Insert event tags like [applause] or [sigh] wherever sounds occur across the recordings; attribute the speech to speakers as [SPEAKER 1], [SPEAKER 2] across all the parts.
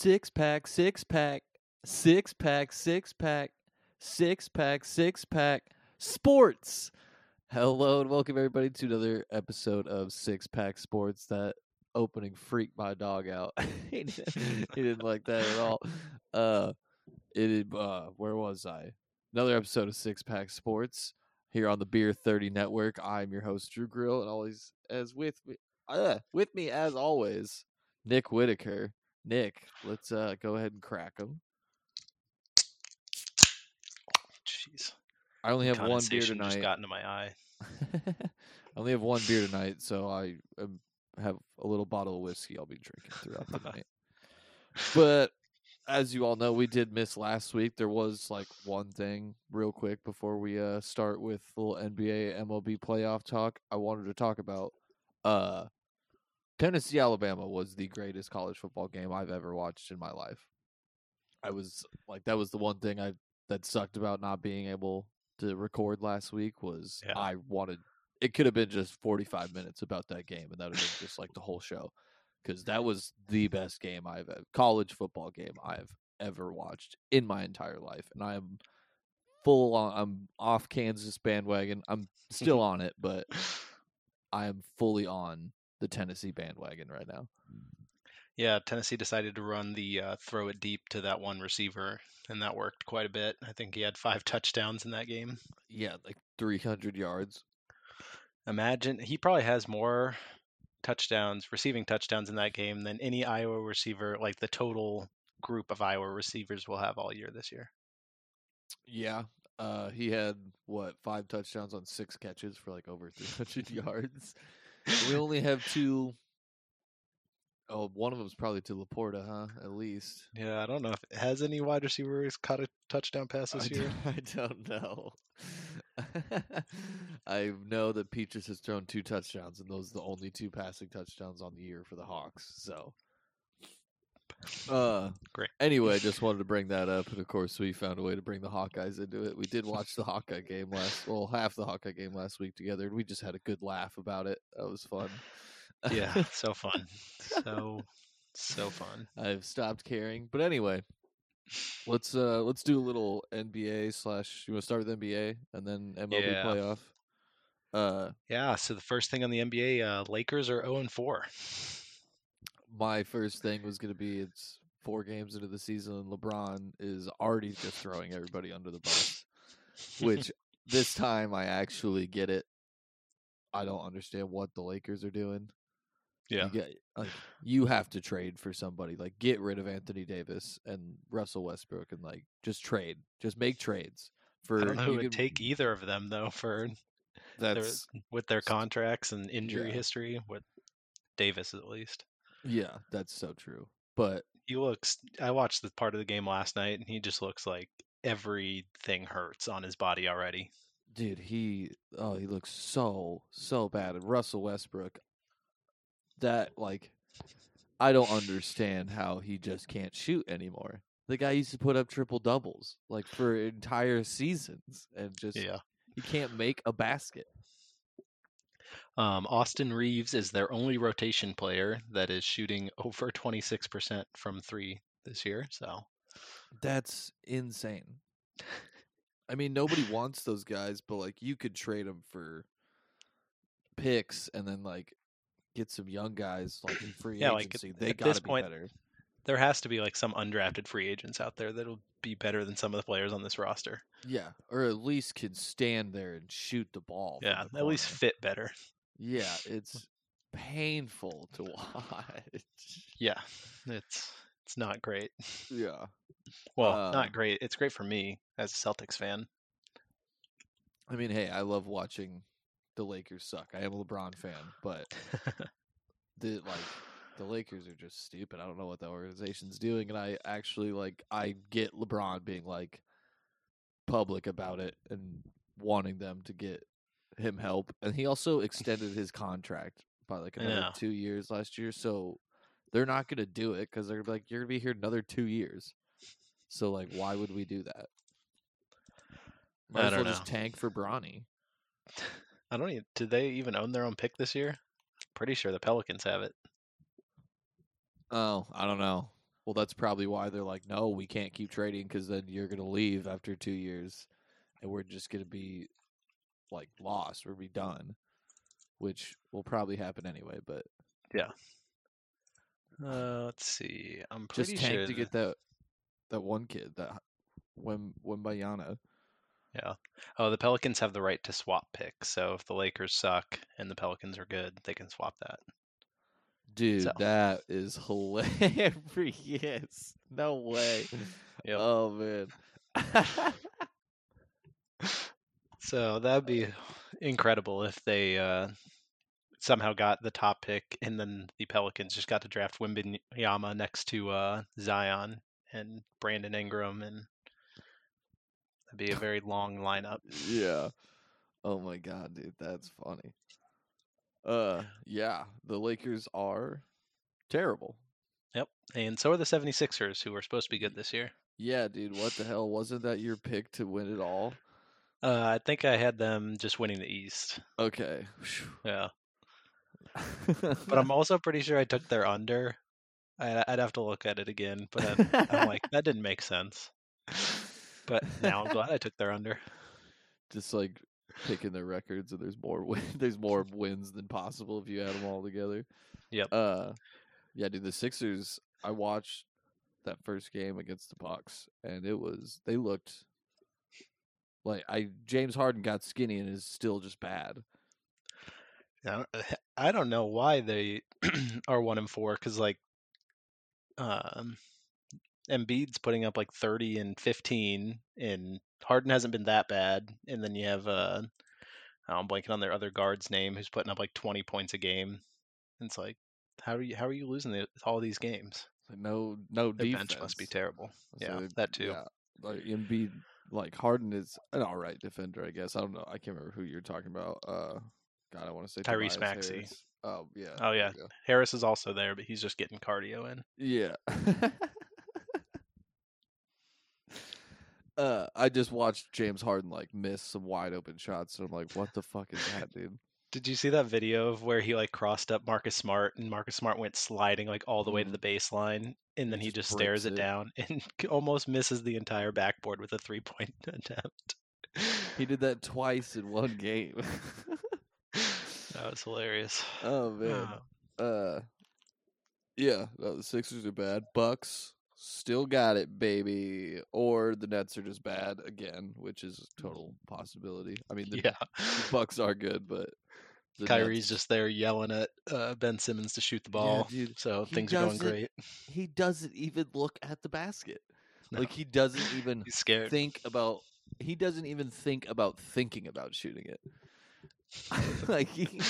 [SPEAKER 1] Six pack, six pack, six pack, six pack, six pack, six pack, sports. Hello and welcome everybody to another episode of Six Pack Sports. That opening freaked my dog out. [laughs] he, didn't, he didn't like that at all. Uh, it uh, where was I? Another episode of Six Pack Sports here on the Beer Thirty Network. I'm your host Drew Grill, and always as with me, uh, with me as always, Nick Whitaker. Nick, let's uh go ahead and crack them.
[SPEAKER 2] Jeez.
[SPEAKER 1] I only have one beer
[SPEAKER 2] Condensation Just
[SPEAKER 1] tonight.
[SPEAKER 2] got into my eye. [laughs]
[SPEAKER 1] I only have one beer tonight, so I um, have a little bottle of whiskey I'll be drinking throughout the night. [laughs] But as you all know, we did miss last week. There was like one thing real quick before we uh start with little NBA MLB playoff talk. I wanted to talk about uh Tennessee Alabama was the greatest college football game I've ever watched in my life. I was like that was the one thing I that sucked about not being able to record last week was
[SPEAKER 2] Yeah.
[SPEAKER 1] I wanted it could have been just 45 minutes about that game and that would have been just like the whole show cuz that was the best game I've ever, college football game I've ever watched in my entire life and I am full on I'm off Kansas bandwagon. I'm [laughs] still on it, but [laughs] I am fully on the Tennessee bandwagon right now.
[SPEAKER 2] Yeah, Tennessee decided to run the uh, throw it deep to that one receiver, and that worked quite a bit. I think he had five touchdowns in that game.
[SPEAKER 1] Yeah, like 300 yards.
[SPEAKER 2] Imagine he probably has more touchdowns, receiving touchdowns in that game than any Iowa receiver, like the total group of Iowa receivers will have all year this year.
[SPEAKER 1] Yeah. Uh, he had what five touchdowns on six catches for like over 300 [laughs] yards. We [laughs] only have two Oh, one of them's probably to Laporta, huh? At least.
[SPEAKER 2] Yeah, I don't know if has any wide receivers caught a touchdown pass
[SPEAKER 1] I
[SPEAKER 2] this year.
[SPEAKER 1] don't, [laughs] I don't know. [laughs] I know that Peaches has thrown two touchdowns, and those are the only two passing touchdowns on the year for the Hawks. So, uh,
[SPEAKER 2] Great.
[SPEAKER 1] Anyway, just wanted to bring that up, and of course, we found a way to bring the Hawkeyes into it. We did watch the Hawkeye game last, well, half the Hawkeye game last week together, and we just had a good laugh about it. That was fun.
[SPEAKER 2] Yeah, [laughs] so fun, so so fun.
[SPEAKER 1] I've stopped caring. But anyway, let's uh let's do a little NBA slash. You want to start with NBA and then MLB
[SPEAKER 2] Yeah.
[SPEAKER 1] playoff. Uh,
[SPEAKER 2] Yeah, so the first thing on the NBA, uh, Lakers are 0 and 4.
[SPEAKER 1] My first thing was gonna be it's four games into the season, and LeBron is already just throwing everybody under the bus. Which [laughs] this time I actually get it. I don't understand what the Lakers are doing.
[SPEAKER 2] Yeah.
[SPEAKER 1] You get like you have to trade for somebody. Like get rid of Anthony Davis and Russell Westbrook and like just trade. Just make trades for
[SPEAKER 2] I don't know who would
[SPEAKER 1] can-
[SPEAKER 2] take either of them though for their,
[SPEAKER 1] that's
[SPEAKER 2] with their contracts and injury
[SPEAKER 1] Yeah.
[SPEAKER 2] history with Davis at least.
[SPEAKER 1] Yeah, that's so true. But
[SPEAKER 2] He looks I watched the part of the game last night and he just looks like everything hurts on his body already.
[SPEAKER 1] dude, he oh he looks so so bad. And Russell Westbrook, that like, I don't understand how he just can't shoot anymore. The guy used to put up triple doubles like for entire seasons, and just
[SPEAKER 2] Yeah.
[SPEAKER 1] he can't make a basket.
[SPEAKER 2] Um, Austin Reaves is their only rotation player that is shooting [laughs] over 26% from 3 this year, so
[SPEAKER 1] That's insane. I mean, nobody [laughs] wants those guys, but like you could trade them for picks and then like get some young guys like in free
[SPEAKER 2] Yeah, like,
[SPEAKER 1] agency.
[SPEAKER 2] at-
[SPEAKER 1] they
[SPEAKER 2] at
[SPEAKER 1] got to
[SPEAKER 2] this
[SPEAKER 1] be
[SPEAKER 2] point,
[SPEAKER 1] better.
[SPEAKER 2] there has to be like some undrafted free agents out there that'll be better than some of the players on this roster.
[SPEAKER 1] Yeah, or at least can stand there and shoot the ball.
[SPEAKER 2] Yeah,
[SPEAKER 1] the
[SPEAKER 2] at least fit better.
[SPEAKER 1] Yeah, it's painful to [laughs] watch.
[SPEAKER 2] Yeah, it's it's not great.
[SPEAKER 1] Yeah,
[SPEAKER 2] Well,
[SPEAKER 1] Um,
[SPEAKER 2] not great. It's great for me as a Celtics fan.
[SPEAKER 1] I mean, hey, I love watching the Lakers suck. I am a LeBron fan, but [laughs] the like the Lakers are just stupid. I don't know what the organization's doing, and I actually like I get LeBron being like public about it and wanting them to get him help, and he also extended [laughs] his contract by like another
[SPEAKER 2] Yeah.
[SPEAKER 1] two years last year. So they're not going to do it because they're gonna be like you're gonna be here another two years. So like, why would we do that? Might
[SPEAKER 2] I
[SPEAKER 1] as well
[SPEAKER 2] don't
[SPEAKER 1] just tank for Bronny.
[SPEAKER 2] I don't even. Did they even own their own pick this year? Pretty sure the Pelicans have it.
[SPEAKER 1] Oh, I don't know. well, that's probably why they're like, no, we can't keep trading because then you're gonna leave after two years, and we're just gonna be like lost. We'll be done, which will probably happen anyway. But yeah, [sighs]
[SPEAKER 2] Uh, let's see. I'm pretty
[SPEAKER 1] just tank
[SPEAKER 2] sure
[SPEAKER 1] to get that that one kid that when when by Jana. Yeah.
[SPEAKER 2] Oh, the Pelicans have the right to swap picks. So if the Lakers suck and the Pelicans are good, they can swap that.
[SPEAKER 1] Dude,
[SPEAKER 2] So-
[SPEAKER 1] that is hilarious. [laughs] No way. [laughs]
[SPEAKER 2] Yep.
[SPEAKER 1] Oh man. [laughs]
[SPEAKER 2] So that'd be incredible if they uh, somehow got the top pick and then the Pelicans just got to draft Wembanyama next to uh, Zion and Brandon Ingram, and that'd be a very long lineup.
[SPEAKER 1] yeah. Oh my god, dude, that's funny. Uh yeah, the Lakers are terrible.
[SPEAKER 2] Yep. And so are the 76ers, who were supposed to be good this year.
[SPEAKER 1] Yeah, dude, what the hell? Wasn't that your pick to win it all?
[SPEAKER 2] Uh, I think I had them just winning the East.
[SPEAKER 1] Okay.
[SPEAKER 2] Yeah. But I'm [laughs] also pretty sure I took their under. I, I'd have to look at it again, but I'm, I'm like, [laughs] that didn't make sense. But now I'm glad I took their under.
[SPEAKER 1] just like picking their records and there's more win- [laughs] there's more wins than possible if you add them all together.
[SPEAKER 2] Yep.
[SPEAKER 1] Uh yeah, dude, the Sixers I watched that first game against the Bucks and it was they looked like I James Harden got skinny and is still just bad. [laughs]
[SPEAKER 2] I don't, know why they [clears throat] are one and four because like, um, Embiid's putting up like thirty and fifteen, and Harden hasn't been that bad. And then you have uh, I'm blanking on their other guard's name who's putting up like twenty points a game. And it's like, how are you how are you losing the, all these games?
[SPEAKER 1] Like no no
[SPEAKER 2] Their
[SPEAKER 1] defense.
[SPEAKER 2] bench must be terrible.
[SPEAKER 1] So
[SPEAKER 2] Yeah, that too.
[SPEAKER 1] Yeah, like Embiid, like Harden is an all right defender, I guess. I don't know. I can't remember who you're talking about. Uh, God, I want to say
[SPEAKER 2] Tyrese
[SPEAKER 1] Tobias
[SPEAKER 2] Maxey.
[SPEAKER 1] Harris. Oh yeah.
[SPEAKER 2] Oh, yeah. Harris is also there, but he's just getting cardio in.
[SPEAKER 1] Yeah. [laughs] uh, I just watched James Harden like miss some wide open shots, and I'm like, what the fuck is that, dude?
[SPEAKER 2] Did you see that video of where he like crossed up Marcus Smart and Marcus Smart went sliding like all the way to
[SPEAKER 1] Mhm.
[SPEAKER 2] the baseline and then he
[SPEAKER 1] just
[SPEAKER 2] just stares it
[SPEAKER 1] it.
[SPEAKER 2] down and [laughs] almost misses the entire backboard with a three point [laughs] attempt.
[SPEAKER 1] He did that twice in one game. [laughs]
[SPEAKER 2] That was hilarious.
[SPEAKER 1] oh man.
[SPEAKER 2] Uh,
[SPEAKER 1] Uh, yeah, no, the Sixers are bad. Bucks still got it, baby. Or the Nets are just bad again, which is a total possibility. I mean, the
[SPEAKER 2] yeah.
[SPEAKER 1] Bucks are good, but
[SPEAKER 2] Kyrie's just there yelling at uh, Ben Simmons to shoot the
[SPEAKER 1] Yeah,
[SPEAKER 2] ball.
[SPEAKER 1] dude,
[SPEAKER 2] so
[SPEAKER 1] he
[SPEAKER 2] things are going great.
[SPEAKER 1] he doesn't even look at the basket. [laughs]
[SPEAKER 2] No.
[SPEAKER 1] Like he doesn't even think about. He doesn't even think about thinking about shooting it. [laughs] like he,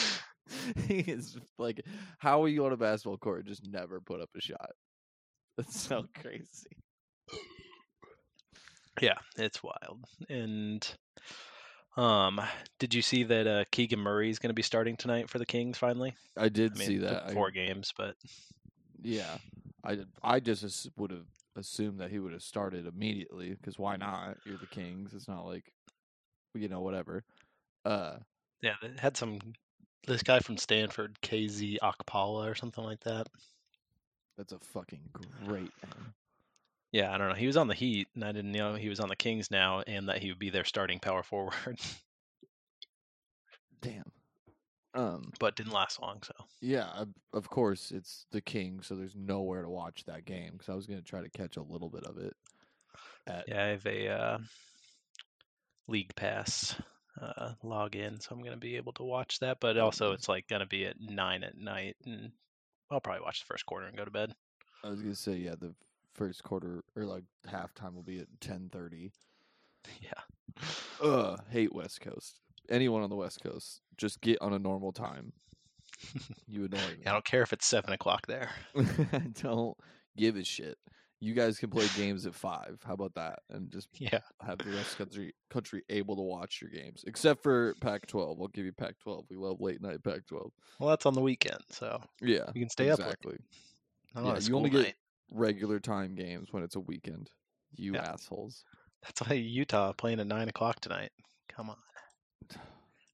[SPEAKER 1] [laughs] he is like, how are you on a basketball court and just never put up a shot? That's so crazy.
[SPEAKER 2] Yeah, it's wild. And um, did you see that uh, Keegan Murray is going to be starting tonight for the Kings finally?
[SPEAKER 1] I did
[SPEAKER 2] I mean,
[SPEAKER 1] see that. I-
[SPEAKER 2] four games, but
[SPEAKER 1] yeah, I did- I just would have assumed that he would have started immediately because why not? You're the Kings. It's not like, you know, whatever. Uh,
[SPEAKER 2] yeah, they had some this guy from Stanford, KZ Okpala or something like that.
[SPEAKER 1] that's a fucking great name.
[SPEAKER 2] Yeah, I don't know. He was on the Heat, and I didn't know he was on the Kings now, and that he would be their starting power forward, [laughs]
[SPEAKER 1] Damn. Um.
[SPEAKER 2] but didn't last long. So
[SPEAKER 1] Yeah, of- course it's the King, so there's nowhere to watch that game because I was gonna try to catch a little bit of it. At
[SPEAKER 2] yeah, I have a uh, league pass uh, login, so I'm gonna be able to watch that. But also, it's like gonna be at nine at night, and I'll probably watch the first quarter and go to bed.
[SPEAKER 1] I was gonna say yeah, the first quarter or like halftime will be at ten thirty. [laughs]
[SPEAKER 2] Yeah.
[SPEAKER 1] Ugh, hate West Coast. Anyone on the West Coast, just get on a normal time. [laughs] You annoy me.
[SPEAKER 2] I don't care if it's seven o'clock there.
[SPEAKER 1] I [laughs] don't give a shit. You guys can play games at five. How about that? And just
[SPEAKER 2] Yeah.
[SPEAKER 1] have the rest of the country country able to watch your games, except for Pac-12. I'll give you Pac-12. We love late night Pac-12.
[SPEAKER 2] Well, that's on the weekend, so
[SPEAKER 1] Yeah,
[SPEAKER 2] you can stay up.
[SPEAKER 1] exactly. Yeah, you only
[SPEAKER 2] school
[SPEAKER 1] get
[SPEAKER 2] night.
[SPEAKER 1] Regular time games when it's a weekend. You
[SPEAKER 2] Yeah.
[SPEAKER 1] assholes.
[SPEAKER 2] That's why Utah playing at nine o'clock tonight. Come on. [sighs]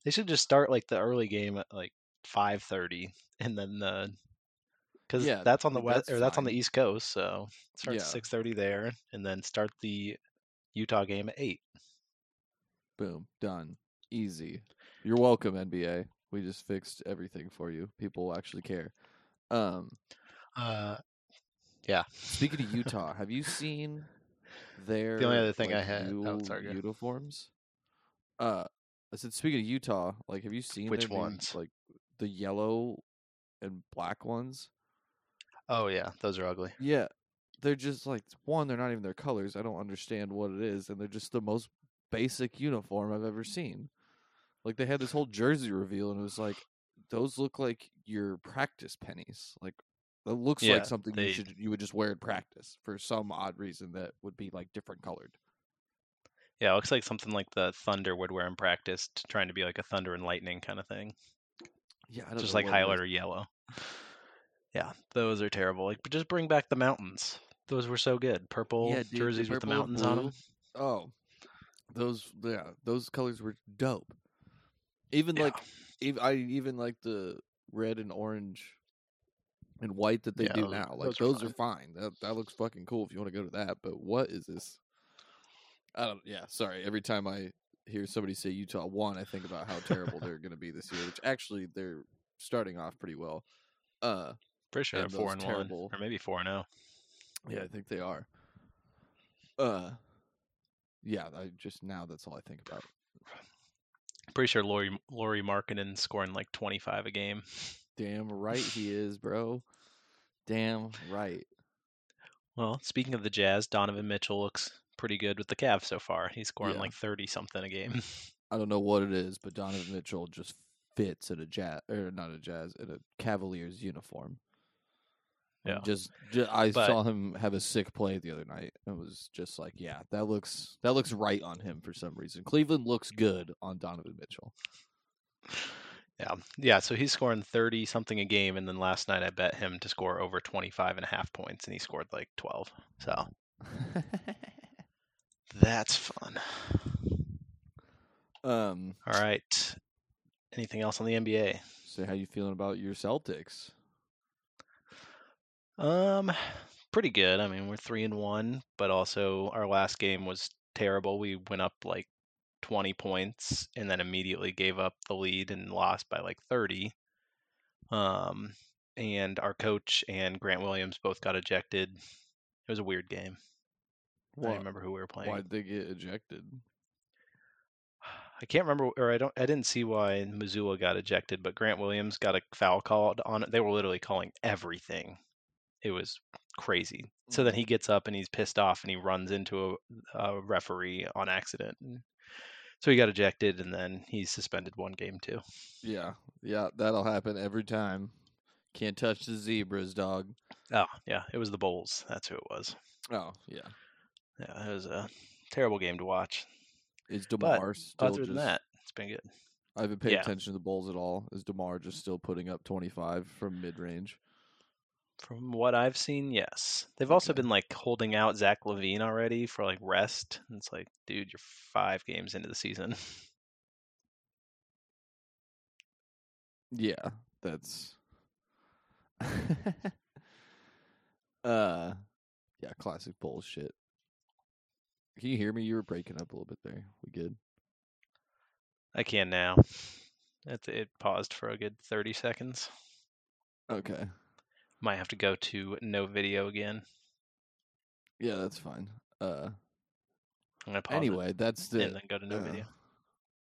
[SPEAKER 2] They should just start like the early game at like five thirty, and then the because
[SPEAKER 1] Yeah,
[SPEAKER 2] that's on the west or that's on the. East Coast. So start
[SPEAKER 1] Yeah.
[SPEAKER 2] at six thirty there, and then start the Utah game at eight.
[SPEAKER 1] Boom, done, easy. You're welcome, NBA. We just fixed everything for you. People actually care. Um,
[SPEAKER 2] Uh,
[SPEAKER 1] speaking of Utah, have you seen their [laughs] the
[SPEAKER 2] only other thing
[SPEAKER 1] like,
[SPEAKER 2] I had- oh, sorry,
[SPEAKER 1] uniforms? Uh, I said, speaking of Utah, like, have you seen
[SPEAKER 2] Which ones?
[SPEAKER 1] like the yellow and black ones?
[SPEAKER 2] oh yeah, those are ugly.
[SPEAKER 1] Yeah, they're just like one. They're not even their colors. I don't understand what it is, and they're just the most basic uniform I've ever seen. Like they had this whole jersey reveal, and it was like those look like your practice pennies. Like it looks
[SPEAKER 2] Yeah,
[SPEAKER 1] like something
[SPEAKER 2] they-
[SPEAKER 1] you should you would just wear in practice for some odd reason that would be like different colored.
[SPEAKER 2] Yeah, it looks like something like the Thunder would wear in practice, trying to be like a Thunder and Lightning kind of thing,
[SPEAKER 1] Yeah, I don't
[SPEAKER 2] just like
[SPEAKER 1] is.
[SPEAKER 2] highlighter yellow. Yeah, those are terrible. Like, but just bring back the mountains. Those were so good. Purple
[SPEAKER 1] Yeah, dude,
[SPEAKER 2] jerseys with the
[SPEAKER 1] purple
[SPEAKER 2] mountains on them.
[SPEAKER 1] Oh, those yeah, those colors were dope. Even
[SPEAKER 2] Yeah.
[SPEAKER 1] like, I even like the red and orange and white that they
[SPEAKER 2] Yeah,
[SPEAKER 1] do now. Like
[SPEAKER 2] those are
[SPEAKER 1] those are fine. That that looks fucking cool if you want to go to that. But what is this? I don't. Yeah, sorry. Every time I hear somebody say Utah one, I think about how terrible [laughs] they're going to be this year. Which actually they're starting off pretty well. Uh,
[SPEAKER 2] Pretty sure they're four and
[SPEAKER 1] terrible-
[SPEAKER 2] one, or maybe four and oh.
[SPEAKER 1] yeah, I think they are. Uh, yeah. I just now that's all I think about.
[SPEAKER 2] Pretty sure Lauri Lauri Markkanen scoring like twenty five a game.
[SPEAKER 1] Damn right he is, bro. Damn right.
[SPEAKER 2] Well, speaking of the Jazz, Donovan Mitchell looks pretty good with the Cavs so far. He's scoring
[SPEAKER 1] Yeah.
[SPEAKER 2] like thirty something a game. [laughs]
[SPEAKER 1] I don't know what it is, but Donovan Mitchell just fits in a jazz or not a jazz in a Cavaliers uniform.
[SPEAKER 2] Yeah.
[SPEAKER 1] Just, ju- I
[SPEAKER 2] But-
[SPEAKER 1] saw him have a sick play the other night. It was just like, yeah, that looks that looks right on him for some reason. Cleveland looks good on Donovan Mitchell.
[SPEAKER 2] Yeah. Yeah, so he's scoring 30 something a game and then last night I bet him to score over 25 and a half points and he scored like 12. So, [laughs] that's fun.
[SPEAKER 1] um,
[SPEAKER 2] All right. Anything else on the NBA?
[SPEAKER 1] so how you feeling about your Celtics?
[SPEAKER 2] Um pretty good. I mean, we're 3 and 1, but also our last game was terrible. We went up like 20 points and then immediately gave up the lead and lost by like 30. Um and our coach and Grant Williams both got ejected. It was a weird game. I don't remember who we were playing.
[SPEAKER 1] why'd they get ejected?
[SPEAKER 2] I can't remember, or I don't. I didn't see why Mazzulla got ejected, but Grant Williams got a foul called on it. They were literally calling everything. It was crazy. So then he gets up and he's pissed off and he runs into a, a referee on accident. And so he got ejected and then he's suspended one game too.
[SPEAKER 1] Yeah, yeah, that'll happen every time. Can't touch the zebras, dog.
[SPEAKER 2] Oh yeah, it was the Bulls. That's who it was.
[SPEAKER 1] Oh yeah,
[SPEAKER 2] Yeah, it was a terrible game to watch.
[SPEAKER 1] is
[SPEAKER 2] But
[SPEAKER 1] Demar still
[SPEAKER 2] Other
[SPEAKER 1] just?
[SPEAKER 2] than that, it's been good.
[SPEAKER 1] I haven't paid
[SPEAKER 2] yeah.
[SPEAKER 1] attention to the Bulls at all. Is Demar just still putting up twenty five from mid range?
[SPEAKER 2] From what I've seen, yes. They've also
[SPEAKER 1] Okay.
[SPEAKER 2] been like holding out Zach LaVine already for like rest. And it's like, dude, you're five games into the season. [laughs]
[SPEAKER 1] Yeah, that's. [laughs] uh, yeah, classic bullshit. Can you hear me? You were breaking up a little bit there. We good?
[SPEAKER 2] I can now. It, it paused for a good 30 seconds.
[SPEAKER 1] Okay.
[SPEAKER 2] Might have to go to no video again.
[SPEAKER 1] Yeah, that's fine. Uh,
[SPEAKER 2] I'm gonna pause
[SPEAKER 1] anyway, that's the.
[SPEAKER 2] and then go to no
[SPEAKER 1] uh,
[SPEAKER 2] video.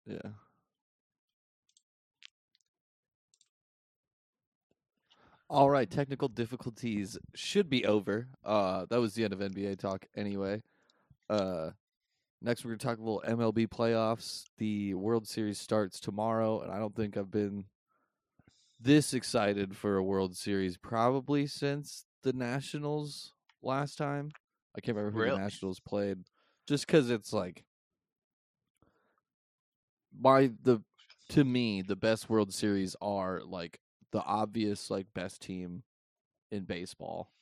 [SPEAKER 1] Yeah. All right, technical difficulties should be over. Uh that was the end of NBA talk anyway. Uh next we're going to talk a little MLB playoffs. The World Series starts tomorrow and I don't think I've been this excited for a World Series probably since the Nationals last time. I can't remember who
[SPEAKER 2] Really?
[SPEAKER 1] the Nationals played just cuz it's like by the to me the best World Series are like the obvious like best team in baseball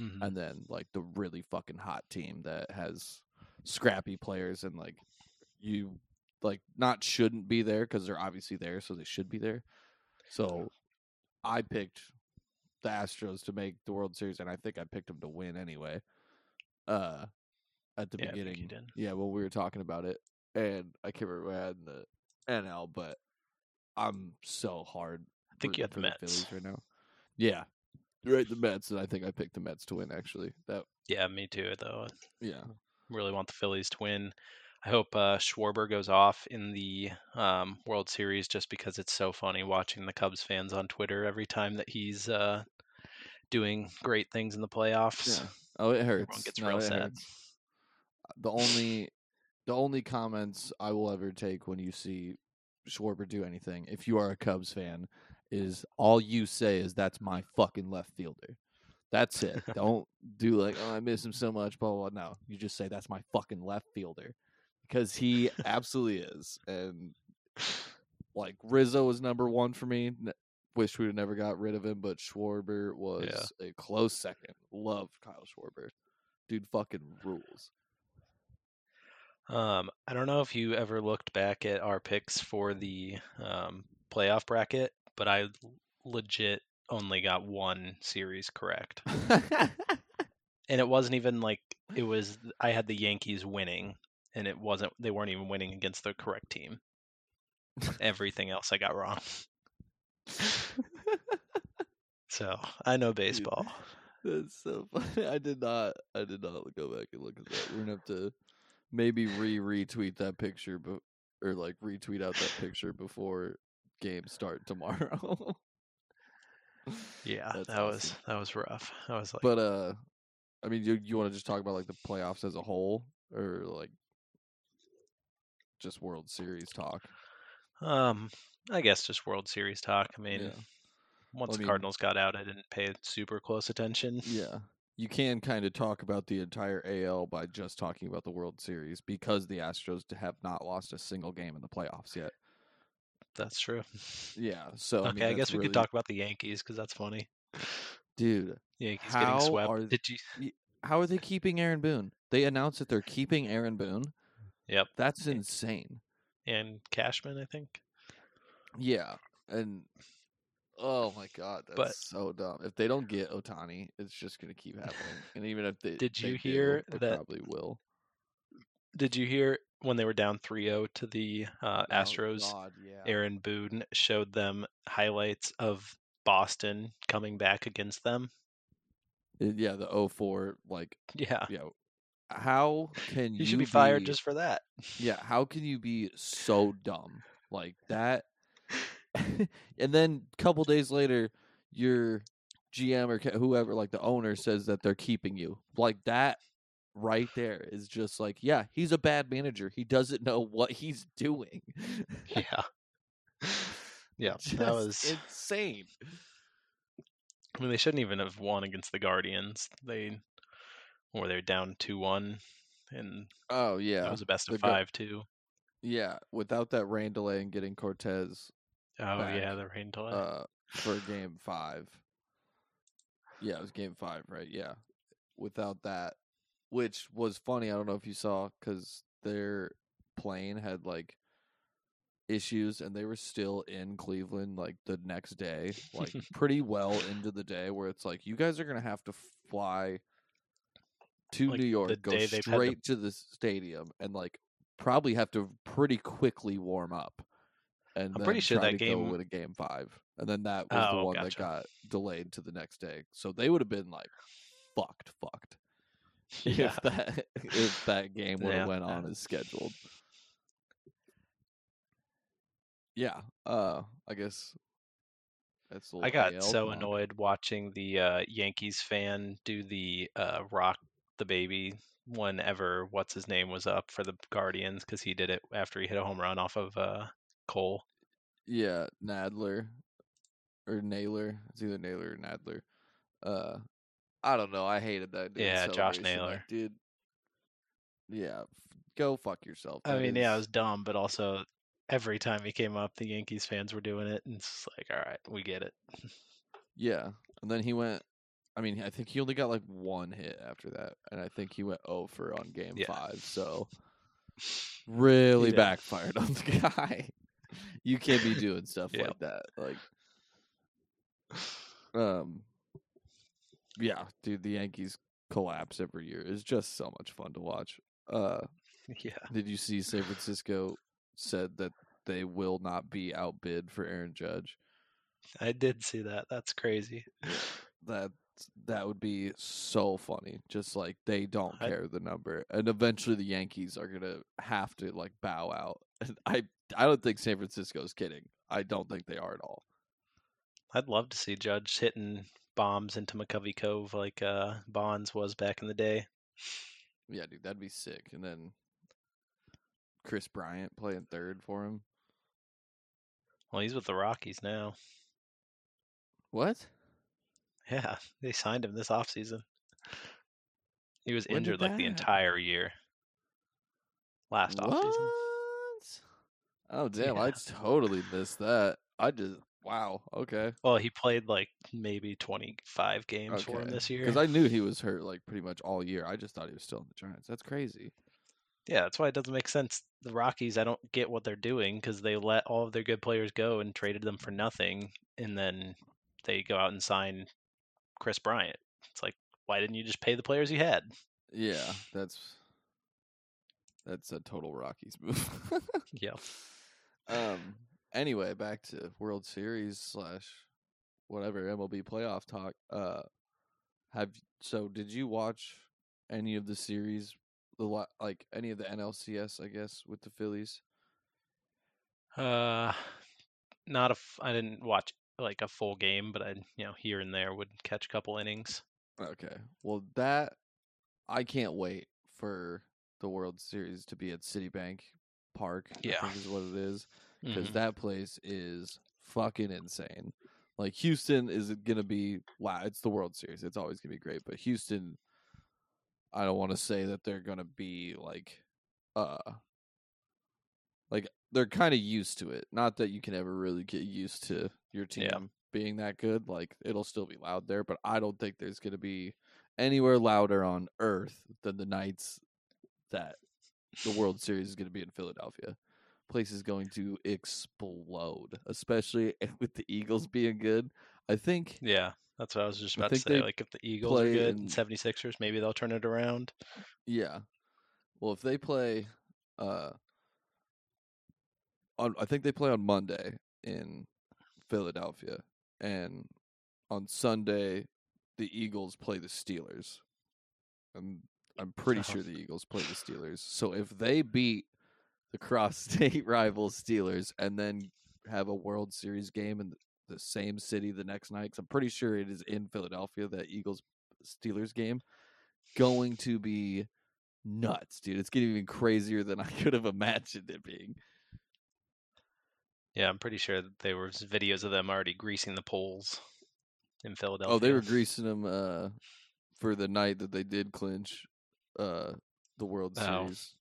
[SPEAKER 2] Mhm.
[SPEAKER 1] and then like the really fucking hot team that has scrappy players and like you like not shouldn't be there because they're obviously there so they should be there so i picked the Astros to make the World Series, and I think I picked them to win anyway. Uh, at the
[SPEAKER 2] Yeah, I think you
[SPEAKER 1] beginning, yeah, when we were talking about it, and I can't remember what I had in the NL, but I'm so hard.
[SPEAKER 2] I think you had the Mets.
[SPEAKER 1] for Phillies right now. Yeah, right. The Mets, and I think I picked the Mets to win. Actually, that
[SPEAKER 2] Yeah, me too. Though
[SPEAKER 1] yeah,
[SPEAKER 2] really want the Phillies to win. I hope uh, Schwarber goes off in the um, World Series just because it's so funny watching the Cubs fans on Twitter every time that he's uh, doing great things in the playoffs.
[SPEAKER 1] yeah. Oh, it hurts.
[SPEAKER 2] gets
[SPEAKER 1] No,
[SPEAKER 2] real sad.
[SPEAKER 1] hurts. The only, the only comments I will ever take when you see Schwarber do anything, if you are a Cubs fan, is all you say is "That's my fucking left fielder." That's it. [laughs] Don't do like, "Oh, I miss him so much." Blah blah. blah. No, you just say that's my fucking left fielder because he absolutely is. And like Rizzo was number one for me. N- Wish we'd never got rid of him, but Schwarber was a close second. Love Kyle Schwarber. Dude fucking rules.
[SPEAKER 2] Um, I don't know if you ever looked back at our picks for the um, playoff bracket, but I legit only got one series correct. [laughs] And it wasn't even like it was I had the Yankees winning and it wasn't they weren't even winning against the correct team. Everything else I got wrong. [laughs] So, I know baseball.
[SPEAKER 1] That's so funny. I did not. I did not go back and look at that. We're gonna have to maybe re retweet that picture, but or like retweet out that picture before games start tomorrow. [laughs]
[SPEAKER 2] Yeah,
[SPEAKER 1] That's
[SPEAKER 2] that was that was rough. I was like
[SPEAKER 1] but uh, I mean, you you want to just talk about like the playoffs as a whole, or like just World Series talk?
[SPEAKER 2] um I guess just World Series talk. I mean,
[SPEAKER 1] Yeah.
[SPEAKER 2] once
[SPEAKER 1] I
[SPEAKER 2] the Cardinals got out, I didn't pay super close attention.
[SPEAKER 1] Yeah. You can kind of talk about the entire AL by just talking about the World Series because the Astros have not lost a single game in the playoffs yet.
[SPEAKER 2] That's true.
[SPEAKER 1] Yeah. So I,
[SPEAKER 2] okay,
[SPEAKER 1] mean,
[SPEAKER 2] I guess we
[SPEAKER 1] really-
[SPEAKER 2] could talk about the Yankees because that's funny.
[SPEAKER 1] dude.
[SPEAKER 2] Yankees
[SPEAKER 1] How
[SPEAKER 2] getting swept.
[SPEAKER 1] are-
[SPEAKER 2] Did you?
[SPEAKER 1] How are they keeping Aaron Boone? They announced that they're keeping Aaron Boone.
[SPEAKER 2] Yep.
[SPEAKER 1] That's insane.
[SPEAKER 2] And Cashman, I think.
[SPEAKER 1] Yeah, and oh my god, that's
[SPEAKER 2] But-
[SPEAKER 1] so dumb. If they don't get Ohtani, it's just gonna keep happening. And even if they
[SPEAKER 2] Did you
[SPEAKER 1] do,
[SPEAKER 2] hear
[SPEAKER 1] they
[SPEAKER 2] that-
[SPEAKER 1] probably will.
[SPEAKER 2] Did you hear when they were down 3-0 to the uh,
[SPEAKER 1] Oh,
[SPEAKER 2] Astros?
[SPEAKER 1] God, yeah.
[SPEAKER 2] Aaron Boone showed them highlights of Boston coming back against them.
[SPEAKER 1] Yeah, the 04, like
[SPEAKER 2] Yeah,
[SPEAKER 1] yeah. How can you
[SPEAKER 2] he should be fired
[SPEAKER 1] be-
[SPEAKER 2] just for that.
[SPEAKER 1] Yeah, how can you be so dumb like [laughs] that? [laughs] and then a couple days later, your GM or whoever, like the owner, says that they're keeping you. Like that, right there is just like, yeah, he's a bad manager. He doesn't know what he's doing.
[SPEAKER 2] Yeah, [laughs] yeah,
[SPEAKER 1] Just
[SPEAKER 2] that was.
[SPEAKER 1] insane.
[SPEAKER 2] I mean, they shouldn't even have won against the Guardians. They were they're down two one, and
[SPEAKER 1] Oh yeah,
[SPEAKER 2] it was a best of five too.
[SPEAKER 1] yeah. Without that rain delay and getting Cortes
[SPEAKER 2] Oh
[SPEAKER 1] back,
[SPEAKER 2] yeah, the rain delay.
[SPEAKER 1] uh, for game five. Yeah, it was game five, right? Yeah. Without that, which was funny. I don't know if you saw because their plane had like issues and they were still in Cleveland like the next day, like [laughs] pretty well into the day, where it's like you guys are gonna have to fly to
[SPEAKER 2] Like,
[SPEAKER 1] New York, go
[SPEAKER 2] day to-
[SPEAKER 1] straight to the stadium, and like probably have to pretty quickly warm up. And
[SPEAKER 2] I'm pretty sure that game-
[SPEAKER 1] win a game five, and then that was the
[SPEAKER 2] Oh,
[SPEAKER 1] one that got delayed to the next day. So they would have been like fucked, fucked [laughs] [laughs]
[SPEAKER 2] yeah,
[SPEAKER 1] if that if that game would have
[SPEAKER 2] Yeah,
[SPEAKER 1] went on as scheduled. Yeah, uh, I guess that's. a
[SPEAKER 2] I got so annoyed watching the uh, Yankees fan do the uh, rock the baby whenever what's his name was up for the Guardians because he did it after he hit a home run off of uh, Cole.
[SPEAKER 1] Yeah, Nadler or Naylor. It's either Naylor or Nadler. Uh, I don't know. I hated that. Dude
[SPEAKER 2] Yeah, Josh Naylor.
[SPEAKER 1] dude. Yeah, go fuck yourself.
[SPEAKER 2] I
[SPEAKER 1] That
[SPEAKER 2] mean, yeah, it
[SPEAKER 1] is-
[SPEAKER 2] was dumb, but also every time he came up, the Yankees fans were doing it, and it's like, all right, we get it.
[SPEAKER 1] Yeah, and then he went. I mean, I think he only got like one hit after that, and I think he went over on game
[SPEAKER 2] Yeah.
[SPEAKER 1] five. So [laughs] really backfired on the [laughs] guy. you can't be doing stuff
[SPEAKER 2] Yeah.
[SPEAKER 1] like that. Like, um, Yeah, dude, the Yankees collapse every year. It's just so much fun to watch. Uh, [laughs]
[SPEAKER 2] Yeah.
[SPEAKER 1] did you see San Francisco said that they will not be outbid for Aaron Judge?
[SPEAKER 2] I did see that. That's crazy.
[SPEAKER 1] That that would be so funny. Just like they don't
[SPEAKER 2] I-
[SPEAKER 1] care the number, and eventually the Yankees are gonna have to like bow out. [laughs] And I I don't think San Francisco's kidding. I don't think they are at all.
[SPEAKER 2] I'd love to see Judge hitting bombs into McCovey Cove like uh, Bonds was back in the day.
[SPEAKER 1] Yeah, dude, that'd be sick. And then Kris Bryant playing third for him.
[SPEAKER 2] Well, he's with the Rockies now.
[SPEAKER 1] What?
[SPEAKER 2] Yeah, they signed him this offseason. He was
[SPEAKER 1] When
[SPEAKER 2] injured like the
[SPEAKER 1] happen?
[SPEAKER 2] entire year. Last
[SPEAKER 1] what?
[SPEAKER 2] offseason.
[SPEAKER 1] Oh damn! I totally missed that. I just wow. Okay.
[SPEAKER 2] Well, he played like maybe 25 games for him this year.
[SPEAKER 1] Because I knew he was hurt like pretty much all year. I just thought he was still in the Giants. That's crazy.
[SPEAKER 2] Yeah, that's why it doesn't make sense. The Rockies, I don't get what they're doing because they let all of their good players go and traded them for nothing, and then they go out and sign Kris Bryant. It's like, why didn't you just pay the players you had?
[SPEAKER 1] Yeah, that's that's a total Rockies move. [laughs]
[SPEAKER 2] Yeah.
[SPEAKER 1] Um. Anyway, back to World Series slash whatever MLB playoff talk. Uh, have so did you watch any of the series? The like any of the NLCS, I guess, with the Phillies.
[SPEAKER 2] Uh, not a. F- I didn't watch like a full game, but I, you know, here and there would catch a couple innings.
[SPEAKER 1] Okay. Well, that I can't wait for the World Series to be at Citibank Park.
[SPEAKER 2] Yeah.
[SPEAKER 1] Is what it is because
[SPEAKER 2] Mhm.
[SPEAKER 1] that place is fucking insane. Like Houston is it gonna be wow. It's the World Series. It's always gonna be great. But Houston, I don't want to say that they're gonna be like, uh, like they're kind of used to it. Not that you can ever really get used to your team
[SPEAKER 2] Yeah.
[SPEAKER 1] being that good. Like it'll still be loud there, but I don't think there's gonna be anywhere louder on earth than the nights that the World Series is gonna be in Philadelphia place is going to explode, especially [laughs] with the Eagles being good. I think
[SPEAKER 2] Yeah, that's what I was just about to say. Like, if the Eagles are good
[SPEAKER 1] in-
[SPEAKER 2] and 76ers, maybe they'll turn it around.
[SPEAKER 1] yeah. Well, if they play uh on I think they play on Monday in Philadelphia and on Sunday the Eagles play the Steelers. I'm I'm pretty sure the Eagles play the Steelers. So if they beat the cross-state [laughs] rival Steelers and then have a World Series game in the same city the next night, 'cause I'm pretty sure it is in Philadelphia that Eagles Steelers game, going to be nuts, dude. It's getting even crazier than I [laughs] could have imagined it being.
[SPEAKER 2] Yeah, I'm pretty sure that there was videos of them already greasing the poles in Philadelphia.
[SPEAKER 1] Oh, they were greasing them uh, for the night that they did clinch uh, the World
[SPEAKER 2] Oh.
[SPEAKER 1] Series.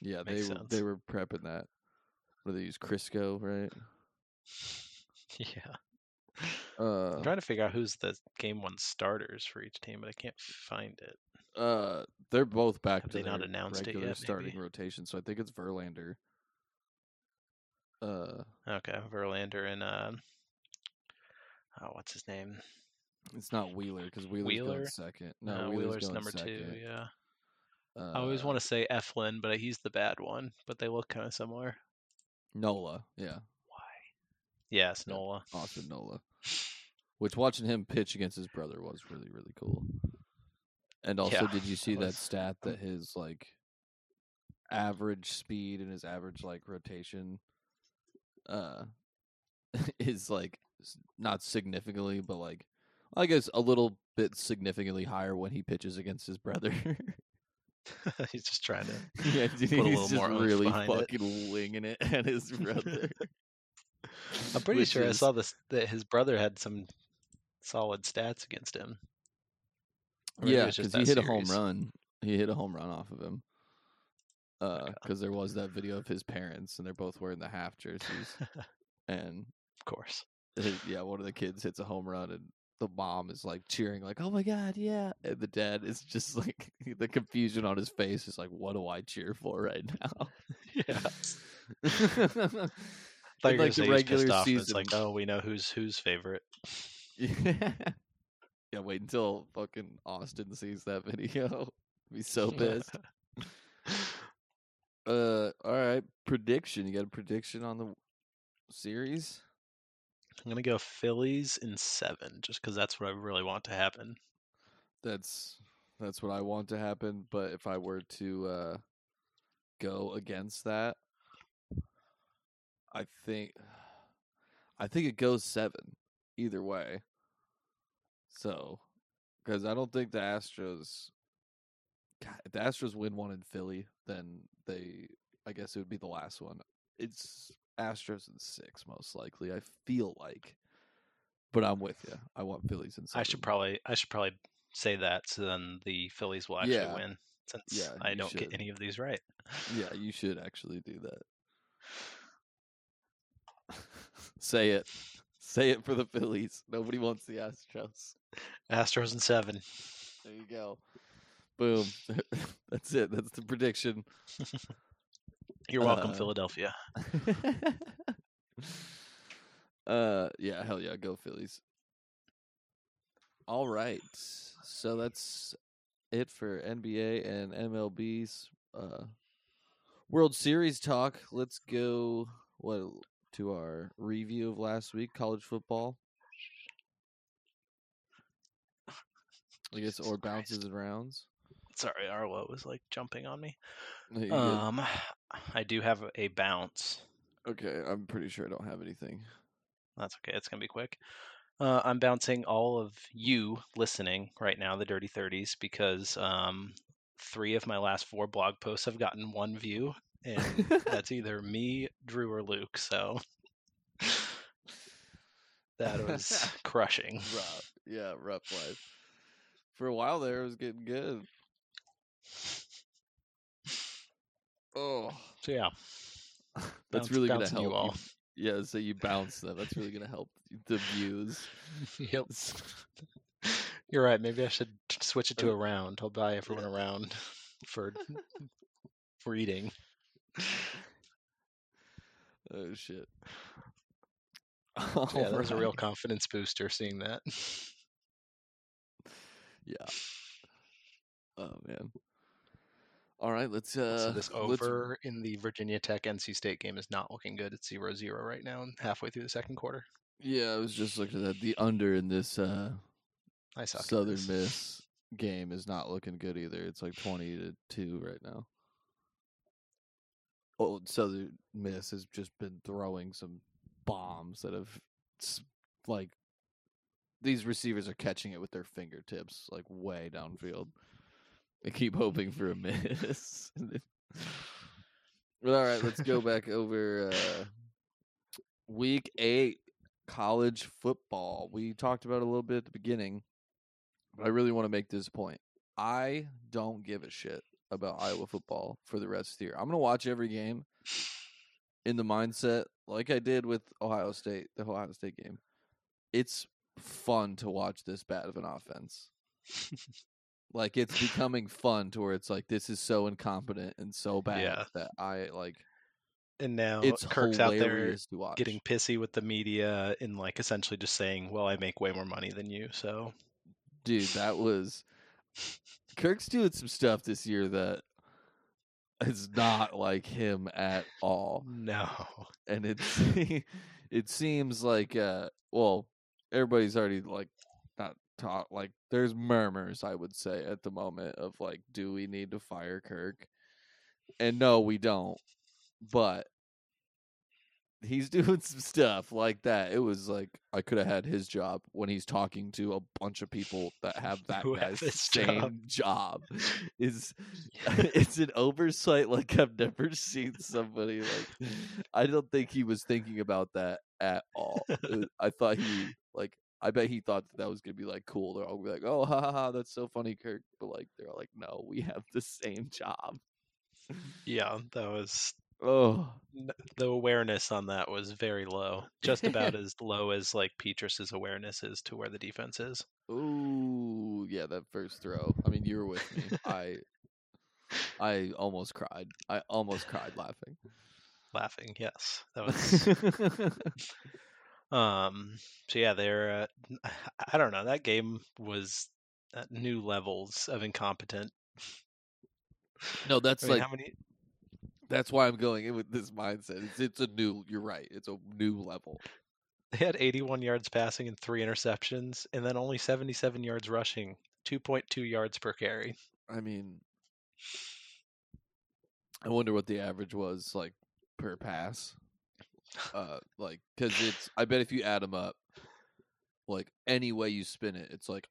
[SPEAKER 1] Yeah, they
[SPEAKER 2] Makes
[SPEAKER 1] were,
[SPEAKER 2] sense.
[SPEAKER 1] they were prepping that. What do they use? Crisco, right? [laughs]
[SPEAKER 2] Yeah.
[SPEAKER 1] Uh,
[SPEAKER 2] I'm trying to figure out who's the game one starters for each team, but I can't find it.
[SPEAKER 1] uh, they're both back
[SPEAKER 2] Have
[SPEAKER 1] to
[SPEAKER 2] they not announced it
[SPEAKER 1] regular
[SPEAKER 2] yet,
[SPEAKER 1] starting
[SPEAKER 2] maybe?
[SPEAKER 1] rotation, so I think it's Verlander. Uh,
[SPEAKER 2] Okay, Verlander and uh, oh, what's his name?
[SPEAKER 1] it's not Wheeler because Wheeler's
[SPEAKER 2] Wheeler?
[SPEAKER 1] going second. No,
[SPEAKER 2] Uh,
[SPEAKER 1] Wheeler's,
[SPEAKER 2] Wheeler's number
[SPEAKER 1] second.
[SPEAKER 2] two. Yeah,
[SPEAKER 1] Uh,
[SPEAKER 2] I always want to say Eflin, but he's the bad one. But they look kind of similar.
[SPEAKER 1] Nola. Yeah, Why?
[SPEAKER 2] Yes,
[SPEAKER 1] Yeah.
[SPEAKER 2] Nola.
[SPEAKER 1] Austin Nola. Which watching him pitch against his brother was really really cool. And also,
[SPEAKER 2] Yeah,
[SPEAKER 1] did you see
[SPEAKER 2] that
[SPEAKER 1] that stat that his like average speed and his average like rotation uh [laughs] is like not significantly, but like I guess a little bit significantly higher when he pitches against his brother. [laughs]
[SPEAKER 2] he's just trying to. [laughs]
[SPEAKER 1] yeah, dude,
[SPEAKER 2] Put a
[SPEAKER 1] he's
[SPEAKER 2] little
[SPEAKER 1] just
[SPEAKER 2] more
[SPEAKER 1] really
[SPEAKER 2] behind it.
[SPEAKER 1] fucking winging it at his brother.
[SPEAKER 2] I'm pretty
[SPEAKER 1] Which
[SPEAKER 2] sure I saw this that his brother had some solid stats against him. Or
[SPEAKER 1] Yeah, because he hit a home run. He hit a home run off of him. Uh, because there was that video of his parents, and they're both wearing the half jerseys. [laughs] and
[SPEAKER 2] Of course.
[SPEAKER 1] his- yeah, one of the kids hits a home run, and the mom is like cheering, like "Oh my god, yeah!" And the dad is just [laughs] like the confusion on his face is like, "What do I cheer for right now?" [laughs]
[SPEAKER 2] Yeah. I thought
[SPEAKER 1] like, the
[SPEAKER 2] say he was pissed
[SPEAKER 1] regular
[SPEAKER 2] off. and It's
[SPEAKER 1] season-
[SPEAKER 2] like, oh, we know who's who's favorite.
[SPEAKER 1] Yeah. Yeah, wait until fucking Austin sees that video. Be so pissed. Uh, all right. Prediction. You got a prediction on the series?
[SPEAKER 2] I'm gonna go Phillies in seven, just because that's what I really want to happen.
[SPEAKER 1] That's that's what I want to happen. But if I were to uh, go against that, I think I think it goes seven either way. So, because I don't think the Astros, God, if the Astros win one in Philly, then they, I guess it would be the last one. It's Astros in six most likely. I feel like, but I'm with you. I want Phillies in seven.
[SPEAKER 2] I should probably I should probably say that so then the Phillies will actually
[SPEAKER 1] Yeah.
[SPEAKER 2] win since
[SPEAKER 1] Yeah,
[SPEAKER 2] I don't
[SPEAKER 1] should.
[SPEAKER 2] get any of these right.
[SPEAKER 1] Yeah, you [laughs] should actually do that. [laughs] Say it. Say it for the Phillies. Nobody wants the Astros.
[SPEAKER 2] Astros in seven.
[SPEAKER 1] There you go. Boom. [laughs] That's it. That's the prediction.
[SPEAKER 2] You're welcome,
[SPEAKER 1] Uh,
[SPEAKER 2] Philadelphia. [laughs]
[SPEAKER 1] uh yeah, hell yeah, go Phillies. All right. So that's it for NBA and MLB's uh World Series talk. Let's go what to our review of last week, college football. I guess or bounces and rounds.
[SPEAKER 2] Sorry, Arlo was like jumping on me.
[SPEAKER 1] No, you're good.
[SPEAKER 2] Um, I do have a bounce.
[SPEAKER 1] okay, I'm pretty sure I don't have anything.
[SPEAKER 2] That's okay. It's gonna be quick. Uh, I'm bouncing all of you listening right now, the Dirty Thirties, because um, three of my last four blog posts have gotten one view, and [laughs] that's either me, Drew, or Luke. So that was [laughs] crushing.
[SPEAKER 1] rough. Yeah, rough life. For a while there, it was getting good. Oh,
[SPEAKER 2] So yeah, [laughs]
[SPEAKER 1] that's
[SPEAKER 2] bounce-
[SPEAKER 1] really gonna help.
[SPEAKER 2] you all.
[SPEAKER 1] Yeah, so you bounce them. That's really gonna help the views. [laughs]
[SPEAKER 2] Yep. [laughs] You're right. Maybe I should switch it to uh, a round. I'll buy everyone a round for for eating.
[SPEAKER 1] Oh shit.
[SPEAKER 2] Yeah, that was a real confidence booster seeing that.
[SPEAKER 1] Yeah. Oh man. All right, let's uh.
[SPEAKER 2] so this
[SPEAKER 1] let's-
[SPEAKER 2] over in the Virginia Tech NC State game is not looking good. It's 0-0 right now, and halfway through the second quarter.
[SPEAKER 1] Yeah, I was just looking at that. The under in this uh
[SPEAKER 2] I suck.
[SPEAKER 1] Southern. Miss game is not looking good either. It's like twenty to two right now. Oh, Southern Miss has just been throwing some bombs that have like these receivers are catching it with their fingertips, like way downfield. They keep hoping for a miss. [laughs] Well, all right, let's go [laughs] back over uh, week eight college football. We talked about it a little bit at the beginning, but I really want to make this point. I don't give a shit about Iowa football for the rest of the year. I'm going to watch every game in the mindset like I did with Ohio State, the Ohio State game. It's fun to watch this bad of an offense. [laughs] like it's becoming fun to where it's like this is so incompetent and so bad
[SPEAKER 2] Yeah.
[SPEAKER 1] that I like
[SPEAKER 2] And now
[SPEAKER 1] it's
[SPEAKER 2] Kirk's out there
[SPEAKER 1] hilarious to watch.
[SPEAKER 2] getting pissy with the media and like essentially just saying, "Well, I make way more money than you." So
[SPEAKER 1] dude, that was Kirk's doing some stuff this year that is not like him at all.
[SPEAKER 2] no.
[SPEAKER 1] And it's [laughs] it seems like uh well, everybody's already like taught like there's murmurs, I would say, at the moment of like, do we need to fire Kirk? And no, we don't. But he's [laughs] doing some stuff like that. It was like I could have had his job when he's talking to a bunch of people that have [laughs] that guy's same
[SPEAKER 2] job.
[SPEAKER 1] job. Is [laughs] it's an oversight like I've never seen somebody like. I don't think he was thinking about that at all. Uh, I thought he like. I bet he thought that, that was gonna be like cool. They're all be like, "Oh, ha ha ha, that's so funny, Kirk." But like, they're like, "No, we have the same job."
[SPEAKER 2] Yeah, that was
[SPEAKER 1] Oh,
[SPEAKER 2] the awareness on that was very low. Just about [laughs] as low as like Petras's awareness is to where the defense is.
[SPEAKER 1] Ooh, yeah, that first throw. I mean, you were with me. I I almost cried. I almost cried laughing. [laughs]
[SPEAKER 2] Laughing, yes, that was [laughs] Um, so yeah, they're. Uh, [laughs] I don't know. That game was at new levels of incompetent.
[SPEAKER 1] No, [laughs] that's
[SPEAKER 2] I mean,
[SPEAKER 1] like
[SPEAKER 2] how many?
[SPEAKER 1] that's why I'm going in with this mindset. It's it's a new. You're right. It's a new level.
[SPEAKER 2] They had 81 yards passing and three interceptions, and then only 77 yards rushing, 2.2 yards per carry.
[SPEAKER 1] I mean, I wonder what the average was like per pass. Uh, like because it's. I bet if you add them up, like any way you spin it, it's like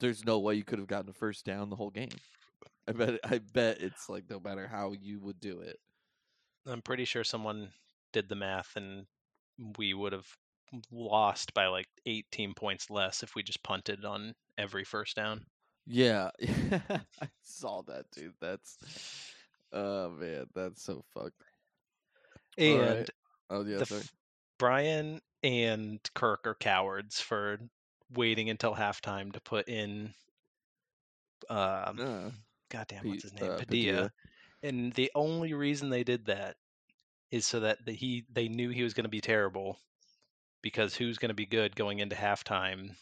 [SPEAKER 1] there's no way you could have gotten a first down the whole game. I bet. I bet it's like no matter how you would do it.
[SPEAKER 2] I'm pretty sure someone did the math, and we would have lost by like 18 points less if we just punted on every first down.
[SPEAKER 1] Yeah, [laughs] I saw that, dude. That's oh man, that's so fucked.
[SPEAKER 2] And
[SPEAKER 1] right. Oh yeah,
[SPEAKER 2] f- Brian and Kirk are cowards for waiting until halftime to put in. Um,
[SPEAKER 1] Uh,
[SPEAKER 2] goddamn, what's his name?
[SPEAKER 1] uh,
[SPEAKER 2] Padilla. And the only reason they did that is so that the, he they knew he was going to be terrible because who's going to be good going into halftime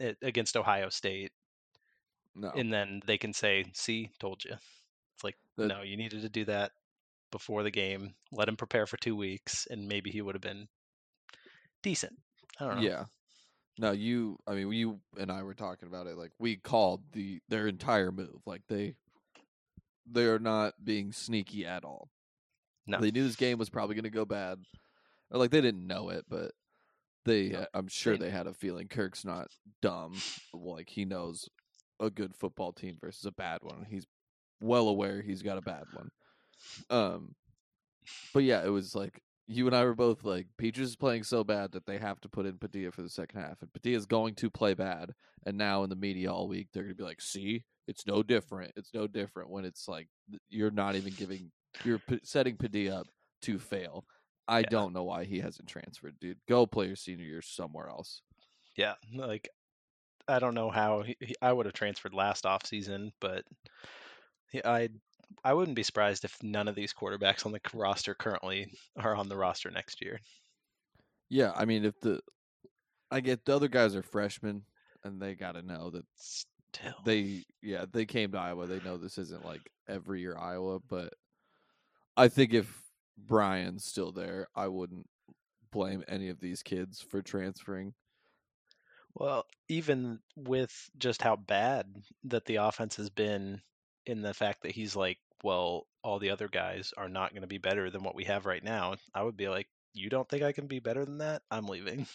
[SPEAKER 2] a- against Ohio State,
[SPEAKER 1] no,
[SPEAKER 2] and then they can say, "See, told you." It's like
[SPEAKER 1] That-
[SPEAKER 2] no, you needed to do that before the game. Let him prepare for two weeks, and maybe he would have been decent. I don't know.
[SPEAKER 1] yeah. No, you. I mean, you and I were talking about it. Like we called the their entire move. Like they, they are not being sneaky at all.
[SPEAKER 2] No.
[SPEAKER 1] They knew this game was probably going to go bad, or like they didn't know it, but they.
[SPEAKER 2] No,
[SPEAKER 1] I'm sure
[SPEAKER 2] they-
[SPEAKER 1] they had a feeling. Kirk's not dumb. Like he knows a good football team versus a bad one. He's well aware he's got a bad one. Um, but yeah, it was like you and I were both like, Petras is playing so bad that they have to put in Padilla for the second half, and Padilla is going to play bad. And now in the media all week, they're going to be like, "See, it's no different. It's no different." When it's like you're not even giving, you're p- setting Padilla up to fail. I
[SPEAKER 2] Yeah.
[SPEAKER 1] don't know why he hasn't transferred, dude. Go play your senior year somewhere else.
[SPEAKER 2] Yeah, like I don't know how he, he- I would have transferred last off season, but I I wouldn't be surprised if none of these quarterbacks on the roster currently are on the roster next year.
[SPEAKER 1] Yeah, I mean, if the I get the other guys are freshmen, and they got to know that
[SPEAKER 2] Still,
[SPEAKER 1] they yeah they came to Iowa. They know this isn't like every year Iowa, but I think if Brian's still there, I wouldn't blame any of these kids for transferring.
[SPEAKER 2] well, even with just how bad that the offense has been, in the fact that he's like, well, all the other guys are not going to be better than what we have right now. I would be like, you don't think I can be better than that? I'm leaving.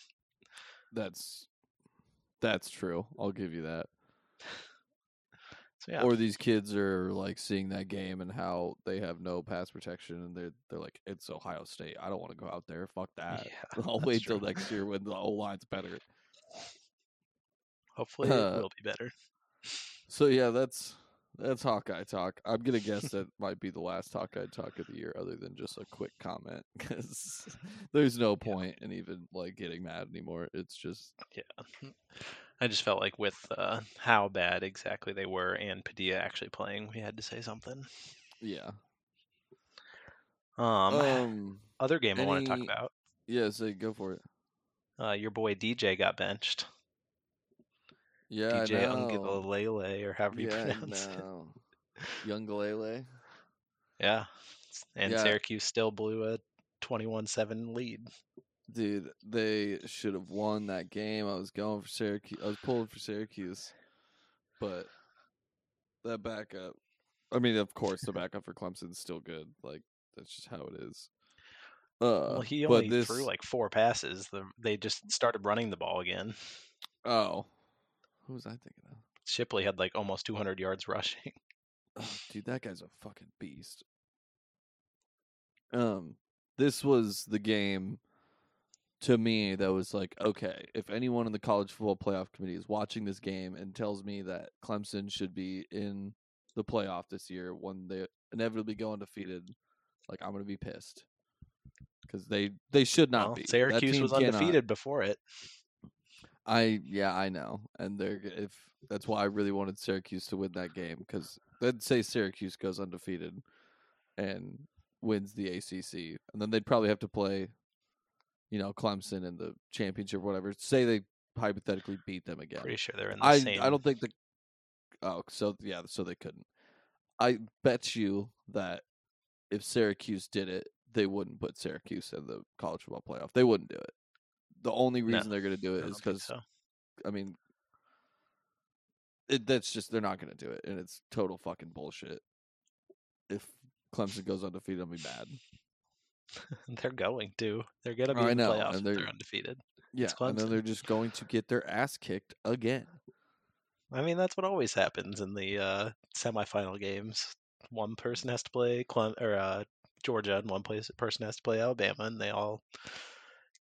[SPEAKER 1] That's that's true. I'll give you that. [laughs]
[SPEAKER 2] So yeah,
[SPEAKER 1] Or these kids are like seeing that game and how they have no pass protection, and they're they're like, it's Ohio State. I don't want to go out there. Fuck that.
[SPEAKER 2] yeah, [laughs]
[SPEAKER 1] I'll wait till next year when the O line's better. [laughs]
[SPEAKER 2] Hopefully,
[SPEAKER 1] Uh,
[SPEAKER 2] it will be better.
[SPEAKER 1] So yeah, that's that's Hawkeye talk. I'm gonna guess that might be the last Hawkeye talk of the year, other than just a quick comment, [laughs] because there's no point in even like getting mad anymore. It's just
[SPEAKER 2] Yeah. I just felt like with uh, how bad exactly they were and Padilla actually playing, we had to say something.
[SPEAKER 1] yeah.
[SPEAKER 2] Um,
[SPEAKER 1] Um.
[SPEAKER 2] other game I want to talk about.
[SPEAKER 1] Yeah. So go for it.
[SPEAKER 2] Uh, your boy DJ got benched.
[SPEAKER 1] Yeah.
[SPEAKER 2] DJ. Ungalele or however you [laughs]
[SPEAKER 1] Yeah.
[SPEAKER 2] pronounce it.
[SPEAKER 1] No. Young Galele.
[SPEAKER 2] Yeah. And
[SPEAKER 1] Yeah.
[SPEAKER 2] Syracuse still blew a 21-7 lead.
[SPEAKER 1] Dude, they should have won that game. I was going for Syracuse. I was pulling for Syracuse, but that backup. I mean, of course, the backup for Clemson's still good. Like that's just how it is. Uh,
[SPEAKER 2] Well, he
[SPEAKER 1] but
[SPEAKER 2] only
[SPEAKER 1] this,
[SPEAKER 2] threw like four passes. The, they just started running the ball again.
[SPEAKER 1] oh, who was I thinking of?
[SPEAKER 2] Shipley had like almost 200 yards rushing.
[SPEAKER 1] Oh, dude, that guy's a fucking beast. Um, this was the game to me that was like, okay, if anyone in the college football playoff committee is watching this game and tells me that Clemson should be in the playoff this year when they inevitably go undefeated, like I'm gonna be pissed because they they should not
[SPEAKER 2] Well,
[SPEAKER 1] be.
[SPEAKER 2] Syracuse was
[SPEAKER 1] cannot-
[SPEAKER 2] undefeated before it.
[SPEAKER 1] I yeah, I know, and they're if that's why I really wanted Syracuse to win that game because they'd say Syracuse goes undefeated and wins the ACC, and then they'd probably have to play you know, Clemson in the championship, or whatever. Say they hypothetically beat them again.
[SPEAKER 2] Pretty sure they're in the
[SPEAKER 1] I
[SPEAKER 2] same.
[SPEAKER 1] I don't think the. Oh, so yeah, so they couldn't. I bet you that if Syracuse did it, they wouldn't put Syracuse in the college football playoff. They wouldn't do it. The only
[SPEAKER 2] No,
[SPEAKER 1] reason they're going to do it is because
[SPEAKER 2] so.
[SPEAKER 1] I mean, it, that's just they're not going to do it, and it's total fucking bullshit. If Clemson goes undefeated, I'll be mad. [laughs]
[SPEAKER 2] they're going to. They're gonna be
[SPEAKER 1] I
[SPEAKER 2] in the
[SPEAKER 1] know,
[SPEAKER 2] playoffs
[SPEAKER 1] and they're-
[SPEAKER 2] they're undefeated.
[SPEAKER 1] Yeah, and then they're just going to get their ass kicked again.
[SPEAKER 2] I mean, that's what always happens in the uh, semifinal games. One person has to play Clem or uh, Georgia, and one place person has to play Alabama, and they all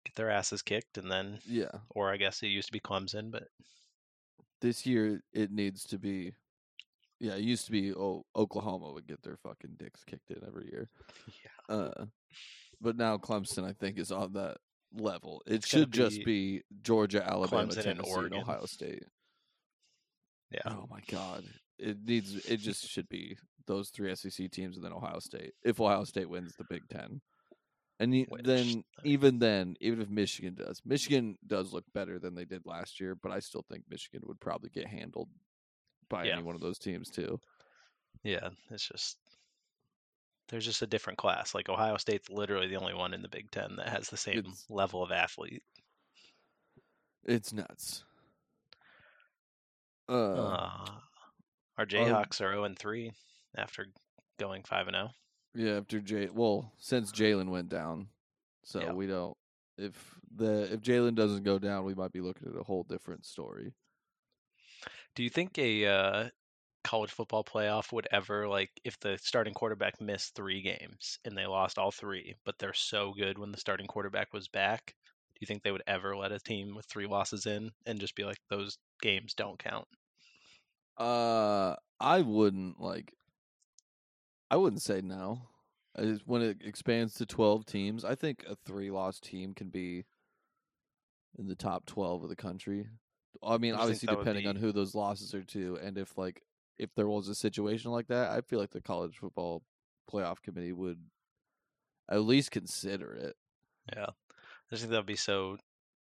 [SPEAKER 2] get their asses kicked. And then,
[SPEAKER 1] Yeah,
[SPEAKER 2] or I guess it used to be Clemson, but
[SPEAKER 1] this year it needs to be. Yeah, it used to be oh Oklahoma would get their fucking dicks kicked in every year. [laughs]
[SPEAKER 2] yeah,
[SPEAKER 1] Uh, but now Clemson, I think, is on that level. It
[SPEAKER 2] It's
[SPEAKER 1] should just
[SPEAKER 2] be
[SPEAKER 1] be Georgia, Alabama,
[SPEAKER 2] Clemson
[SPEAKER 1] Tennessee, and
[SPEAKER 2] Oregon.
[SPEAKER 1] Ohio State.
[SPEAKER 2] yeah,
[SPEAKER 1] Oh my god, it needs. It just should be those three SEC teams and then Ohio State. If Ohio State wins the Big Ten, and y-
[SPEAKER 2] Which,
[SPEAKER 1] then
[SPEAKER 2] I mean-
[SPEAKER 1] even then, even if Michigan does, Michigan does look better than they did last year. But I still think Michigan would probably get handled by
[SPEAKER 2] Yeah.
[SPEAKER 1] any one of those teams too.
[SPEAKER 2] yeah. It's just there's just a different class. Like Ohio State's literally the only one in the Big Ten that has the same
[SPEAKER 1] It's-
[SPEAKER 2] level of athlete.
[SPEAKER 1] It's nuts. Uh,
[SPEAKER 2] Uh, our Jayhawks are 0 and 3 after going 5 and oh. 0.
[SPEAKER 1] yeah. After Jay, well, since Jalen went down, so
[SPEAKER 2] Yeah.
[SPEAKER 1] we don't. If the if Jalen doesn't go down, we might be looking at a whole different story.
[SPEAKER 2] Do you think a uh, college football playoff would ever like if the starting quarterback missed three games and they lost all three, but they're so good when the starting quarterback was back? Do you think they would ever let a team with three losses in and just be like those games don't count?
[SPEAKER 1] Uh, I wouldn't like. I wouldn't say no. Just- when it expands to twelve teams, I think a three-loss team can be in the top twelve of the country. I mean,
[SPEAKER 2] I
[SPEAKER 1] obviously depending on who those losses are to, and if like if there was a situation like that, I feel like the college football playoff committee would at least consider it.
[SPEAKER 2] Yeah, I just think that would be so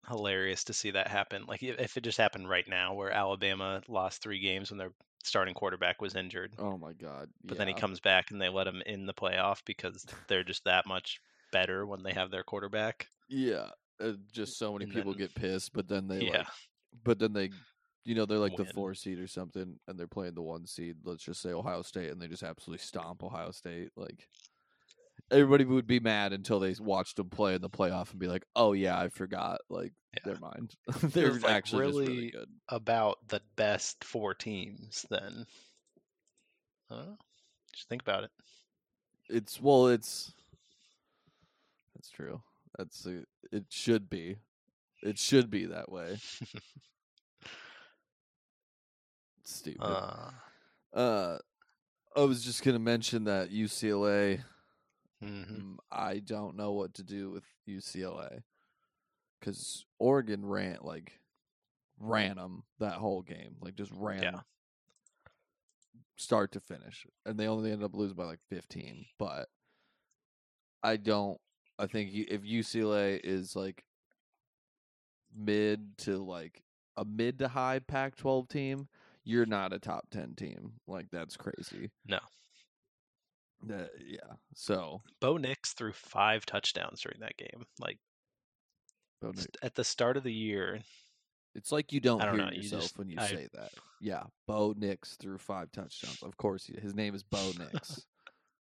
[SPEAKER 2] hilarious to see that happen. Like if if it just happened right now, where Alabama lost three games when their starting quarterback was injured,
[SPEAKER 1] Oh my god!
[SPEAKER 2] but then he comes back and they let him in the playoff because they're just that much better when they have their quarterback.
[SPEAKER 1] Yeah, uh, just so many
[SPEAKER 2] And
[SPEAKER 1] people
[SPEAKER 2] then-
[SPEAKER 1] get pissed, but then they
[SPEAKER 2] yeah,
[SPEAKER 1] like, but then they, you know, they're like the four seed or something, and they're playing the one seed. Let's just say Ohio State, and they just absolutely stomp Ohio State. Like everybody would be mad until they watched them play in the playoff and be like, "Oh yeah, I forgot." Like,
[SPEAKER 2] Yeah.
[SPEAKER 1] never mind. [laughs] they're
[SPEAKER 2] like
[SPEAKER 1] actually just really
[SPEAKER 2] really-
[SPEAKER 1] good.
[SPEAKER 2] about the best four teams. Then, I. Just think about it.
[SPEAKER 1] It's well, it's that's true. That's a, it. Should be. It should be that way. [laughs] Stupid.
[SPEAKER 2] Uh,
[SPEAKER 1] Uh, I was just gonna mention that UCLA.
[SPEAKER 2] Mhm.
[SPEAKER 1] mm, I don't know what to do with UCLA because Oregon ran like ran them that whole game, like just ran
[SPEAKER 2] Yeah.
[SPEAKER 1] start to finish, and they only ended up losing by like fifteen. But I don't. I think if UCLA is like mid to like a mid to high Pac-12 team, you're not a top 10 team. Like that's crazy.
[SPEAKER 2] No.
[SPEAKER 1] That yeah. So,
[SPEAKER 2] Bo Nix threw five touchdowns during that game. Like
[SPEAKER 1] Bo Nix-
[SPEAKER 2] st- at the start of the year,
[SPEAKER 1] it's like you don't,
[SPEAKER 2] I don't
[SPEAKER 1] hear
[SPEAKER 2] know, you
[SPEAKER 1] yourself
[SPEAKER 2] just-
[SPEAKER 1] when you
[SPEAKER 2] I-
[SPEAKER 1] say that. Yeah, Bo Nix threw five touchdowns. Of course, he, his name is Bo Nix.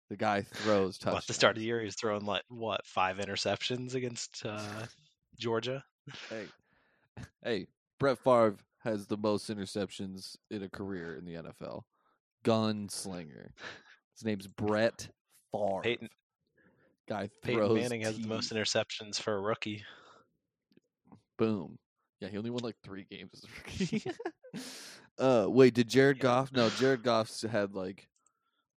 [SPEAKER 1] the guy throws touchdowns. [laughs]
[SPEAKER 2] well, at the start of the year, he was throwing like what five interceptions against uh, Georgia.
[SPEAKER 1] Hey, hey, Brett Favre has the most interceptions in a career in the NFL. [laughs] Gunslinger. His name's Brett Favre.
[SPEAKER 2] Peyton
[SPEAKER 1] Guy
[SPEAKER 2] Peyton
[SPEAKER 1] throws.
[SPEAKER 2] Manning has the most interceptions for a rookie.
[SPEAKER 1] Boom. Yeah, he only won like three games as a rookie. [laughs] [laughs] uh, wait, did Jared. Goff? No, Jared [laughs] Goff's had like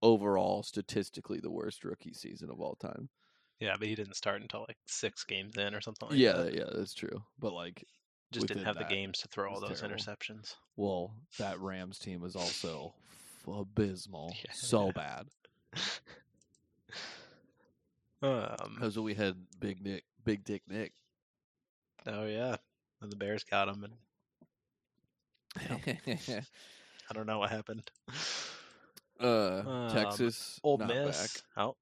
[SPEAKER 1] overall statistically the worst rookie season of all time.
[SPEAKER 2] Yeah, but he didn't start until like six games in or something like
[SPEAKER 1] yeah,
[SPEAKER 2] that.
[SPEAKER 1] yeah, that's true. But like,
[SPEAKER 2] Just didn't have
[SPEAKER 1] that,
[SPEAKER 2] the games to throw all those
[SPEAKER 1] terrible.
[SPEAKER 2] interceptions.
[SPEAKER 1] well, that Rams team was also abysmal,
[SPEAKER 2] Yeah,
[SPEAKER 1] so bad. [laughs]
[SPEAKER 2] Um,
[SPEAKER 1] Because we had Big Nick, Big Dick Nick
[SPEAKER 2] Oh yeah, and the Bears got him, and I don't [laughs] know what happened.
[SPEAKER 1] uh,
[SPEAKER 2] Um,
[SPEAKER 1] Texas,
[SPEAKER 2] Ole
[SPEAKER 1] not
[SPEAKER 2] Miss.
[SPEAKER 1] back.
[SPEAKER 2] Oh,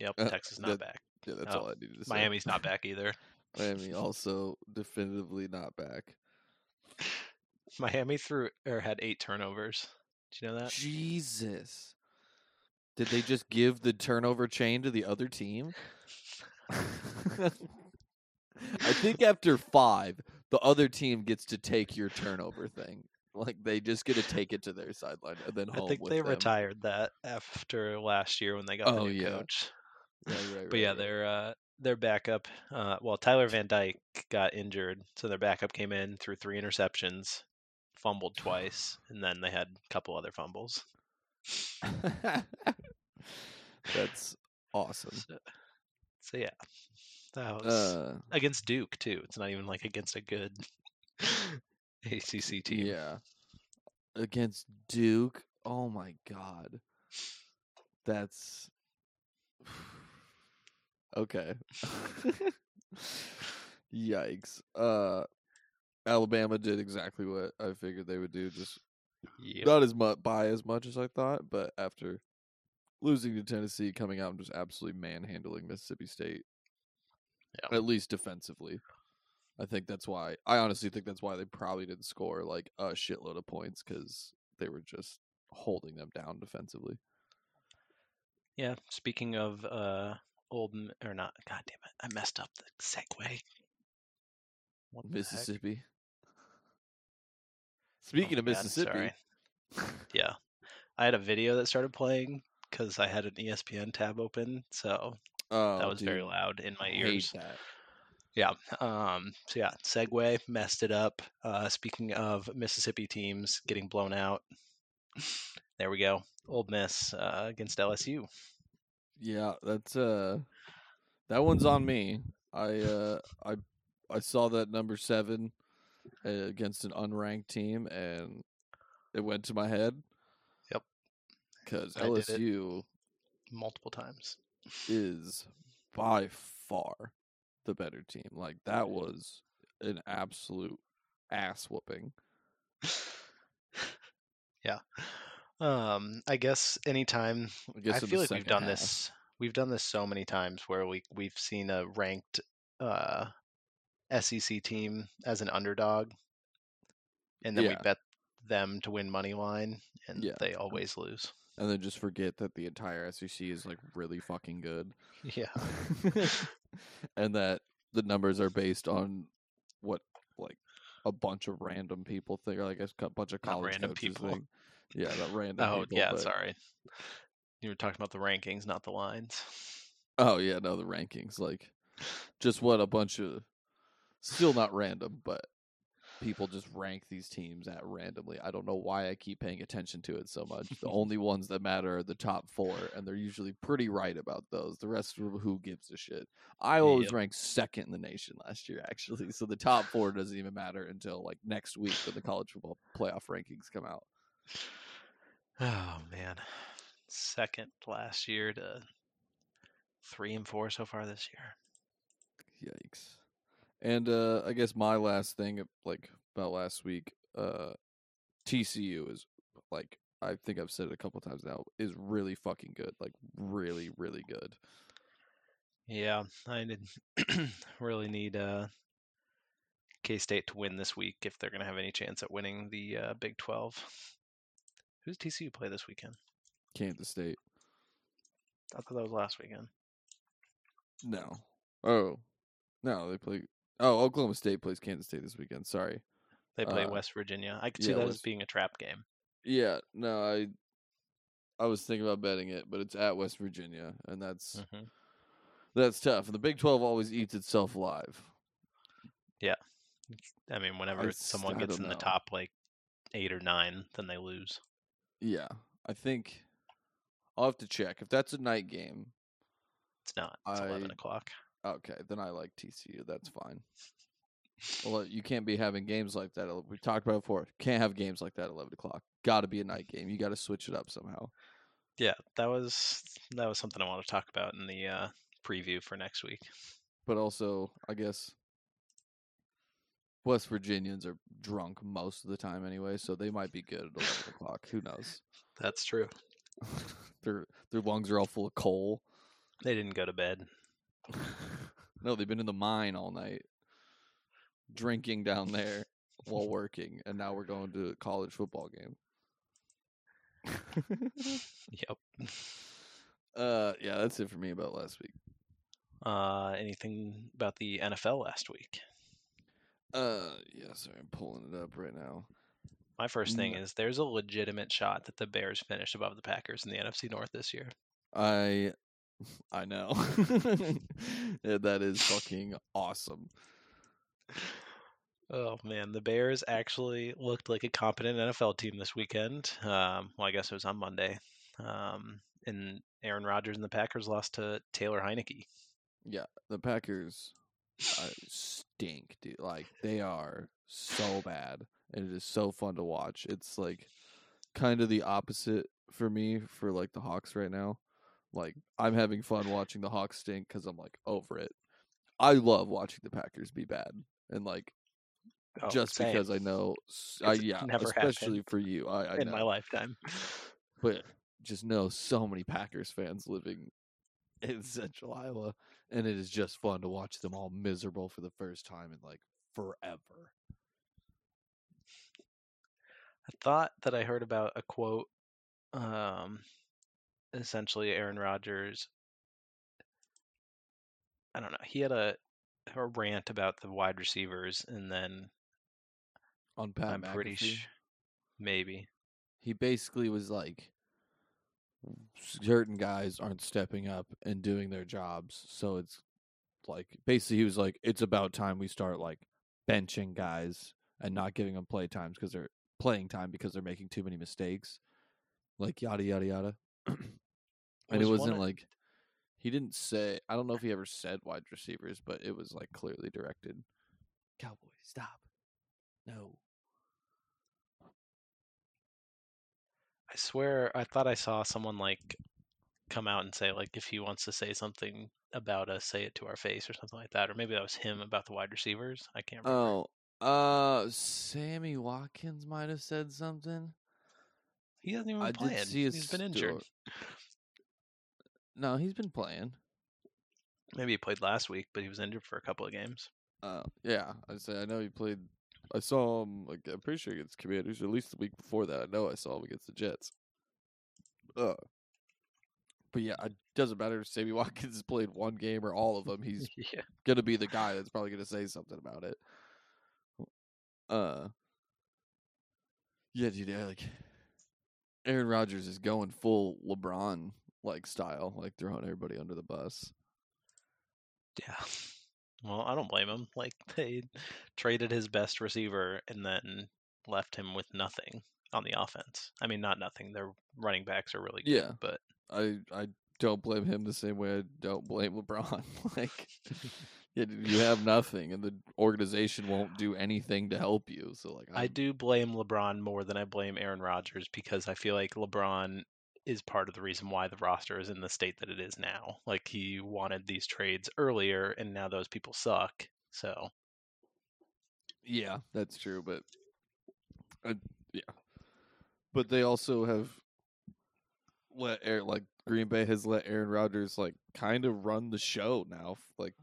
[SPEAKER 2] yep.
[SPEAKER 1] Uh,
[SPEAKER 2] Texas not
[SPEAKER 1] that-
[SPEAKER 2] back.
[SPEAKER 1] Yeah, that's
[SPEAKER 2] Oh,
[SPEAKER 1] all I needed to say.
[SPEAKER 2] Miami's not back either. [laughs]
[SPEAKER 1] Miami also definitively not back.
[SPEAKER 2] Miami threw or had eight turnovers. Did you know that?
[SPEAKER 1] Jesus. Did they just give the turnover chain to the other team? [laughs] [laughs] I think after five, the other team gets to take your turnover thing. Like they just get to take it to their sideline and then home.
[SPEAKER 2] I
[SPEAKER 1] think
[SPEAKER 2] they
[SPEAKER 1] them.
[SPEAKER 2] retired that after last year when they got the
[SPEAKER 1] Oh,
[SPEAKER 2] new
[SPEAKER 1] yeah.
[SPEAKER 2] coach.
[SPEAKER 1] You're right,
[SPEAKER 2] But yeah,
[SPEAKER 1] right, right.
[SPEAKER 2] their uh, their backup. Uh, well, Tyler Van Dyke got injured, so their backup came in, threw three interceptions, fumbled twice, and then they had a couple other fumbles. [laughs]
[SPEAKER 1] That's awesome.
[SPEAKER 2] So, so yeah, that was
[SPEAKER 1] Uh,
[SPEAKER 2] against Duke too. It's not even like against a good [laughs] ACC team.
[SPEAKER 1] yeah. Against Duke. Oh my god. That's [sighs] okay. [laughs] Yikes. Uh Alabama did exactly what I figured they would do, just
[SPEAKER 2] Yep.
[SPEAKER 1] not as much by as much as I thought, but after losing to Tennessee, coming out and just absolutely manhandling Mississippi State.
[SPEAKER 2] Yeah.
[SPEAKER 1] At least defensively. I think that's why I honestly think that's why they probably didn't score like a shitload of points because they were just holding them down defensively.
[SPEAKER 2] Yeah. Speaking of uh, old or not, God damn it, I messed up the segue. What?
[SPEAKER 1] Mississippi. Speaking
[SPEAKER 2] Oh
[SPEAKER 1] of
[SPEAKER 2] God,
[SPEAKER 1] Mississippi.
[SPEAKER 2] Yeah, I had a video that started playing because I had an ESPN tab open, so
[SPEAKER 1] oh,
[SPEAKER 2] that was very loud in my ears. Yeah. Um. So yeah, segue messed it up. Uh, speaking of Mississippi teams getting blown out, there we go. Ole Miss uh, against LSU.
[SPEAKER 1] Yeah, that's uh that one's on me. I uh I I saw that number 7 uh, against an unranked team and it went to my head.
[SPEAKER 2] Yep.
[SPEAKER 1] Cuz
[SPEAKER 2] I did it.
[SPEAKER 1] LSU
[SPEAKER 2] multiple times.
[SPEAKER 1] is by far the better team. Like that was an absolute ass whooping. [laughs]
[SPEAKER 2] yeah. Um, I guess anytime
[SPEAKER 1] I guess
[SPEAKER 2] I feel like we've done
[SPEAKER 1] half.
[SPEAKER 2] this. We've done this so many times where we we've seen a ranked uh, SEC team as an underdog, and then we bet them to win money line, and
[SPEAKER 1] Yeah.
[SPEAKER 2] they always lose.
[SPEAKER 1] and then just forget that the entire SEC is like really fucking good. [laughs]
[SPEAKER 2] Yeah, [laughs]
[SPEAKER 1] and that the numbers are based on what like a bunch of random people think, or like a bunch of
[SPEAKER 2] Not
[SPEAKER 1] college
[SPEAKER 2] random people.
[SPEAKER 1] think. Yeah, not random
[SPEAKER 2] Oh
[SPEAKER 1] people.
[SPEAKER 2] yeah,
[SPEAKER 1] but-
[SPEAKER 2] sorry. You were talking about the rankings, not the lines.
[SPEAKER 1] Oh yeah, no, the rankings like just what a bunch of still not random, but people just rank these teams at randomly. I don't know why I keep paying attention to it so much. The [laughs] only ones that matter are the top four, and they're usually pretty right about those. The rest of who gives a shit? Iowa was
[SPEAKER 2] Yep.
[SPEAKER 1] ranked second in the nation last year, actually. So the top four doesn't even matter until like next week when the college football playoff rankings come out.
[SPEAKER 2] Oh man, second last year to three and four so far this year.
[SPEAKER 1] Yikes. And uh I guess my last thing like about last week, uh TCU is like I think I've said it a couple times now, is really fucking good. Like really, really good.
[SPEAKER 2] Yeah, I did [clears throat] really need uh, K State to win this week if they're going to have any chance at winning the uh, Big 12. Who's TCU play this weekend?
[SPEAKER 1] Kansas State.
[SPEAKER 2] I thought that was last weekend.
[SPEAKER 1] No. Oh. No, they play Oh, Oklahoma State plays Kansas State this weekend. Sorry.
[SPEAKER 2] They play
[SPEAKER 1] Uh,
[SPEAKER 2] West Virginia. I could see
[SPEAKER 1] yeah,
[SPEAKER 2] that as being a trap game.
[SPEAKER 1] Yeah, no, I I was thinking about betting it, but it's at West Virginia, and that's
[SPEAKER 2] hmm
[SPEAKER 1] that's tough. And the Big Twelve always eats itself alive.
[SPEAKER 2] Yeah, I mean, whenever
[SPEAKER 1] I
[SPEAKER 2] someone
[SPEAKER 1] I
[SPEAKER 2] gets in the top like eight or nine, then they lose.
[SPEAKER 1] Yeah, I think I'll have to check if that's a night game.
[SPEAKER 2] It's not. It's 11 o'clock.
[SPEAKER 1] Okay, then I like TCU. That's fine. Well, you can't be having games like that. We talked about it before. Can't have games like that at eleven o'clock. Got to be a night game. You got to switch it up somehow.
[SPEAKER 2] Yeah, that was that was something I want to talk about in the uh, preview for next week.
[SPEAKER 1] But also, I guess West Virginians are drunk most of the time anyway, so they might be good at eleven o'clock. Who knows? [laughs]
[SPEAKER 2] That's true. [laughs]
[SPEAKER 1] their their lungs are all full of coal.
[SPEAKER 2] They didn't go to bed. [laughs]
[SPEAKER 1] no, they've been in the mine all night, drinking down there while [laughs] working, and now we're going to a college football game. [laughs]
[SPEAKER 2] Yep.
[SPEAKER 1] uh, yeah, that's it for me about last week.
[SPEAKER 2] Uh, anything about the NFL last week?
[SPEAKER 1] Uh, yeah, sorry, I'm pulling it up right now.
[SPEAKER 2] My first thing
[SPEAKER 1] No.
[SPEAKER 2] is there's a legitimate shot that the Bears finish above the Packers in the NFC North this year.
[SPEAKER 1] I, [laughs] I know. [laughs] Yeah, that is fucking awesome.
[SPEAKER 2] Oh man, the Bears actually looked like a competent NFL team this weekend. Um, well, I guess it was on Monday. Um, and Aaron Rodgers and the Packers lost to Taylor Heinicke.
[SPEAKER 1] Yeah, the Packers uh, stink, dude. Like they are so bad, and it is so fun to watch. It's like kind of the opposite for me for like the Hawks right now. Like I'm having fun watching the Hawks stink because I'm like over it. I love watching the Packers be bad, and like
[SPEAKER 2] Oh,
[SPEAKER 1] just
[SPEAKER 2] same.
[SPEAKER 1] because I know, I, yeah, especially for you, I, I
[SPEAKER 2] in
[SPEAKER 1] know.
[SPEAKER 2] my lifetime.
[SPEAKER 1] but just know so many Packers fans living in Central Iowa, and it is just fun to watch them all miserable for the first time in like forever.
[SPEAKER 2] I thought that I heard about a quote. Um, essentially, Aaron Rodgers. I don't know. He had a a rant about the wide receivers, and then
[SPEAKER 1] On Pat
[SPEAKER 2] I'm pretty
[SPEAKER 1] McAfee,
[SPEAKER 2] sure maybe
[SPEAKER 1] he basically was like, certain guys aren't stepping up and doing their jobs, so it's like basically he was like, it's about time we start like benching guys and not giving them play times because they're playing time because they're making too many mistakes, like yada yada yada. [clears throat] and it wasn't
[SPEAKER 2] of-
[SPEAKER 1] like he didn't say. I don't know if he ever said wide receivers, but it was like clearly directed. Cowboy, stop. No.
[SPEAKER 2] I swear I thought I saw someone like come out and say like if he wants to say something about us, say it to our face or something like that, or maybe that was him about the wide receivers. I can't remember.
[SPEAKER 1] Oh, uh, Sammy Watkins might have said something.
[SPEAKER 2] He hasn't even
[SPEAKER 1] I
[SPEAKER 2] been playing.
[SPEAKER 1] did see a
[SPEAKER 2] He's been injured.
[SPEAKER 1] No, he's been playing.
[SPEAKER 2] Maybe he played last week, but he was injured for a couple of games.
[SPEAKER 1] Uh, yeah, I say I know he played. I saw him. Like I'm pretty sure against Commanders. or At least the week before that, I know I saw him against the Jets. Uh, but yeah, it doesn't matter if Sammy [laughs] Watkins has played one game or all of them. [laughs] He's
[SPEAKER 2] yeah.
[SPEAKER 1] gonna be the guy that's probably gonna say something about it. Uh, yeah, dude, yeah, like Aaron Rodgers is going full LeBron like style, like throwing everybody under the bus.
[SPEAKER 2] Yeah. Well, I don't blame him. Like [laughs] they traded his best receiver and then left him with nothing on the offense. I mean, not nothing. Their running backs are really good,
[SPEAKER 1] Yeah.
[SPEAKER 2] but
[SPEAKER 1] I I don't blame him the same way I don't blame LeBron. [laughs] like, [laughs] you have nothing, and the organization won't do anything to help you. So like,
[SPEAKER 2] I
[SPEAKER 1] I'm-
[SPEAKER 2] do blame LeBron more than I blame Aaron Rodgers because I feel like LeBron is part of the reason why the roster is in the state that it is now. Like he wanted these trades earlier and now those people suck. So,
[SPEAKER 1] Yeah, that's true, but uh, yeah, but they also have let Aaron, like Green Bay has let Aaron Rodgers like kind of run the show now, like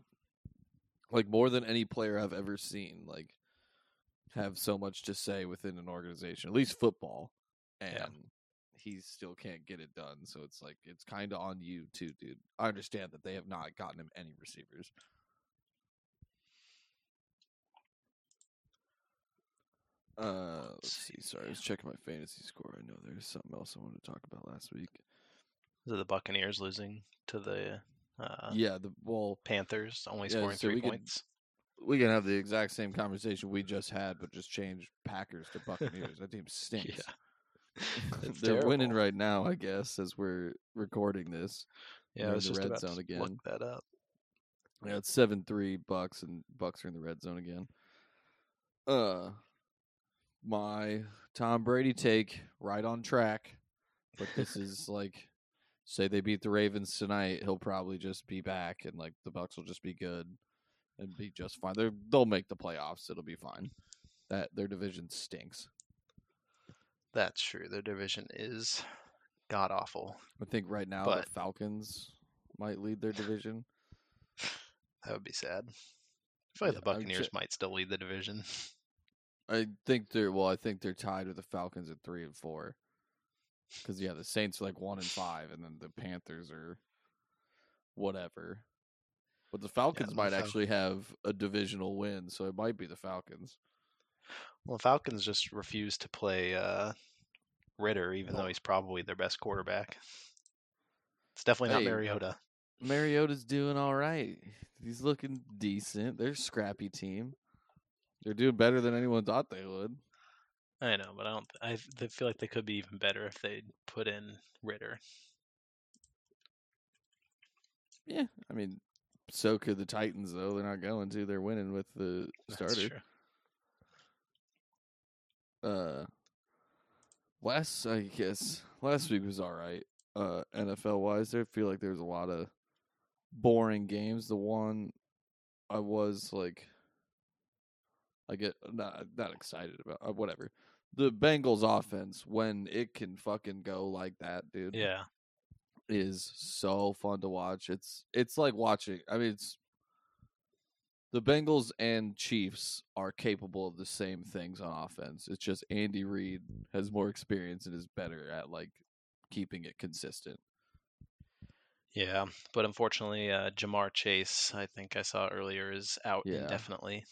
[SPEAKER 1] like more than any player I've ever seen. Like have so much to say within an organization, at least football, and
[SPEAKER 2] Yeah.
[SPEAKER 1] he still can't get it done. So it's like it's kind of on you too, dude. I understand that they have not gotten him any receivers. Uh, let's see. Sorry, I was checking my fantasy score. I know there's something else I wanted to talk about last week.
[SPEAKER 2] Is it the Buccaneers losing to the uh,
[SPEAKER 1] yeah, the well,
[SPEAKER 2] Panthers, only
[SPEAKER 1] Yeah,
[SPEAKER 2] scoring
[SPEAKER 1] so
[SPEAKER 2] three
[SPEAKER 1] we
[SPEAKER 2] points?
[SPEAKER 1] we can have the exact same conversation we just had, but just change Packers to Buccaneers. that team [laughs] stinks. [laughs]
[SPEAKER 2] It's [laughs]
[SPEAKER 1] They're winning right now, I guess, as we're recording this.
[SPEAKER 2] Yeah,
[SPEAKER 1] They're
[SPEAKER 2] I
[SPEAKER 1] in
[SPEAKER 2] was
[SPEAKER 1] the
[SPEAKER 2] just
[SPEAKER 1] red zone again.
[SPEAKER 2] look that up.
[SPEAKER 1] Yeah, it's seven three Bucks, and Bucks are in the red zone again. Uh, my Tom Brady take right on track, but this is like, say they beat the Ravens tonight, he'll probably just be back, and like the Bucks will just be good. and be just fine. They they'll make the playoffs. It'll be fine. That their division stinks.
[SPEAKER 2] That's true. Their division is god awful.
[SPEAKER 1] I think right now
[SPEAKER 2] But-
[SPEAKER 1] the Falcons might lead their division. [sighs]
[SPEAKER 2] That would be sad. I feel like
[SPEAKER 1] Yeah,
[SPEAKER 2] the Buccaneers might still lead the division.
[SPEAKER 1] I think they're well. I think they're tied with the Falcons at three and four. Because yeah, the Saints are like one and five, and then the Panthers are whatever. But the Falcons
[SPEAKER 2] the
[SPEAKER 1] might
[SPEAKER 2] Fal-
[SPEAKER 1] actually have a divisional win, so it might be the Falcons.
[SPEAKER 2] Well, the Falcons just refuse to play uh, Ridder, even though he's probably their best quarterback. It's definitely
[SPEAKER 1] Hey,
[SPEAKER 2] not Mariota.
[SPEAKER 1] Mariota's doing all right. He's looking decent. They're a scrappy team. They're doing better than anyone thought they would.
[SPEAKER 2] I know, but I don't. I th- feel like they could be even better if they put in Ridder.
[SPEAKER 1] Yeah, I mean, so could the Titans though. They're not going to. They're winning with the
[SPEAKER 2] That's
[SPEAKER 1] starter.
[SPEAKER 2] true.
[SPEAKER 1] uh last I guess last week was all right. Uh NFL wise, I feel like there's a lot of boring games. The one I was like I get not not excited about uh, whatever. The Bengals offense when it can fucking go like that, dude,
[SPEAKER 2] Yeah,
[SPEAKER 1] is so fun to watch. It's it's like watching. I mean, it's the Bengals and Chiefs are capable of the same things on offense. It's just Andy Reid has more experience and is better at like keeping it consistent.
[SPEAKER 2] yeah, but unfortunately, uh, Ja'Marr Chase, I think I saw earlier, is out
[SPEAKER 1] Yeah.
[SPEAKER 2] indefinitely.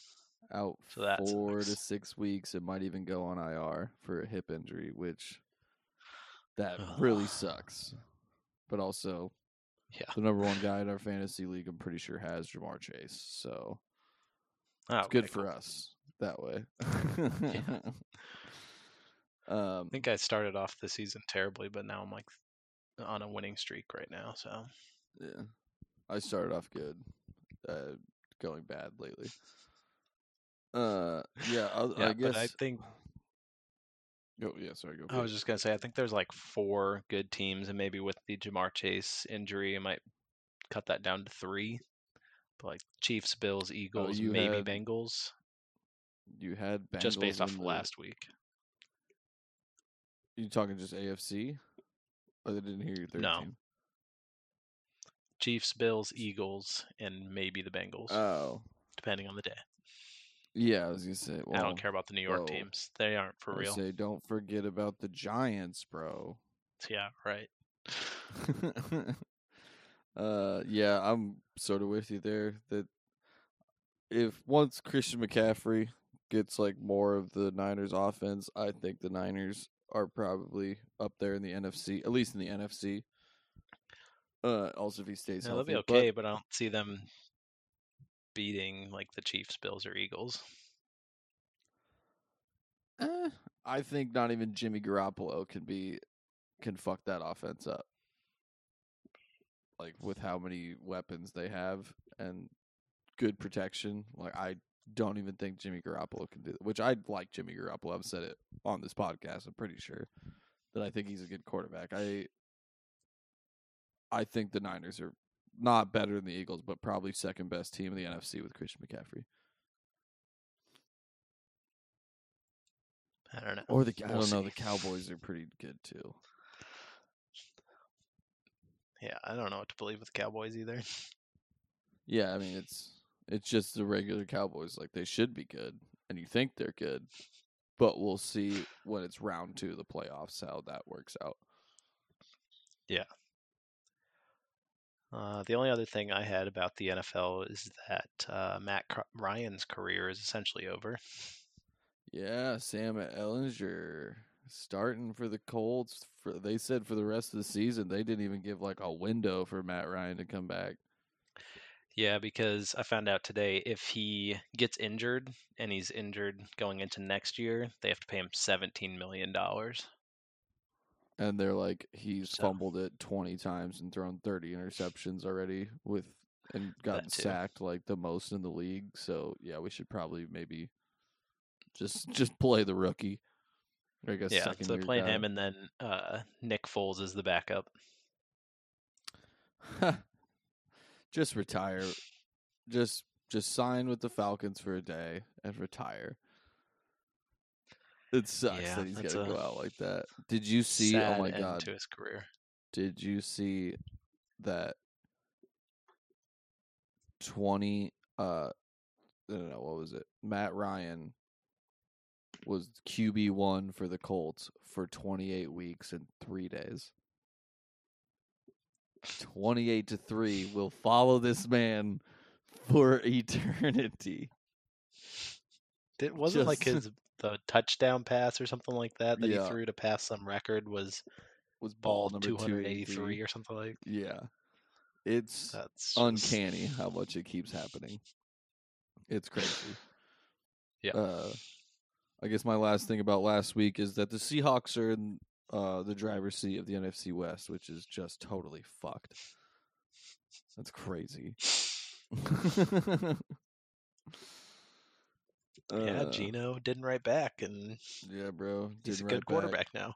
[SPEAKER 1] Out
[SPEAKER 2] So
[SPEAKER 1] four to six weeks. It might even go on IR for a hip injury, which that really [sighs] sucks. But also,
[SPEAKER 2] Yeah.
[SPEAKER 1] the number one guy in our fantasy league, I'm pretty sure has Ja'Marr Chase. So
[SPEAKER 2] Oh,
[SPEAKER 1] it's good for us that way. [laughs]
[SPEAKER 2] I
[SPEAKER 1] um,
[SPEAKER 2] think I started off the season terribly, but now I'm like on a winning streak right now. So
[SPEAKER 1] yeah, I started off good, uh, going bad lately. Uh, yeah, I,
[SPEAKER 2] yeah,
[SPEAKER 1] I guess.
[SPEAKER 2] but I think
[SPEAKER 1] oh yeah, sorry. Go.
[SPEAKER 2] I was just gonna say I think there's like four good teams, and maybe with the Ja'Marr Chase injury, I might cut that down to three. But like Chiefs, Bills, Eagles,
[SPEAKER 1] you
[SPEAKER 2] maybe
[SPEAKER 1] had
[SPEAKER 2] Bengals,
[SPEAKER 1] you had Bengals
[SPEAKER 2] just based off of
[SPEAKER 1] the-
[SPEAKER 2] last week.
[SPEAKER 1] You talking just AFC? They didn't hear your third
[SPEAKER 2] No.
[SPEAKER 1] team?
[SPEAKER 2] Chiefs, Bills, Eagles, and maybe the Bengals,
[SPEAKER 1] Oh,
[SPEAKER 2] depending on the day.
[SPEAKER 1] Yeah. I was gonna say. Well,
[SPEAKER 2] I don't care about the New York teams; they aren't for
[SPEAKER 1] I
[SPEAKER 2] real.
[SPEAKER 1] Say, don't forget about the Giants, bro.
[SPEAKER 2] Yeah, right. [laughs]
[SPEAKER 1] uh, yeah, I'm sort of with you there. That if once Christian McCaffrey gets like more of the Niners offense, I think the Niners are probably up there in the NFC, at least in the NFC. Uh, also if he stays
[SPEAKER 2] Yeah, they'll
[SPEAKER 1] healthy,
[SPEAKER 2] be
[SPEAKER 1] but-
[SPEAKER 2] okay, but I don't see them beating like the Chiefs, Bills, or Eagles.
[SPEAKER 1] Eh, I think not even Jimmy Garoppolo can be can fuck that offense up. Like with how many weapons they have and good protection, like I don't even think Jimmy Garoppolo can do that. Which I like Jimmy Garoppolo. I've said it on this podcast. I'm pretty sure that I think he's a good quarterback. I I think the Niners are not better than the Eagles, but probably second best team in the NFC with Christian McCaffrey.
[SPEAKER 2] I don't know.
[SPEAKER 1] Or the I
[SPEAKER 2] We'll
[SPEAKER 1] don't know. The Cowboys are pretty good too.
[SPEAKER 2] Yeah, I don't know what to believe with the Cowboys either.
[SPEAKER 1] Yeah, I mean it's it's just the regular Cowboys. Like they should be good, and you think they're good, but we'll see when it's round two of the playoffs how that works out.
[SPEAKER 2] Uh, the only other thing I had about the NFL is that uh, Matt Ryan's career is essentially over.
[SPEAKER 1] Yeah, Sam Ehlinger starting for the Colts. For they said for the rest of the season, they didn't even give like a window for Matt Ryan to come back.
[SPEAKER 2] Yeah, because I found out today if he gets injured and he's injured going into next year, they have to pay him seventeen million dollars.
[SPEAKER 1] And they're like, he's
[SPEAKER 2] So-
[SPEAKER 1] fumbled it twenty times and thrown thirty interceptions already with and gotten sacked like the most in the league. So yeah, we should probably maybe just just play the rookie. I guess
[SPEAKER 2] Yeah, so playing
[SPEAKER 1] guy.
[SPEAKER 2] him, and then uh, Nick Foles is the backup. [laughs]
[SPEAKER 1] just retire. Just Just sign with the Falcons for a day and retire. It sucks
[SPEAKER 2] Yeah,
[SPEAKER 1] that he's
[SPEAKER 2] that's
[SPEAKER 1] gonna go out like that. Did you see? Oh my god!
[SPEAKER 2] to his career.
[SPEAKER 1] Did you see that twenty? Uh, I don't know what was it. Matt Ryan was QB one for the Colts for twenty eight weeks and three days. Twenty eight to three will follow this man for eternity.
[SPEAKER 2] It wasn't like his the touchdown pass or something like that that
[SPEAKER 1] Yeah.
[SPEAKER 2] he threw to pass some record was
[SPEAKER 1] Was
[SPEAKER 2] ball
[SPEAKER 1] ball number
[SPEAKER 2] 283 or something like
[SPEAKER 1] Yeah, it's
[SPEAKER 2] that's just-
[SPEAKER 1] uncanny how much it keeps happening. It's crazy.
[SPEAKER 2] Yeah.
[SPEAKER 1] Uh, I guess my last thing about last week is that the Seahawks are in uh, the driver's seat of the NFC West, which is just totally fucked. That's crazy. [laughs] [laughs] [laughs]
[SPEAKER 2] yeah,
[SPEAKER 1] Uh,
[SPEAKER 2] Geno didn't write back and
[SPEAKER 1] Yeah, bro.
[SPEAKER 2] he's a good
[SPEAKER 1] write back.
[SPEAKER 2] quarterback now.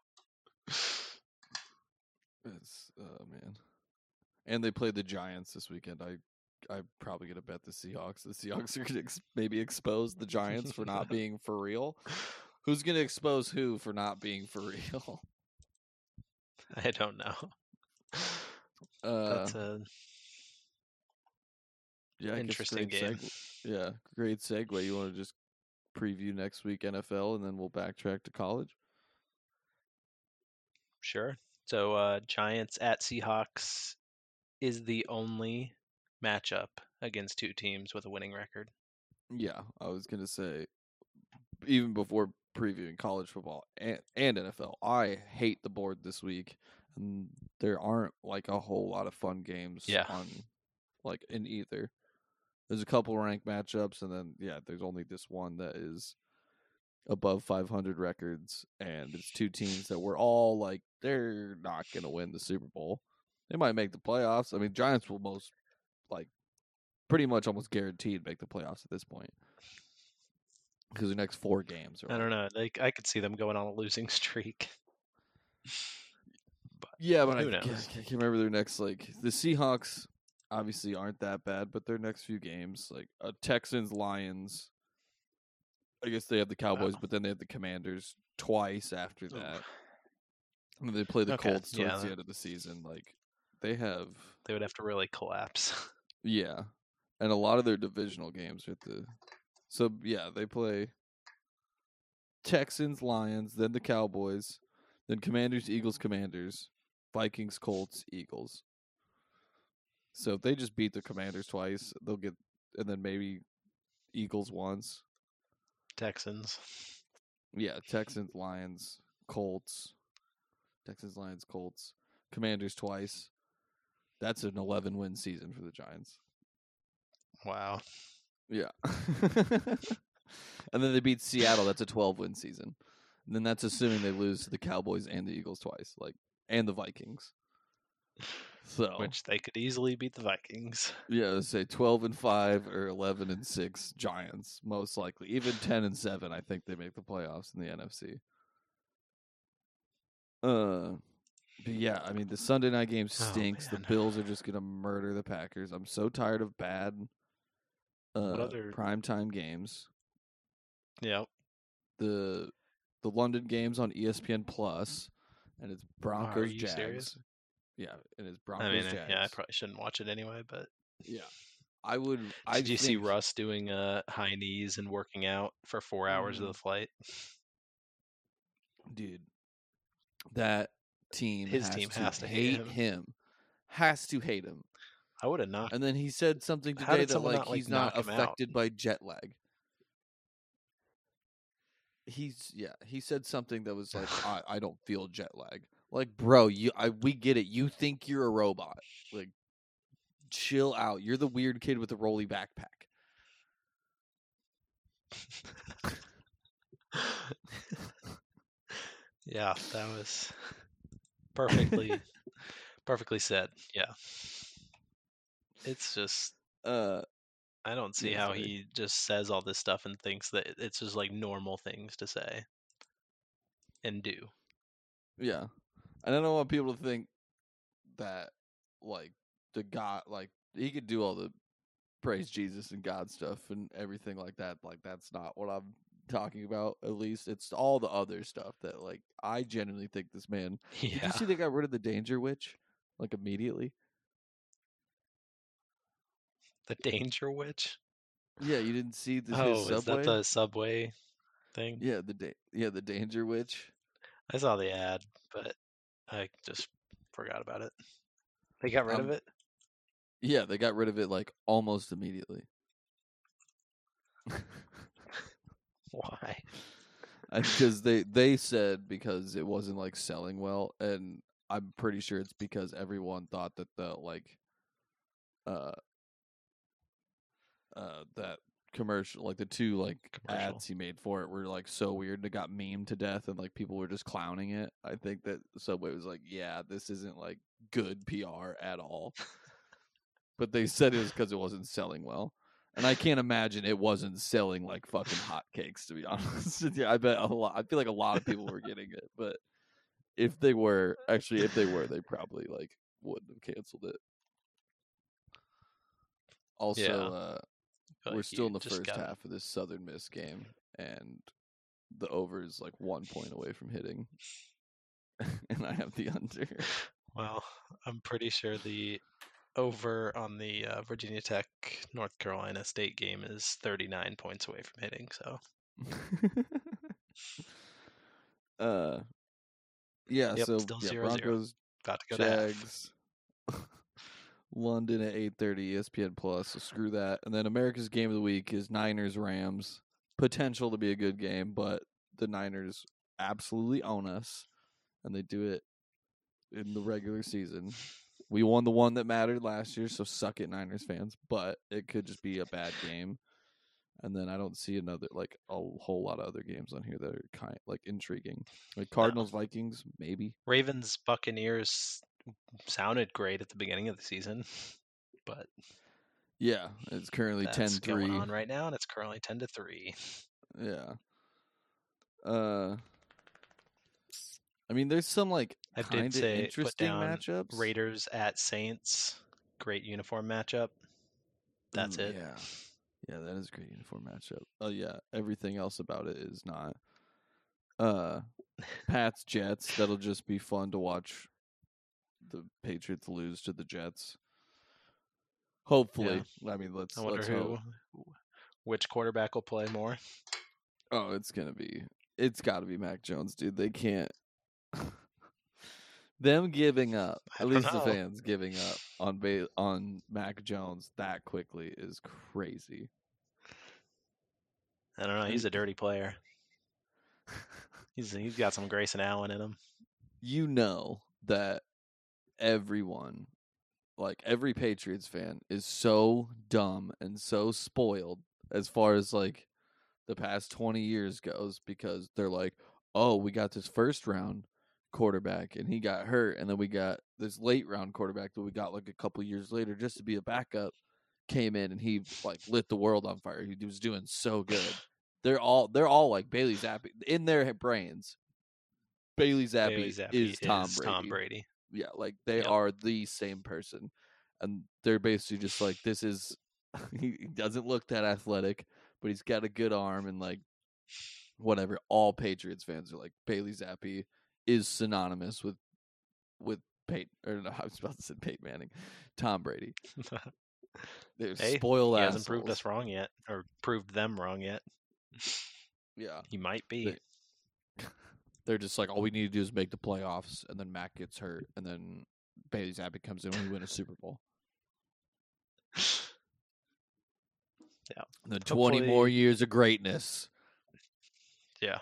[SPEAKER 1] It's oh man. And they played the Giants this weekend. I I'm probably gonna bet the Seahawks. The Seahawks are gonna ex- maybe expose the Giants for not [laughs] being for real. Who's gonna expose who for not being for real? [laughs]
[SPEAKER 2] I don't know.
[SPEAKER 1] Uh,
[SPEAKER 2] That's a
[SPEAKER 1] yeah,
[SPEAKER 2] interesting game.
[SPEAKER 1] segue- Yeah, great segue. You want to just preview next week NFL, and then we'll backtrack to college.
[SPEAKER 2] Sure. So uh Giants at Seahawks is the only matchup against two teams with a winning record.
[SPEAKER 1] Yeah, I was gonna say, even before previewing college football and, and NFL, I hate the board this week, and there aren't like a whole lot of fun games.
[SPEAKER 2] Yeah.
[SPEAKER 1] on like in either. There's a couple ranked matchups, and then yeah, there's only this one that is above 500 records, and it's two teams that were all like they're not gonna win the Super Bowl. They might make the playoffs. I mean, Giants will most like pretty much almost guaranteed make the playoffs at this point because the next four games are.
[SPEAKER 2] I don't know. Like I could see them going on a losing [laughs] streak.
[SPEAKER 1] Yeah, but I, I can't remember their next like the Seahawks. Obviously, aren't that bad, but their next few games, like uh, Texans, Lions. I guess they have the Cowboys, but then they have the Commanders twice after that. And then they play the
[SPEAKER 2] Okay,
[SPEAKER 1] Colts towards
[SPEAKER 2] yeah,
[SPEAKER 1] the end of the season. Like they have,
[SPEAKER 2] They would have to really collapse. [laughs]
[SPEAKER 1] yeah, and a lot of their divisional games are at the. So yeah, they play Texans, Lions, then the Cowboys, then Commanders, Eagles, Commanders, Vikings, Colts, Eagles. So if they just beat the Commanders twice, they'll get, and then maybe Eagles once.
[SPEAKER 2] Texans.
[SPEAKER 1] Yeah, Texans, Lions, Colts, Texans, Lions, Colts, Commanders twice. That's an 11 win season for the Giants.
[SPEAKER 2] Wow.
[SPEAKER 1] Yeah. [laughs] and then they beat Seattle. That's a 12 win season. And then that's assuming they lose to the Cowboys and the Eagles twice, like, and the Vikings. So,
[SPEAKER 2] Which they could easily beat the Vikings. [laughs]
[SPEAKER 1] yeah, let's say 12 and 5 or 11 and 6 Giants, most likely. Even 10 and 7, I think they make the playoffs in the NFC. Uh, but yeah, I mean, the Sunday night game
[SPEAKER 2] Oh,
[SPEAKER 1] stinks. the. Bills are just going to murder the Packers. I'm so tired of bad uh,
[SPEAKER 2] other-
[SPEAKER 1] primetime games.
[SPEAKER 2] Yep.
[SPEAKER 1] the the London games on ESPN Plus, and it's Broncos Jags.
[SPEAKER 2] serious?
[SPEAKER 1] Yeah, and it's Broncos
[SPEAKER 2] I mean,
[SPEAKER 1] Jags.
[SPEAKER 2] yeah, I probably shouldn't watch it anyway, but
[SPEAKER 1] yeah, I would. [laughs] I
[SPEAKER 2] did you see Russ doing uh, high knees and working out for four hours of
[SPEAKER 1] Mm.
[SPEAKER 2] the flight?
[SPEAKER 1] dude? That team,
[SPEAKER 2] His
[SPEAKER 1] has
[SPEAKER 2] team
[SPEAKER 1] to
[SPEAKER 2] has to hate him.
[SPEAKER 1] him. Has to hate him.
[SPEAKER 2] I would have not.
[SPEAKER 1] And then he said something today that like
[SPEAKER 2] not, like,
[SPEAKER 1] he's not affected by jet lag. He's yeah. He said something that was like, I, I don't feel jet lag. Like, bro, you I we get it. You think you're a robot. Like, chill out. You're the weird kid with the rolly backpack. [laughs]
[SPEAKER 2] yeah, that was perfectly, perfectly said. Yeah, it's just
[SPEAKER 1] Uh,
[SPEAKER 2] I don't see how
[SPEAKER 1] sorry.
[SPEAKER 2] he just says all this stuff and thinks that it's just like normal things to say and do.
[SPEAKER 1] yeah. And I don't want people to think that like the God like he could do all the praise Jesus and God stuff and everything like that. Like that's not what I'm talking about. At least it's all the other stuff that like I genuinely think this man. [laughs] Did you see they got rid of the Danger Wich like immediately?
[SPEAKER 2] The Danger Wich.
[SPEAKER 1] Yeah, you didn't see this
[SPEAKER 2] oh,
[SPEAKER 1] his
[SPEAKER 2] is that the subway thing?
[SPEAKER 1] Yeah, the da- yeah the Danger Wich.
[SPEAKER 2] I saw the ad, but I just forgot about it. They got rid
[SPEAKER 1] Um,
[SPEAKER 2] of it.
[SPEAKER 1] Yeah, they got rid of it like almost immediately. [laughs]
[SPEAKER 2] Why?
[SPEAKER 1] because they they said because it wasn't like selling well and i'm pretty sure it's because everyone thought that the like uh uh that commercial like the two like
[SPEAKER 2] Commercial.
[SPEAKER 1] ads he made for it were like so weird and it got memed to death and like people were just clowning it i think that subway was like yeah this isn't like good pr at all but they said it was because it wasn't selling well and I can't imagine it wasn't selling like fucking hotcakes. To be [laughs] honest, you. I bet a lot. I feel like a lot of people were getting it, but if they were actually, if they were, they probably like wouldn't have canceled it. Also,
[SPEAKER 2] Yeah.
[SPEAKER 1] uh, we're still in the first
[SPEAKER 2] got-
[SPEAKER 1] half of this Southern Miss game, and the over is like one point away from hitting, [laughs] and I have the under.
[SPEAKER 2] Well, I'm pretty sure the over on the uh, Virginia Tech North Carolina State game is 39 points away from hitting. So [laughs]
[SPEAKER 1] uh, yeah.
[SPEAKER 2] Yep,
[SPEAKER 1] so
[SPEAKER 2] still
[SPEAKER 1] yeah,
[SPEAKER 2] 0-0. Got to go to half.
[SPEAKER 1] Jags. [laughs] London at eight thirty, E ESPN Plus. So screw that. And then America's game of the week is Niners Rams. Potential to be a good game, but the Niners absolutely own us, and they do it in the regular season. We won the one that mattered last year, so suck it, Niners fans. But it could just be a bad game. And then I don't see another like a whole lot of other games on here that are kind like intriguing. Like Cardinals Vikings, maybe.
[SPEAKER 2] Ravens Buccaneers sounded great at the beginning of the season, [laughs] but
[SPEAKER 1] Yeah, it's currently
[SPEAKER 2] that's
[SPEAKER 1] 10-3.
[SPEAKER 2] going on right now, and it's currently 10 to three. [laughs]
[SPEAKER 1] Yeah. Uh I mean there's some like
[SPEAKER 2] I did say
[SPEAKER 1] interesting matchups.
[SPEAKER 2] Raiders at Saints, great uniform matchup. That's
[SPEAKER 1] Mm,
[SPEAKER 2] it.
[SPEAKER 1] Yeah. [laughs] Yeah, that is a great uniform matchup. Oh yeah, everything else about it is not. Uh Pats Jets, that'll just be fun to watch the Patriots lose to the Jets. Hopefully. I mean, let's
[SPEAKER 2] I wonder
[SPEAKER 1] let's
[SPEAKER 2] who,
[SPEAKER 1] hope.
[SPEAKER 2] which quarterback will play more.
[SPEAKER 1] Oh, it's gonna be. It's got to be Mac Jones, dude. They can't. [laughs] Them giving up, at least the fans giving up on ba- on Mac Jones that quickly is crazy.
[SPEAKER 2] I don't know. He's a dirty player. [laughs] He's he's got some Grayson Allen in him.
[SPEAKER 1] you know that everyone, like every Patriots fan, is so dumb and so spoiled as far as like the past 20 years goes because they're like, oh, we got this first round quarterback and he got hurt. And then we got this late round quarterback that we got like a couple years later just to be a backup came in and he like lit the world on fire. He was doing so good. They're all they're all like Bailey Zappe in their brains. Bailey Zappe,
[SPEAKER 2] Bailey Zappe
[SPEAKER 1] is Tom Brady.
[SPEAKER 2] Tom Brady.
[SPEAKER 1] Yeah, like they
[SPEAKER 2] Yep.
[SPEAKER 1] are the same person, and they're basically just like this is. [laughs] he, doesn't look that athletic, but he's got a good arm and like whatever. All Patriots fans are like Bailey Zappe is synonymous with with Peyton or no, [laughs] I was about to say Peyton Manning, Tom Brady. [laughs] They're
[SPEAKER 2] Hey,
[SPEAKER 1] spoiled
[SPEAKER 2] he hasn't proved us wrong yet, or proved them wrong yet.
[SPEAKER 1] Yeah,
[SPEAKER 2] He might be.
[SPEAKER 1] They're just like all we need to do is make the playoffs, and then Mac gets hurt, and then Bailey Zappe comes in and we win a Super Bowl.
[SPEAKER 2] Yeah.
[SPEAKER 1] And then twenty more years of greatness.
[SPEAKER 2] Yeah.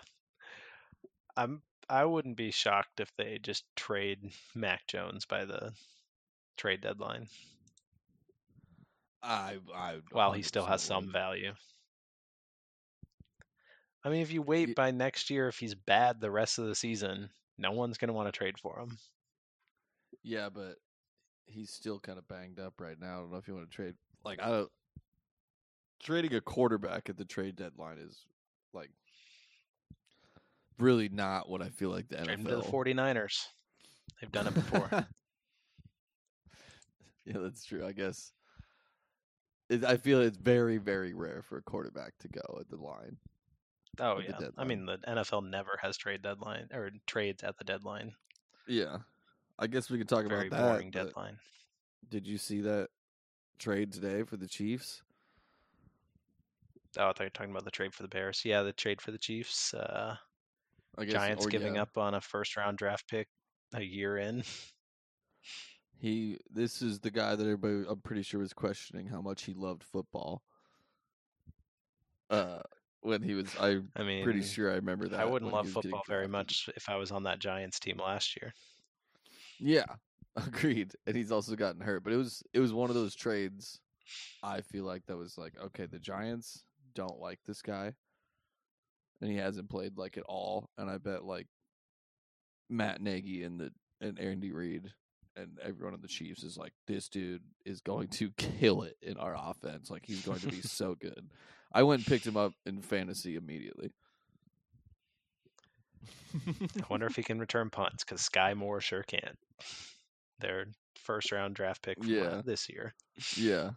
[SPEAKER 2] I'm I wouldn't be shocked if they just trade Mac Jones by the trade deadline
[SPEAKER 1] I, I
[SPEAKER 2] while he still has some value. I mean, if you wait by next year, if he's bad the rest of the season, no one's going to want to trade for him.
[SPEAKER 1] Yeah, but he's still kind of banged up right now. I don't know if you want to trade. Like I don't. Trading a quarterback at the trade deadline is like really not what I feel like the
[SPEAKER 2] Trade
[SPEAKER 1] NFL.
[SPEAKER 2] to the 49ers. They've done it before. [laughs]
[SPEAKER 1] yeah, that's true. I guess. it, I feel it's very very rare for a quarterback to go at the line.
[SPEAKER 2] Oh yeah, I mean the NFL never has trade deadline or trades at the deadline.
[SPEAKER 1] Yeah, I guess we could talk
[SPEAKER 2] Very
[SPEAKER 1] about that.
[SPEAKER 2] boring deadline.
[SPEAKER 1] Did you see that trade today for the Chiefs?
[SPEAKER 2] Oh, I thought you were talking about the trade for the Bears. Yeah, the trade for the Chiefs. Uh,
[SPEAKER 1] I guess,
[SPEAKER 2] Giants
[SPEAKER 1] or,
[SPEAKER 2] giving
[SPEAKER 1] yeah,
[SPEAKER 2] up on a first round draft pick a year in.
[SPEAKER 1] He. This is the guy that everybody. I'm pretty sure was questioning how much he loved football. Uh, when he was, I'm
[SPEAKER 2] I mean,
[SPEAKER 1] pretty sure I remember that.
[SPEAKER 2] I wouldn't love football very much if I was on that Giants team last year.
[SPEAKER 1] Yeah, [laughs] agreed. And he's also gotten hurt, but it was it was one of those trades. I feel like that was like okay, the Giants don't like this guy, and he hasn't played like at all. And I bet like Matt Nagy and the and Andy Reid and everyone on the Chiefs is like, this dude is going to [laughs] kill it in our offense. Like he's going to be [laughs] so good. I went and picked him up in fantasy immediately. [laughs]
[SPEAKER 2] I wonder if he can return punts because Skyy Moore sure can. Their first round draft pick from, uh,
[SPEAKER 1] Yeah.
[SPEAKER 2] this year.
[SPEAKER 1] Yeah.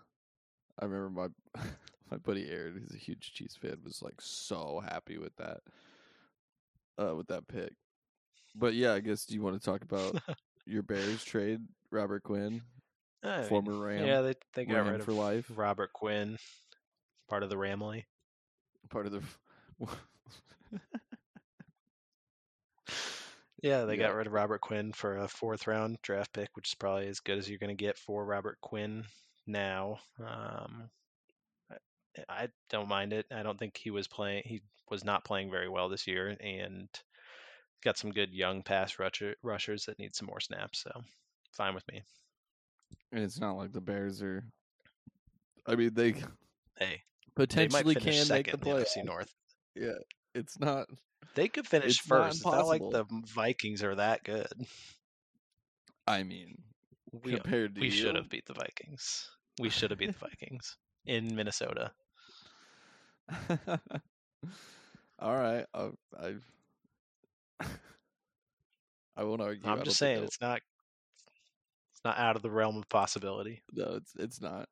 [SPEAKER 1] I remember my [laughs] my buddy Aaron, who's a huge Chiefs fan, was like so happy with that. Uh with that pick. But yeah, I guess do you want to talk about [laughs] your Bears trade, Robert Quinn,
[SPEAKER 2] I mean,
[SPEAKER 1] former Ram,
[SPEAKER 2] yeah, they they got
[SPEAKER 1] Ram
[SPEAKER 2] rid
[SPEAKER 1] for
[SPEAKER 2] of
[SPEAKER 1] life,
[SPEAKER 2] Robert Quinn, part of the Ramley.
[SPEAKER 1] part of the [laughs]
[SPEAKER 2] Yeah, they
[SPEAKER 1] Yeah.
[SPEAKER 2] got rid of Robert Quinn for a fourth round draft pick, which is probably as good as you're going to get for Robert Quinn now. Um, I, I don't mind it. I don't think he was playing. He was not playing very well this year, and got some good young pass rusher, rushers that need some more snaps. So fine with me.
[SPEAKER 1] and it's not like the Bears are I mean they
[SPEAKER 2] Hey,
[SPEAKER 1] potentially
[SPEAKER 2] might
[SPEAKER 1] can make the
[SPEAKER 2] in the. NFC North.
[SPEAKER 1] Yeah. It's not
[SPEAKER 2] They could finish
[SPEAKER 1] It's not
[SPEAKER 2] first. It's not like the Vikings are that good.
[SPEAKER 1] I mean
[SPEAKER 2] We uh,
[SPEAKER 1] compared to
[SPEAKER 2] we
[SPEAKER 1] you.
[SPEAKER 2] should have beat the Vikings. We [laughs] should have beat the Vikings in Minnesota. [laughs]
[SPEAKER 1] All right, I, I, [laughs] I won't argue. I
[SPEAKER 2] I'm just saying it's not it's not out of the realm of possibility.
[SPEAKER 1] no, it's it's not.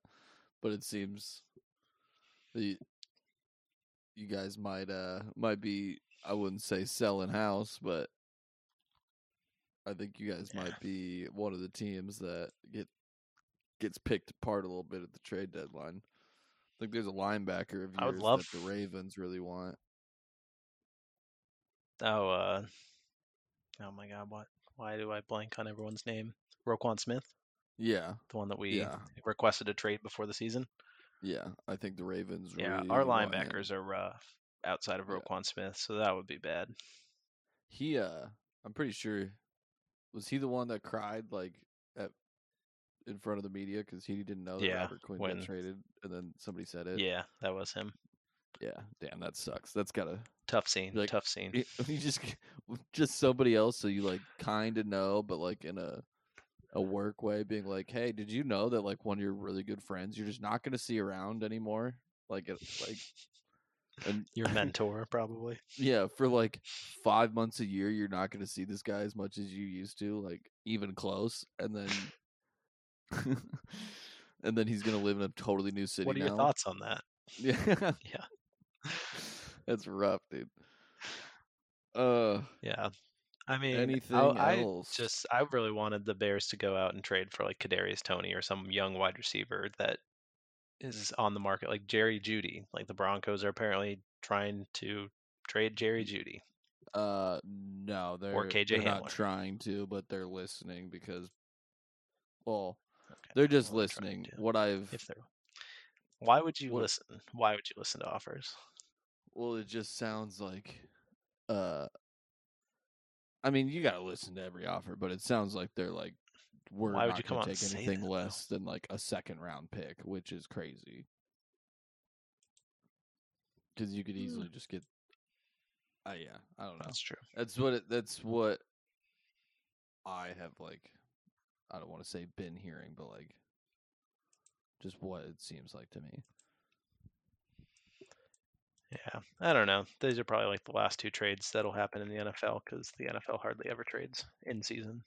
[SPEAKER 1] But it seems the you guys might uh might be I wouldn't say selling house, but I think you guys
[SPEAKER 2] Yeah.
[SPEAKER 1] might be one of the teams that get gets picked apart a little bit at the trade deadline. I think there's a linebacker of
[SPEAKER 2] I would
[SPEAKER 1] yours
[SPEAKER 2] love-
[SPEAKER 1] that the Ravens really want.
[SPEAKER 2] Oh, uh, oh my God, what? Why do I blank on everyone's name? Roquan Smith,
[SPEAKER 1] Yeah,
[SPEAKER 2] the one that we
[SPEAKER 1] Yeah.
[SPEAKER 2] requested a trade before the season.
[SPEAKER 1] Yeah. I think the Ravens.
[SPEAKER 2] Yeah,
[SPEAKER 1] really
[SPEAKER 2] our linebackers are rough outside of
[SPEAKER 1] Yeah.
[SPEAKER 2] Roquan Smith, so that would be bad.
[SPEAKER 1] He, uh, I'm pretty sure, was he the one that cried like at in front of the media because he didn't know that
[SPEAKER 2] Yeah,
[SPEAKER 1] Robert Quinn
[SPEAKER 2] when-
[SPEAKER 1] got traded, and then somebody said it.
[SPEAKER 2] Yeah, that was him.
[SPEAKER 1] yeah. Damn, that sucks. That's gotta
[SPEAKER 2] Tough scene.
[SPEAKER 1] Like,
[SPEAKER 2] tough scene.
[SPEAKER 1] you [laughs] you just [laughs] just somebody else so you like kind of know, but like in a a work way, being like, hey, did you know that like one of your really good friends you're just not gonna see around anymore? Like it, like. And
[SPEAKER 2] Your mentor, probably.
[SPEAKER 1] Yeah, for like five months a year, you're not going to see this guy as much as you used to, like even close. And then, [laughs] and then he's going to live in a totally new city.
[SPEAKER 2] What are your thoughts on that? [laughs]
[SPEAKER 1] Yeah,
[SPEAKER 2] Yeah.
[SPEAKER 1] that's rough, dude. Uh,
[SPEAKER 2] Yeah. I mean,
[SPEAKER 1] anything
[SPEAKER 2] I, I
[SPEAKER 1] else?
[SPEAKER 2] just I really wanted the Bears to go out and trade for like Kadarius Toney or some young wide receiver that is on the market, like Jerry Jeudy. Like the Broncos are apparently trying to trade Jerry Jeudy.
[SPEAKER 1] uh, no, they're
[SPEAKER 2] KJ
[SPEAKER 1] they're not trying to, but they're listening because, well,
[SPEAKER 2] Okay.
[SPEAKER 1] they're just
[SPEAKER 2] well,
[SPEAKER 1] listening.
[SPEAKER 2] to.
[SPEAKER 1] What I've
[SPEAKER 2] If they're, why would you
[SPEAKER 1] What-
[SPEAKER 2] listen? Why would you listen to offers?
[SPEAKER 1] Well, it just sounds like, uh, I mean, you got to listen to every offer, but it sounds like they're like, we're
[SPEAKER 2] Why would
[SPEAKER 1] not
[SPEAKER 2] you come
[SPEAKER 1] going to take anything
[SPEAKER 2] that, though?
[SPEAKER 1] less than like a second round pick, which is crazy. Because you could
[SPEAKER 2] Mm.
[SPEAKER 1] easily just get, uh, yeah, I don't know.
[SPEAKER 2] That's true.
[SPEAKER 1] That's what it, that's what I have like, I don't want to say been hearing, but like, just what it seems like to me.
[SPEAKER 2] Yeah, I don't know. These are probably like the last two trades that'll happen in the NFL because the NFL hardly ever trades in season.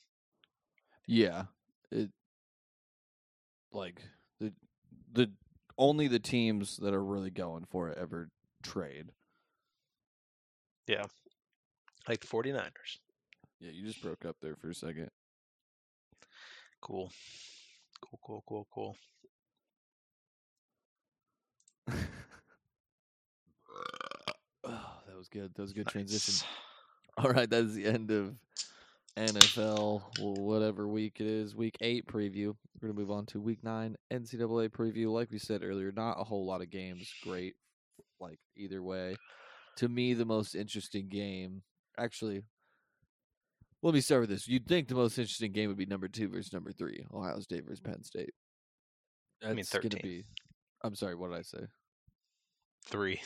[SPEAKER 1] Yeah, it like the the only the teams that are really going for it ever trade.
[SPEAKER 2] Yeah, like the 49ers.
[SPEAKER 1] Yeah, you just broke up there for a second.
[SPEAKER 2] Cool. Cool, cool, cool, cool. [laughs]
[SPEAKER 1] oh, that was good. That was a good transition.
[SPEAKER 2] Nice.
[SPEAKER 1] All right, that is the end of NFL, whatever week it is, week eight preview. We're going to move on to week nine NCAA preview. Like we said earlier, not a whole lot of games. Great, like either way. To me, the most interesting game, actually, let me start with this. You'd think the most interesting game would be number two versus number three, Ohio State versus Penn State.
[SPEAKER 2] I mean
[SPEAKER 1] That's gonna be. I'm sorry. What did I say?
[SPEAKER 2] Three.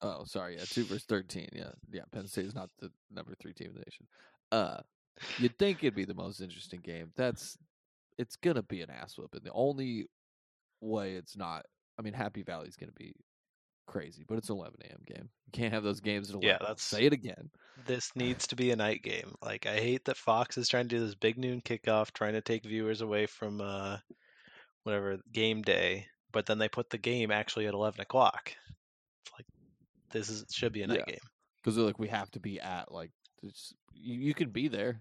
[SPEAKER 1] Oh, sorry. Yeah, two versus thirteen. Yeah, yeah. Penn State is not the number three team in the nation. Uh, you'd think it'd be the most interesting game. That's it's gonna be an ass whooping. The only way it's not. I mean, Happy Valley's gonna be crazy, but it's an 11 a.m. game. You can't have those games at 11.
[SPEAKER 2] Yeah, that's-
[SPEAKER 1] say it again.
[SPEAKER 2] This [laughs] needs to be a night game. Like I hate that Fox is trying to do this big noon kickoff, trying to take viewers away from uh whatever game day, but then they put the game actually at eleven o'clock. It's like this is should be a night
[SPEAKER 1] Yeah.
[SPEAKER 2] game.
[SPEAKER 1] because they're like we have to be at like you, you can be there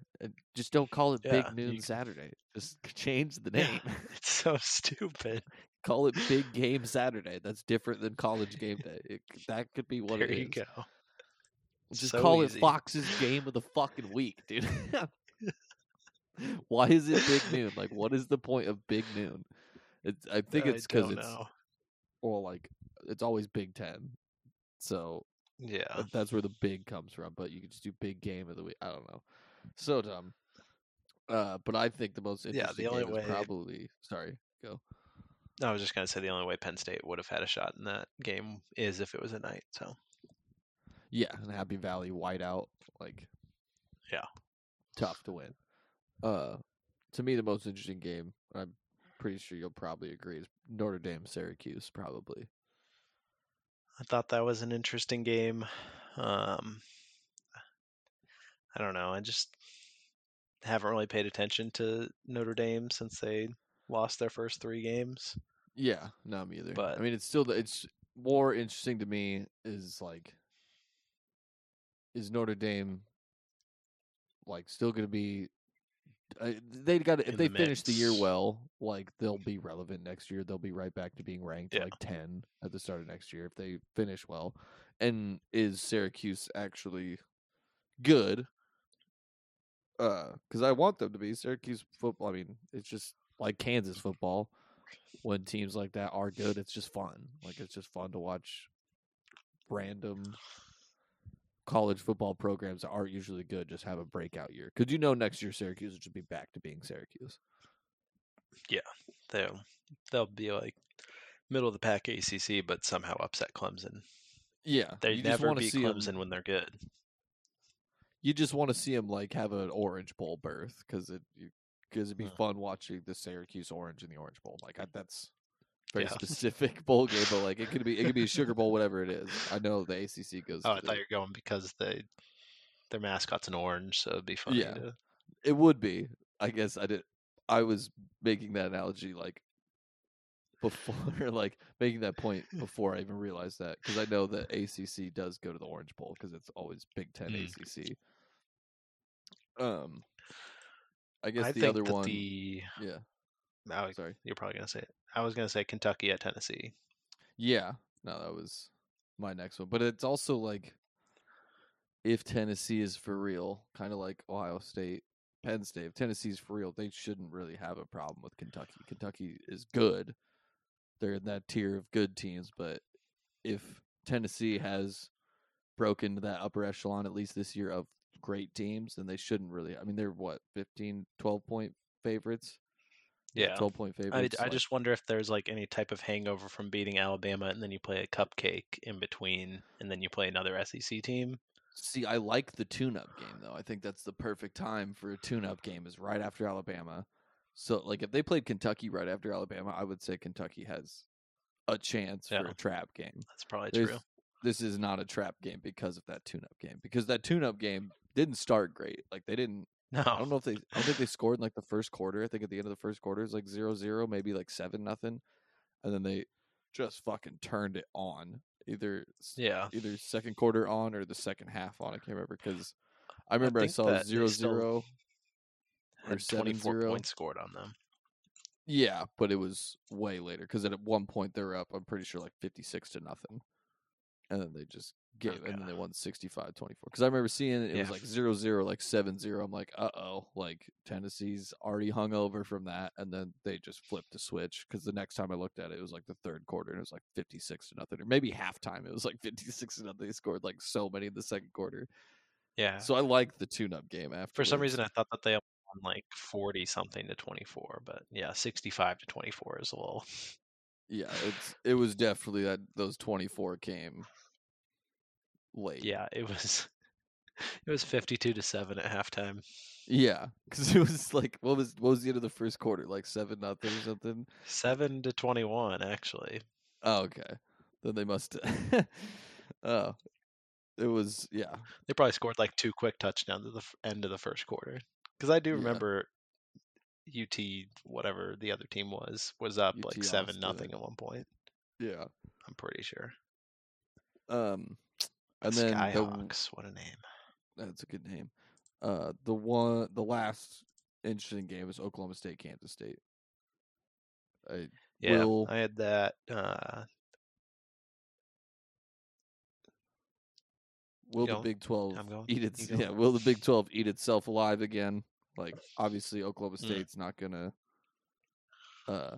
[SPEAKER 1] just don't call it
[SPEAKER 2] Yeah,
[SPEAKER 1] big noon
[SPEAKER 2] you-
[SPEAKER 1] Saturday. Just change the
[SPEAKER 2] Yeah,
[SPEAKER 1] name. [laughs]
[SPEAKER 2] It's so stupid. [laughs]
[SPEAKER 1] call it Big Game Saturday. That's different than College Game Day. It, that could be what
[SPEAKER 2] there
[SPEAKER 1] it
[SPEAKER 2] you
[SPEAKER 1] is.
[SPEAKER 2] go.
[SPEAKER 1] Just
[SPEAKER 2] So
[SPEAKER 1] call
[SPEAKER 2] easy.
[SPEAKER 1] it Fox's Game of the fucking week, dude. [laughs] Why is it Big Noon? Like, what is the point of Big Noon? It's, I think it's because it's well, like it's always Big Ten, so
[SPEAKER 2] Yeah.
[SPEAKER 1] That's where the big comes from. But you could just do big game of the week. I don't know. So dumb. Uh, but I think the most
[SPEAKER 2] Yeah, the only
[SPEAKER 1] game
[SPEAKER 2] way-
[SPEAKER 1] is probably sorry. Go.
[SPEAKER 2] I was just gonna say the only way Penn State would have had a shot in that game is if it was a night. So
[SPEAKER 1] Yeah, and Happy Valley whiteout, like
[SPEAKER 2] Yeah.
[SPEAKER 1] tough to win. Uh, to me, the most interesting game, I'm pretty sure you'll probably agree, is Notre Dame Syracuse. Probably.
[SPEAKER 2] I thought that was an interesting game. Um, I don't know. I just haven't really paid attention to Notre Dame since they lost their first three games.
[SPEAKER 1] Yeah, not me either.
[SPEAKER 2] But-
[SPEAKER 1] I mean, it's still the- it's more interesting to me is like is Notre Dame like still going to be uh, they got if they
[SPEAKER 2] the
[SPEAKER 1] finish the year well, like they'll be relevant next year. They'll be right back to being ranked
[SPEAKER 2] Yeah.
[SPEAKER 1] like 10 at the start of next year if they finish well. And is Syracuse actually good? Uh cuz I want them to be Syracuse football. I mean, it's just like Kansas football when teams like that are good, it's just fun. Like it's just fun to watch random college football programs that aren't usually good just have a breakout year. Because you know next year Syracuse should be back to being Syracuse.
[SPEAKER 2] Yeah, they'll they'll be like middle of the pack ACC, but somehow upset Clemson.
[SPEAKER 1] Yeah,
[SPEAKER 2] They
[SPEAKER 1] you
[SPEAKER 2] never
[SPEAKER 1] want
[SPEAKER 2] beat Clemson when they're good.
[SPEAKER 1] You just want to see them like have an Orange Bowl berth because it because it'd be
[SPEAKER 2] Yeah.
[SPEAKER 1] fun watching the Syracuse Orange in the Orange Bowl. Like I, that's very
[SPEAKER 2] Yeah. [laughs]
[SPEAKER 1] specific bowl game, but like it could be it could be a Sugar Bowl, whatever it is. I know the ACC goes.
[SPEAKER 2] Oh, I thought you were going because they their mascot's an orange, so it'd be funny
[SPEAKER 1] Yeah.
[SPEAKER 2] to
[SPEAKER 1] It would be. I guess I did. I was making that analogy like before, [laughs] like making that point [laughs] before I even realized that because I know that ACC does go to the Orange Bowl because it's always Big Ten
[SPEAKER 2] Mm.
[SPEAKER 1] ACC. Um, I guess
[SPEAKER 2] I
[SPEAKER 1] the
[SPEAKER 2] think
[SPEAKER 1] other
[SPEAKER 2] that
[SPEAKER 1] one.
[SPEAKER 2] the
[SPEAKER 1] Yeah,
[SPEAKER 2] oh,
[SPEAKER 1] sorry.
[SPEAKER 2] you're probably gonna say it. I was gonna say Kentucky at Tennessee.
[SPEAKER 1] Yeah, no, that was my next one. But it's also like if Tennessee is for real, kind of like Ohio State, Penn State. If Tennessee's for real, they shouldn't really have a problem with Kentucky. Kentucky is good. They're in that tier of good teams, but if Tennessee has broken to that upper echelon at least this year of great teams, then they shouldn't really. I mean, they're what 15, 12 point favorites.
[SPEAKER 2] Yeah.
[SPEAKER 1] 12 point
[SPEAKER 2] I,
[SPEAKER 1] favorites.
[SPEAKER 2] I
[SPEAKER 1] like-
[SPEAKER 2] just wonder if there's like any type of hangover from beating Alabama and then you play a cupcake in between and then you play another SEC team.
[SPEAKER 1] See, I like the tune-up game though. I think that's the perfect time for a tune-up game is right after Alabama. So, like, if they played Kentucky right after Alabama, I would say Kentucky has a chance for a trap game.
[SPEAKER 2] That's probably
[SPEAKER 1] There's-
[SPEAKER 2] true.
[SPEAKER 1] This is not a trap game because of that tune-up game. Because that tune-up game didn't start great. Like, they didn't.
[SPEAKER 2] No.
[SPEAKER 1] I don't know if they. I don't think they scored in like the first quarter. I think at the end of the first quarter it was like zero zero, maybe like seven nothing, and then they just fucking turned it on. Either
[SPEAKER 2] Yeah.
[SPEAKER 1] either second quarter on or the second half on. I can't remember because I remember I,
[SPEAKER 2] think
[SPEAKER 1] saw
[SPEAKER 2] zero zero they
[SPEAKER 1] zero
[SPEAKER 2] still
[SPEAKER 1] zero. or
[SPEAKER 2] Had 24 points scored on them.
[SPEAKER 1] Yeah, but it was way later because at one point they were up. I'm pretty sure like 56 to nothing, and then they just gave, and then they won 65 24. Because I remember seeing it, it was like 0 0, like 7 0. I'm like, uh oh, like Tennessee's already hung over from that, and then they just flipped the switch. Because the next time I looked at it, it was like the third quarter, and it was like 56 to nothing, or maybe halftime. It was like [laughs] 56 to nothing. They scored like so many in the second quarter.
[SPEAKER 2] Yeah.
[SPEAKER 1] So I like the tune up game after.
[SPEAKER 2] For some reason, I thought that they won like 40 something to 24, but yeah, 65 to 24 is a little.
[SPEAKER 1] Yeah, it's it was definitely that those 24 came late.
[SPEAKER 2] Yeah, it was. [laughs] It was 52 to 7 at halftime.
[SPEAKER 1] Yeah, because it was like what was what was the end of the first quarter? Like seven nothing or something.
[SPEAKER 2] 7 to 21, actually.
[SPEAKER 1] Oh, okay. Then they must. [laughs] oh, it was yeah.
[SPEAKER 2] They probably scored like two quick touchdowns at the end of the first quarter. Because I do remember UT, whatever the other team was, was up like 7 nothing at one point.
[SPEAKER 1] Yeah.
[SPEAKER 2] I'm pretty sure.
[SPEAKER 1] Um, and then the,
[SPEAKER 2] Skyhawks, what a name.
[SPEAKER 1] that's a good name. Uh, the one, the last interesting game was Oklahoma State, Kansas State. I
[SPEAKER 2] Yeah,
[SPEAKER 1] Will-
[SPEAKER 2] I had that. Uh,
[SPEAKER 1] will the Big Twelve
[SPEAKER 2] I'm going.
[SPEAKER 1] eat
[SPEAKER 2] You
[SPEAKER 1] its [laughs] yeah? Will the Big Twelve eat itself alive again? Like obviously Oklahoma
[SPEAKER 2] Mm.
[SPEAKER 1] State's not gonna uh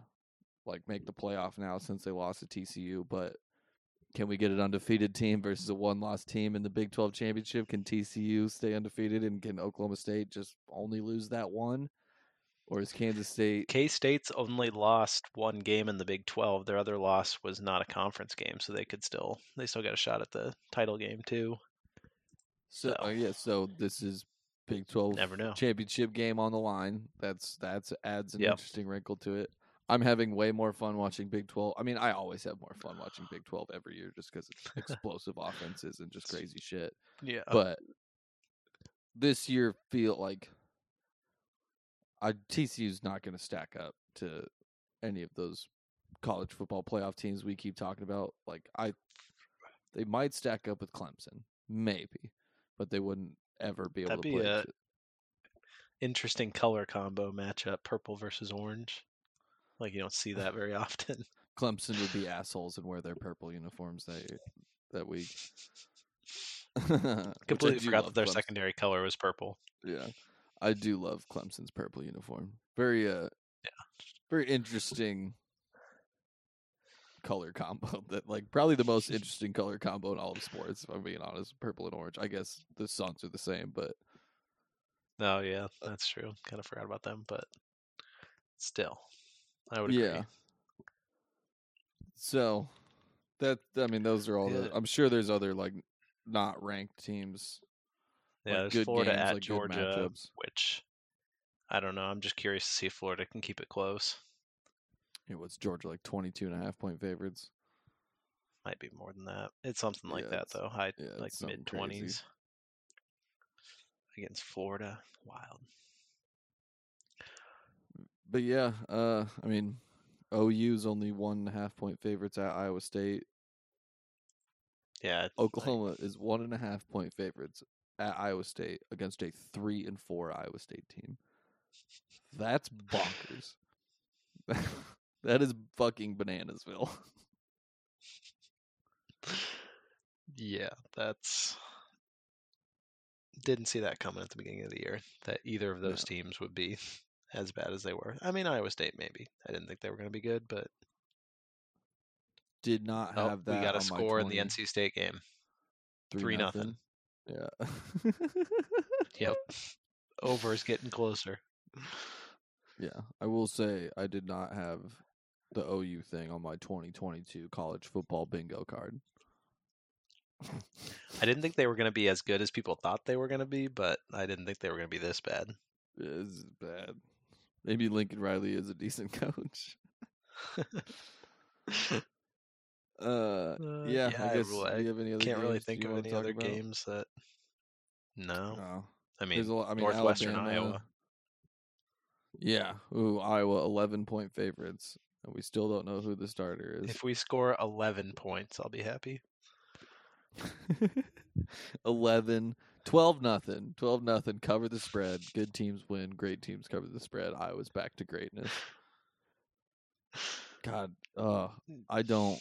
[SPEAKER 1] like make the playoff now since they lost to TCU, but can we get an undefeated team versus a one loss team in the Big Twelve championship? Can TCU stay undefeated and can Oklahoma State just only lose that one? Or is Kansas State
[SPEAKER 2] K State's only lost one game in the Big 12. Their other loss was not a conference game, so they could still they still got a shot at the title game too.
[SPEAKER 1] so
[SPEAKER 2] So-
[SPEAKER 1] uh, yeah, so this is Big Twelve
[SPEAKER 2] Never know.
[SPEAKER 1] championship game on the line. That's that's adds an
[SPEAKER 2] Yep.
[SPEAKER 1] interesting wrinkle to it. I'm having way more fun watching Big 12. I mean, I always have more fun watching Big 12 every year just because it's [laughs] explosive offenses and just crazy shit.
[SPEAKER 2] Yeah.
[SPEAKER 1] But this year, feel like I TCU's not going to stack up to any of those college football playoff teams we keep talking about. Like I, they might stack up with Clemson, maybe, but they wouldn't ever be able
[SPEAKER 2] That'd
[SPEAKER 1] to
[SPEAKER 2] be
[SPEAKER 1] play.
[SPEAKER 2] a-
[SPEAKER 1] t-
[SPEAKER 2] Interesting color combo matchup, purple versus orange. Like you don't see that very often. [laughs]
[SPEAKER 1] Clemson would be assholes and wear their purple uniforms that that week. [laughs]
[SPEAKER 2] Completely forgot that their secondary color was purple.
[SPEAKER 1] Yeah, I do love Clemson's purple uniform. Very uh, yeah. very interesting color combo. [laughs] That like probably the most [laughs] interesting color combo in all of sports. If I'm being honest, purple and orange. I guess the Suns are the same, but
[SPEAKER 2] Oh yeah, uh that's true. Kind of forgot about them, but still, I would agree.
[SPEAKER 1] yeah. So that I mean, those are all. The, I'm sure there's other like not ranked teams.
[SPEAKER 2] Yeah,
[SPEAKER 1] like,
[SPEAKER 2] there's
[SPEAKER 1] good
[SPEAKER 2] Florida
[SPEAKER 1] games,
[SPEAKER 2] at
[SPEAKER 1] like,
[SPEAKER 2] Georgia, which I don't know. I'm just curious to see if Florida can keep it close.
[SPEAKER 1] You know, what's Georgia like 22 and a half point favorites?
[SPEAKER 2] Might be more than that. It's something like
[SPEAKER 1] Yeah,
[SPEAKER 2] that though. High
[SPEAKER 1] yeah,
[SPEAKER 2] like mid
[SPEAKER 1] crazy.
[SPEAKER 2] twenties against Florida. Wild.
[SPEAKER 1] But yeah, uh, I mean, OU's only one and a half point favorites at Iowa State.
[SPEAKER 2] Yeah. like,
[SPEAKER 1] Oklahoma is one and a half point favorites at Iowa State against a three and four Iowa State team. That's bonkers. [laughs] [laughs] that is fucking bananasville.
[SPEAKER 2] yeah, that's didn't see that coming at the beginning of the year that either of those teams would be [laughs] as bad as they were. I mean, Iowa State maybe. I didn't think they were going to be good, but
[SPEAKER 1] Did not
[SPEAKER 2] oh,
[SPEAKER 1] have that.
[SPEAKER 2] we got a score in the NC State game.
[SPEAKER 1] three
[SPEAKER 2] three nothing.
[SPEAKER 1] Yeah.
[SPEAKER 2] Yep. [laughs] Over is getting closer.
[SPEAKER 1] Yeah, I will say I did not have the OU thing on my 2022 college football bingo card.
[SPEAKER 2] I didn't think they were going to be as good as people thought they were going to be, but I didn't think they were going to be this bad.
[SPEAKER 1] This is bad. Maybe Lincoln Riley is a decent [laughs] coach. [laughs] uh, [laughs]
[SPEAKER 2] Uh,
[SPEAKER 1] yeah,
[SPEAKER 2] yeah,
[SPEAKER 1] I
[SPEAKER 2] I
[SPEAKER 1] guess.
[SPEAKER 2] really-
[SPEAKER 1] do you have any other?
[SPEAKER 2] Can't really think of any other
[SPEAKER 1] about?
[SPEAKER 2] games that. No,
[SPEAKER 1] No.
[SPEAKER 2] I mean,
[SPEAKER 1] a lot, I mean,
[SPEAKER 2] Northwestern
[SPEAKER 1] Alabama,
[SPEAKER 2] Iowa.
[SPEAKER 1] Yeah. Ooh, Iowa 11 point favorites and we still don't know who the starter is.
[SPEAKER 2] If we score 11 points, I'll be happy. [laughs]
[SPEAKER 1] 11 12 nothing 12 nothing cover the spread. Good teams win great teams cover the spread. Iowa's back to greatness. [sighs] God uh i don't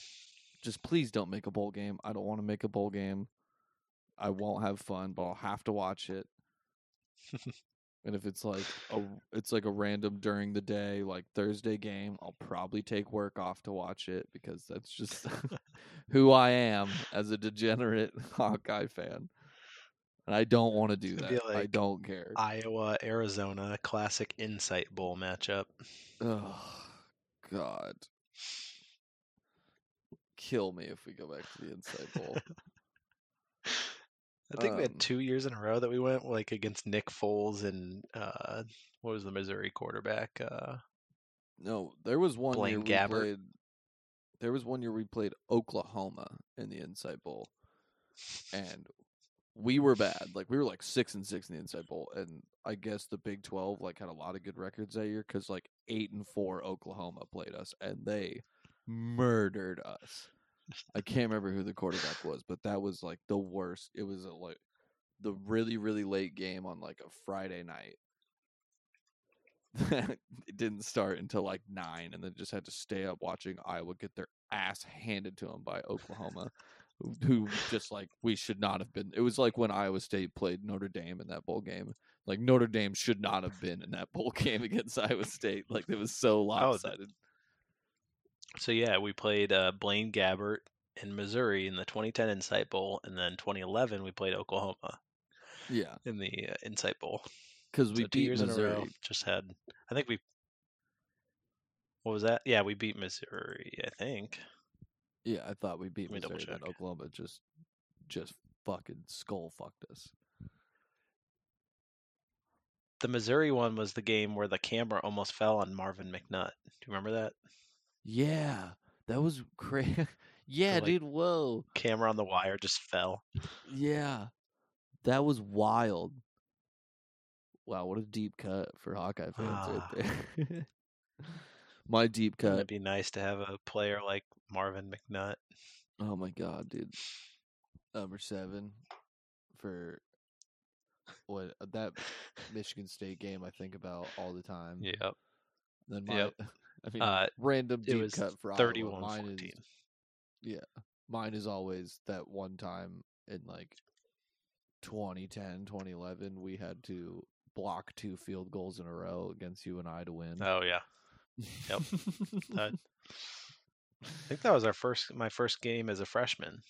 [SPEAKER 1] just please don't make a bowl game. I don't want to make a bowl game. I won't have fun but i'll have to watch it [laughs] and if it's like a it's like a random during the day like thursday game i'll probably take work off to watch it because that's just [laughs] [laughs] who i am as a degenerate [laughs] hawkeye fan. And i don't want to do that
[SPEAKER 2] gonna
[SPEAKER 1] i don't care.
[SPEAKER 2] Iowa, Arizona, classic Insight Bowl matchup.
[SPEAKER 1] oh god. Kill me if we go back to the Insight bowl
[SPEAKER 2] I think we
[SPEAKER 1] Um,
[SPEAKER 2] had two years in a row that we went like against Nick Foles and uh, what was the Missouri quarterback? Uh,
[SPEAKER 1] No, there was one
[SPEAKER 2] Blaine
[SPEAKER 1] year
[SPEAKER 2] Gabbert.
[SPEAKER 1] we played. There was one year we played Oklahoma in the Insight Bowl, and we were bad. Like we were like six and six in the Insight Bowl, and I guess the Big Twelve like had a lot of good records that year because like eight and four Oklahoma played us, and they murdered us. I can't remember who the quarterback was, but that was like the worst. It was a, like the really really late game on like a Friday night [laughs] it didn't start until like nine, and then just had to stay up watching Iowa get their ass handed to them by Oklahoma, who, who just like we should not have been. It was like when Iowa State played Notre Dame in that bowl game. Like Notre Dame should not have been in that bowl [laughs] game against Iowa State. Like it was so oh,
[SPEAKER 2] the-
[SPEAKER 1] lopsided.
[SPEAKER 2] So yeah, we played uh, Blaine Gabbert in Missouri in the 2010 Insight Bowl, and then 2011 we played Oklahoma
[SPEAKER 1] yeah,
[SPEAKER 2] in the uh, Insight Bowl.
[SPEAKER 1] because we
[SPEAKER 2] so
[SPEAKER 1] beat
[SPEAKER 2] years in a row.
[SPEAKER 1] Missouri.
[SPEAKER 2] Just had, I think we. What was that? Yeah, we beat Missouri. I think.
[SPEAKER 1] Yeah, I thought we beat
[SPEAKER 2] Let
[SPEAKER 1] Missouri,
[SPEAKER 2] check.
[SPEAKER 1] Oklahoma just just fucking skull fucked us.
[SPEAKER 2] The Missouri one was the game where the camera almost fell on Marvin McNutt. Do you remember that?
[SPEAKER 1] Yeah, that was crazy. [laughs] yeah,
[SPEAKER 2] like-
[SPEAKER 1] dude. Whoa.
[SPEAKER 2] Camera on the wire just fell.
[SPEAKER 1] Yeah, that was wild. Wow, what a deep cut for Hawkeye fans
[SPEAKER 2] Ah.
[SPEAKER 1] right there. [laughs] My deep cut.
[SPEAKER 2] It'd be nice to have a player like Marvin McNutt?
[SPEAKER 1] Oh my god, dude. Number seven for what uh, that Michigan State game I think about all the time.
[SPEAKER 2] Yep.
[SPEAKER 1] Then my,
[SPEAKER 2] Yep. [laughs]
[SPEAKER 1] I mean,
[SPEAKER 2] Uh,
[SPEAKER 1] random
[SPEAKER 2] it
[SPEAKER 1] deep
[SPEAKER 2] was
[SPEAKER 1] cut for Iowa.
[SPEAKER 2] 31
[SPEAKER 1] Mine
[SPEAKER 2] 14.
[SPEAKER 1] is yeah. mine is always that one time in like 2010, 2011, we had to block two field goals in a row against UNI to win.
[SPEAKER 2] Oh yeah. yep. [laughs] That- I think that was our first my first game as a freshman.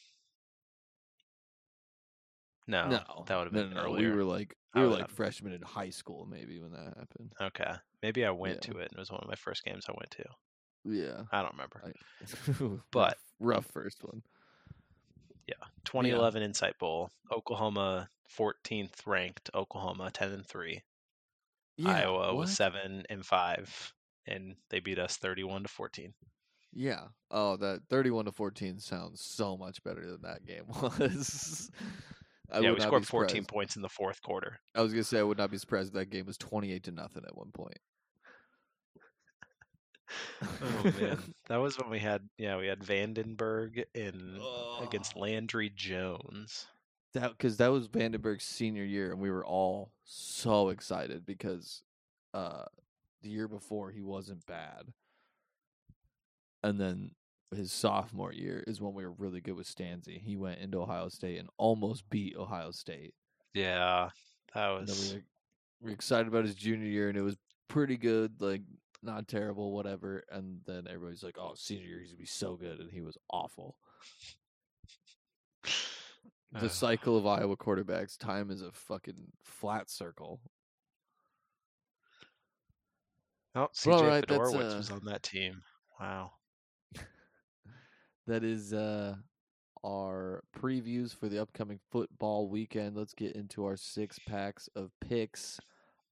[SPEAKER 2] No,
[SPEAKER 1] no,
[SPEAKER 2] that would have been
[SPEAKER 1] no, no,
[SPEAKER 2] earlier.
[SPEAKER 1] We were like we were like freshmen in high school, maybe when that happened.
[SPEAKER 2] Okay, maybe I went
[SPEAKER 1] Yeah.
[SPEAKER 2] to it. and It was one of my first games I went to.
[SPEAKER 1] Yeah,
[SPEAKER 2] I don't remember.
[SPEAKER 1] I- [laughs]
[SPEAKER 2] But-
[SPEAKER 1] rough, first one.
[SPEAKER 2] Yeah, 2011 Insight Bowl, Oklahoma 14th ranked, Oklahoma 10 and three.
[SPEAKER 1] Yeah,
[SPEAKER 2] Iowa was seven and five, and they beat us 31 to 14.
[SPEAKER 1] Yeah. Oh, that thirty-one to fourteen sounds so much better than that game [laughs] was. I
[SPEAKER 2] yeah, we scored 14 points in the fourth quarter.
[SPEAKER 1] I was gonna say I would not be surprised if that game was twenty-eight to nothing at one point.
[SPEAKER 2] Oh man, [laughs] that was when we had yeah we had Vandenberg in against. Landry Jones.
[SPEAKER 1] that because that was Vandenberg's senior year, and we were all so excited because uh, the year before he wasn't bad, and then his sophomore year is when we were really good with Stanzi. He went into Ohio State and almost beat Ohio State.
[SPEAKER 2] Yeah, that was
[SPEAKER 1] we were, we were excited about his junior year, and it was pretty good, like not terrible, whatever. And then everybody's like, "Oh, senior year, he's gonna be so good," and he was awful. The cycle of Iowa quarterbacks, time is a fucking flat circle.
[SPEAKER 2] oh
[SPEAKER 1] Well,
[SPEAKER 2] CJ
[SPEAKER 1] alright, that's,
[SPEAKER 2] Fedorowicz
[SPEAKER 1] uh,
[SPEAKER 2] was on that team. Wow.
[SPEAKER 1] That is uh our previews for the upcoming football weekend. Let's get into our six packs of picks.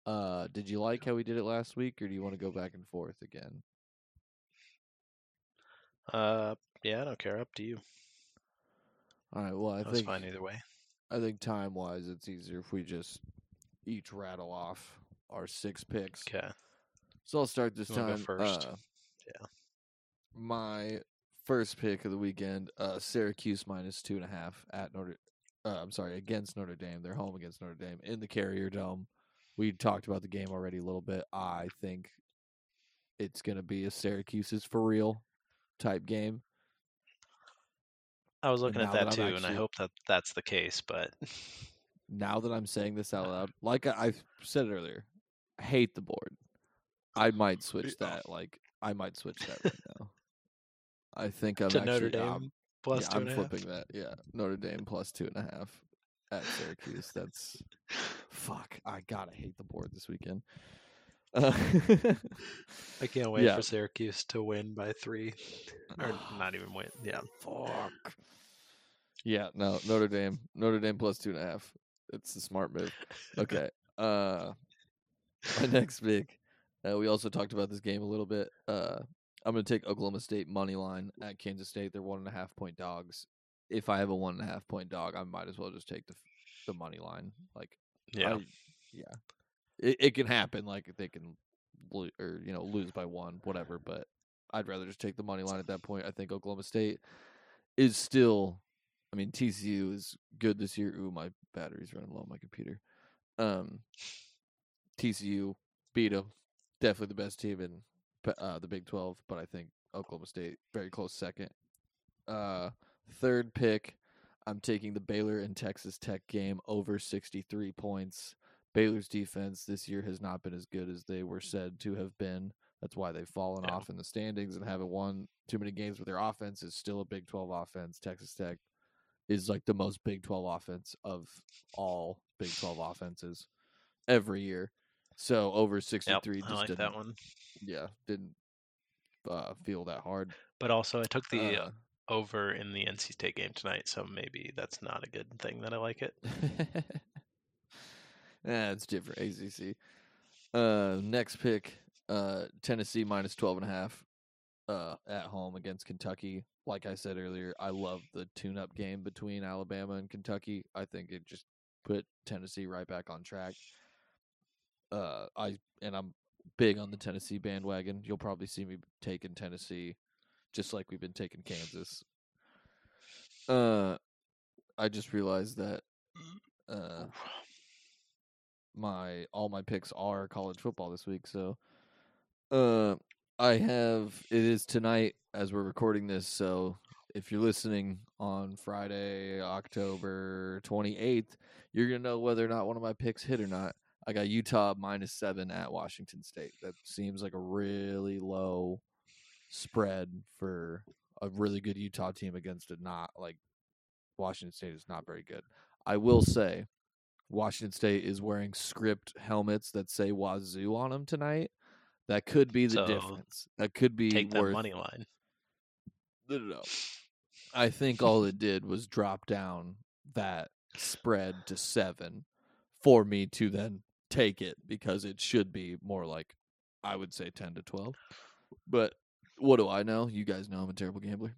[SPEAKER 1] Uh did you like how we did it last week or do you want to go back and forth again?
[SPEAKER 2] Uh, yeah, I don't care. Up to you.
[SPEAKER 1] All right, well, I
[SPEAKER 2] That was
[SPEAKER 1] think
[SPEAKER 2] fine either way.
[SPEAKER 1] I think time wise it's easier if we just each rattle off our six picks.
[SPEAKER 2] Okay.
[SPEAKER 1] So I'll start this
[SPEAKER 2] You wanna go
[SPEAKER 1] time.
[SPEAKER 2] first?
[SPEAKER 1] uh,
[SPEAKER 2] Yeah.
[SPEAKER 1] my first pick of the weekend, uh, Syracuse minus two and a half at Notre. Uh, I'm sorry, against Notre Dame. They're home against Notre Dame in the Carrier Dome. We talked about the game already a little bit. I think it's going to be a Syracuse's for real type game.
[SPEAKER 2] I was looking at that,
[SPEAKER 1] that
[SPEAKER 2] too,
[SPEAKER 1] I'm
[SPEAKER 2] and I hope that that's the case. But
[SPEAKER 1] Now that I'm saying this out loud, [laughs] like I, I've said earlier, I hate the board. I might switch that. Like I might switch that right now. I think I'm
[SPEAKER 2] to
[SPEAKER 1] actually,
[SPEAKER 2] Notre Dame
[SPEAKER 1] I'm-
[SPEAKER 2] plus
[SPEAKER 1] yeah,
[SPEAKER 2] two
[SPEAKER 1] I'm
[SPEAKER 2] and a half.
[SPEAKER 1] flipping that. Yeah, Notre Dame plus two and a half at Syracuse. That's fuck. I gotta hate the board this weekend. Uh,
[SPEAKER 2] I can't [laughs] wait
[SPEAKER 1] Yeah.
[SPEAKER 2] for Syracuse to win by three, or not even [sighs] win. Yeah,
[SPEAKER 1] fuck. Yeah, no, Notre Dame. Notre Dame plus two and a half. It's the smart move. [laughs] Okay. Uh, my next pick. Uh, we also talked about this game a little bit. Uh, I'm going to take Oklahoma State money line at Kansas State. They're one and a half point dogs. If I have a one and a half point dog, I might as well just take the the money line. Like,
[SPEAKER 2] yeah.
[SPEAKER 1] I- yeah, it, it can happen. Like they can, lo- or you know, lose by one, whatever. But I'd rather just take the money line at that point. I think Oklahoma State is still. I mean, TCU is good this year. Ooh, my battery's running low on my computer. Um, TCU beat them. Definitely the best team in uh, the Big Twelve, but I think Oklahoma State very close second. Uh, third pick, I'm taking the Baylor and Texas Tech game over 63 points. Baylor's defense this year has not been as good as they were said to have been. That's why they've fallen
[SPEAKER 2] Yeah.
[SPEAKER 1] off in the standings and haven't won too many games. But their offense is still a Big 12 offense. Texas Tech is like the most Big 12 offense of all Big 12 offenses every year. So over
[SPEAKER 2] Yep,
[SPEAKER 1] 63
[SPEAKER 2] I
[SPEAKER 1] just
[SPEAKER 2] like
[SPEAKER 1] didn't,
[SPEAKER 2] that one.
[SPEAKER 1] yeah, didn't uh, feel that hard.
[SPEAKER 2] But also, I took the
[SPEAKER 1] Uh,
[SPEAKER 2] over in the NC State game tonight, so maybe that's not a good thing that I like it. [laughs]
[SPEAKER 1] yeah, it's different. ACC. Uh, next pick, uh, Tennessee minus 12 and a half uh, at home against Kentucky. Like I said earlier, I love the tune up game between Alabama and Kentucky. I think it just put Tennessee right back on track. Uh, I and I'm big on the Tennessee bandwagon. You'll probably see me taking Tennessee just like we've been taking Kansas. Uh, I just realized that uh, my all my picks are college football this week. So, uh, I have it is tonight as we're recording this. So, if you're listening on Friday, October 28th, you're gonna know whether or not one of my picks hit or not. I got Utah minus seven at Washington State. That seems like a really low spread for a really good Utah team against a not like Washington State is not very good. I will say Washington State is wearing script helmets that say Wazzu on them tonight. That could be the
[SPEAKER 2] So,
[SPEAKER 1] difference. That could be
[SPEAKER 2] Take that
[SPEAKER 1] worth
[SPEAKER 2] money line.
[SPEAKER 1] no, no, no. I think all it did was drop down that spread to seven for me to then take it because it should be more like I would say ten to twelve. But what do I know? You guys know I'm a terrible gambler.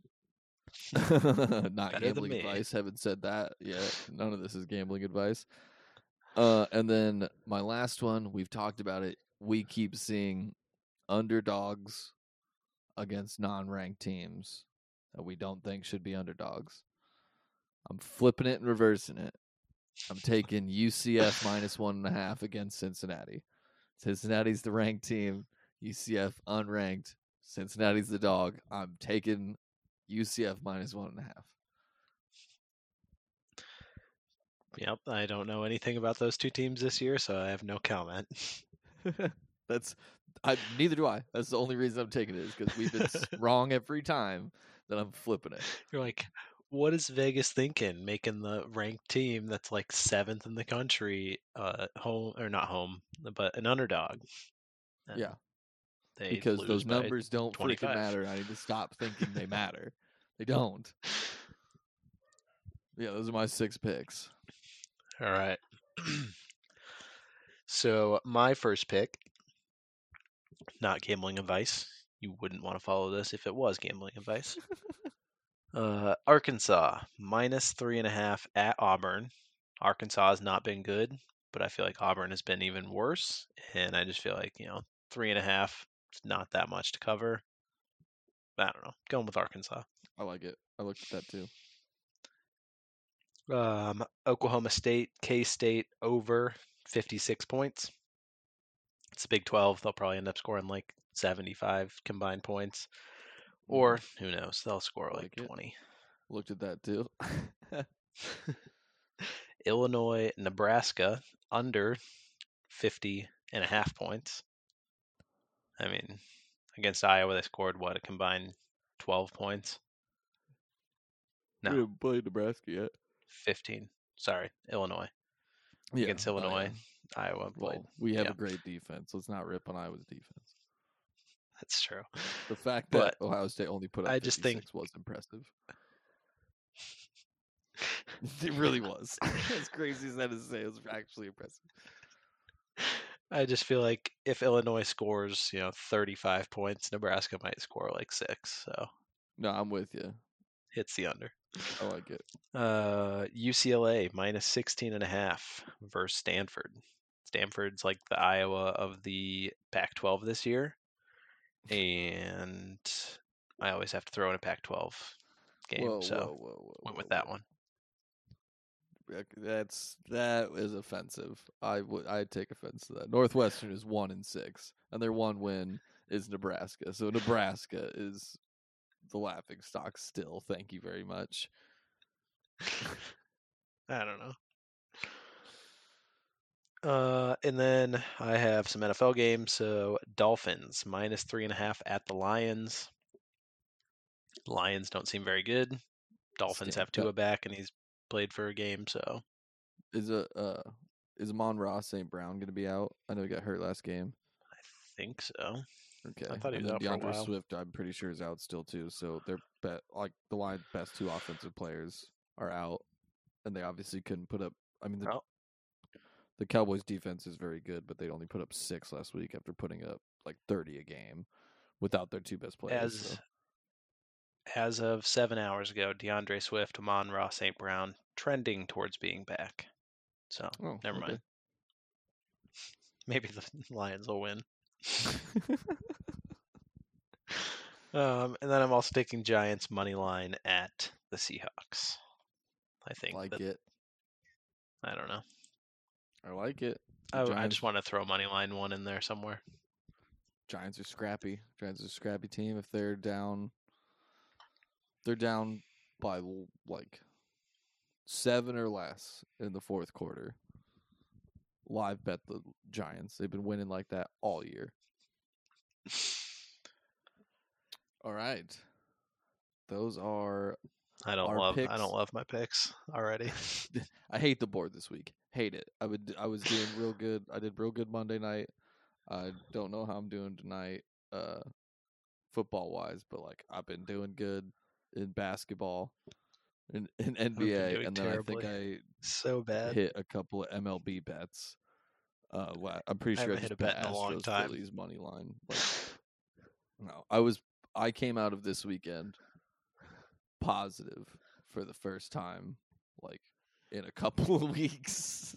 [SPEAKER 1] [laughs] Not
[SPEAKER 2] Better
[SPEAKER 1] gambling advice. Haven't said that yet. None of this is gambling advice. Uh, and then my last one, we've talked about it. We keep seeing underdogs against non-ranked teams that we don't think should be underdogs. I'm flipping it and reversing it. I'm taking UCF minus one and a half against Cincinnati. Cincinnati's the ranked team. UCF unranked. Cincinnati's the dog. I'm taking UCF minus one and a half.
[SPEAKER 2] Yep, I don't know anything about those two teams this year, so I have no comment. [laughs]
[SPEAKER 1] That's I neither do I. That's the only reason I'm taking it is because we've been [laughs] wrong every time that I'm flipping it.
[SPEAKER 2] You're like, what is Vegas thinking? Making the ranked team that's like seventh in the country, uh, home or not home, but an underdog. And
[SPEAKER 1] Yeah.
[SPEAKER 2] they
[SPEAKER 1] because those numbers don't freaking matter. I need to stop thinking they matter. They don't. Yeah, those are my six picks.
[SPEAKER 2] All right. [clears throat] so my first pick, not gambling advice. You wouldn't want to follow this if it was gambling advice. [laughs] uh, Arkansas minus three and a half at Auburn. Arkansas has not been good, but I feel like Auburn has been even worse, and I just feel like you know three and a half is not that much to cover. I don't know. Going with Arkansas.
[SPEAKER 1] I like it. I looked at that too.
[SPEAKER 2] Um, Oklahoma State, K State over 56 points. It's a Big 12. They'll probably end up scoring like 75 combined points. Mm-hmm. Or who knows? They'll score like,
[SPEAKER 1] Like it.
[SPEAKER 2] 20.
[SPEAKER 1] Looked at that too. [laughs]
[SPEAKER 2] Illinois, Nebraska under 50 and a half points. I mean, against Iowa, they scored what a combined 12 points. No.
[SPEAKER 1] We haven't played Nebraska yet.
[SPEAKER 2] 15. Sorry, Illinois
[SPEAKER 1] Yeah,
[SPEAKER 2] against. Illinois. Iowa played.
[SPEAKER 1] Well, we have
[SPEAKER 2] yeah.
[SPEAKER 1] a great defense. Let's not rip on Iowa's defense.
[SPEAKER 2] That's true.
[SPEAKER 1] The fact that
[SPEAKER 2] But
[SPEAKER 1] Ohio State only put up
[SPEAKER 2] I just think-
[SPEAKER 1] 56 was impressive. [laughs] it really was. [laughs] as crazy as that is to say, it was actually impressive.
[SPEAKER 2] I just feel like if Illinois scores, you know, 35 points, Nebraska might score like six. So
[SPEAKER 1] No, I'm with you.
[SPEAKER 2] hits the under.
[SPEAKER 1] I like it.
[SPEAKER 2] Uh, UCLA minus 16 and a half versus Stanford. Stanford's like the Iowa of the Pac 12 this year. And I always have to throw in a Pac 12 game.
[SPEAKER 1] whoa,
[SPEAKER 2] so
[SPEAKER 1] whoa, whoa,
[SPEAKER 2] went with that one.
[SPEAKER 1] That's that is offensive. I would I'd take offense to that. Northwestern is one and six, and their one win is Nebraska. So Nebraska is the laughing stock still. Thank you very much. [laughs]
[SPEAKER 2] I don't know. Uh, and then I have some NFL games. So Dolphins minus three and a half at the Lions. Lions don't seem very good. Dolphins have
[SPEAKER 1] Stamped up.
[SPEAKER 2] Tua back, and he's played for a game. So
[SPEAKER 1] Is a uh is Amon-Ra St. Brown going to be out? I know he got hurt last game.
[SPEAKER 2] I think so.
[SPEAKER 1] Okay, I
[SPEAKER 2] thought he was out for a
[SPEAKER 1] D'Andre
[SPEAKER 2] while.
[SPEAKER 1] Swift, I'm pretty sure is out still too. So they're bet like the line best two offensive players are out, and they obviously couldn't put up. I mean, the,
[SPEAKER 2] Oh.
[SPEAKER 1] The Cowboys defense is very good, but they only put up six last week after putting up like 30 a game without their two best players.
[SPEAKER 2] As
[SPEAKER 1] so.
[SPEAKER 2] as of seven hours ago, D'Andre Swift, Amon-Ra St. Brown trending towards being back. So
[SPEAKER 1] Oh,
[SPEAKER 2] never mind. [laughs] Maybe the [laughs] Lions will win. [laughs] Um, and then I'm also taking Giants money line at the Seahawks. I think
[SPEAKER 1] like
[SPEAKER 2] that,
[SPEAKER 1] it.
[SPEAKER 2] I don't know.
[SPEAKER 1] I like it.
[SPEAKER 2] I, I just want to throw money line one in there somewhere.
[SPEAKER 1] Giants are scrappy. Giants are a scrappy team. If they're down, they're down by like seven or less in the fourth quarter. Live bet the Giants. They've been winning like that all year. [laughs] All right, those are.
[SPEAKER 2] I don't love I don't love my picks already. [laughs]
[SPEAKER 1] I hate the board this week. Hate it. I would. I was doing real good. I did real good Monday night. I don't know how I'm doing tonight, uh, football wise, but like I've been doing good in basketball, in in [laughs] NBA, and then I think I
[SPEAKER 2] so
[SPEAKER 1] I
[SPEAKER 2] bad.
[SPEAKER 1] hit a couple of MLB bets. Uh, I'm pretty sure I,
[SPEAKER 2] haven't hit a bet in a long time.
[SPEAKER 1] Phillies money line. Like, [sighs] no, I was. I came out of this weekend positive for the first time, like in a couple [laughs] of weeks,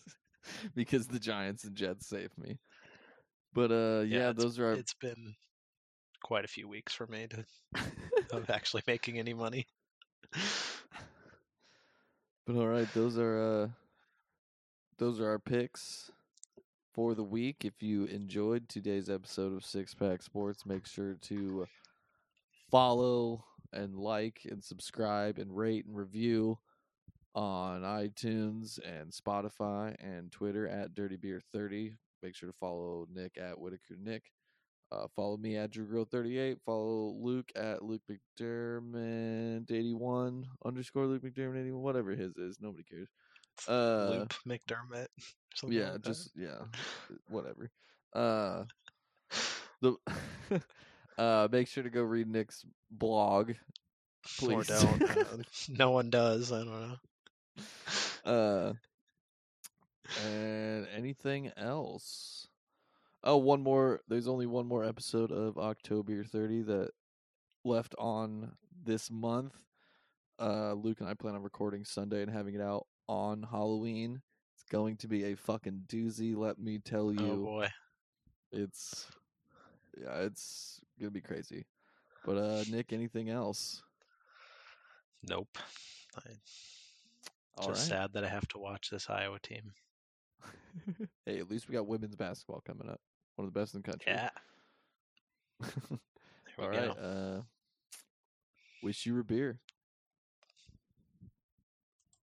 [SPEAKER 1] because the Giants and Jets saved me. But uh, yeah,
[SPEAKER 2] it's-
[SPEAKER 1] those are our
[SPEAKER 2] It's been quite a few weeks for me to of [laughs] actually making any money.
[SPEAKER 1] But all right, those are uh those are our picks for the week. If you enjoyed today's episode of Six Pack Sports, make sure to follow and like and subscribe and rate and review on iTunes and Spotify and Twitter at Dirty Beer 30. Make sure to follow Nick at Whitaker Nick. Uh, follow me at Drew Grill 38. Follow Luke at Luke McDermott 81 underscore Luke McDermott 81. Whatever his is, nobody cares. Uh,
[SPEAKER 2] Loop McDermott. [laughs] something
[SPEAKER 1] yeah,
[SPEAKER 2] like
[SPEAKER 1] just yeah, whatever. Uh, the [laughs] uh, make sure to go read Nick's blog,
[SPEAKER 2] or
[SPEAKER 1] please.
[SPEAKER 2] don't. uh, [laughs] no one does. I don't know.
[SPEAKER 1] Uh, and anything else? Oh, one more. There's only one more episode of October 30 that left on this month. Uh, Luke and I plan on recording Sunday and having it out on Halloween. It's going to be a fucking doozy. Let me tell you.
[SPEAKER 2] Oh boy.
[SPEAKER 1] it's yeah, it's gonna be crazy. But uh, Nick, anything else?
[SPEAKER 2] Nope. I,
[SPEAKER 1] All
[SPEAKER 2] just
[SPEAKER 1] right.
[SPEAKER 2] sad that I have to watch this Iowa team. [laughs]
[SPEAKER 1] hey, at least we got women's basketball coming up. One of the best in the country.
[SPEAKER 2] Yeah. [laughs] There we
[SPEAKER 1] All
[SPEAKER 2] go.
[SPEAKER 1] right. Uh, wish you were beer.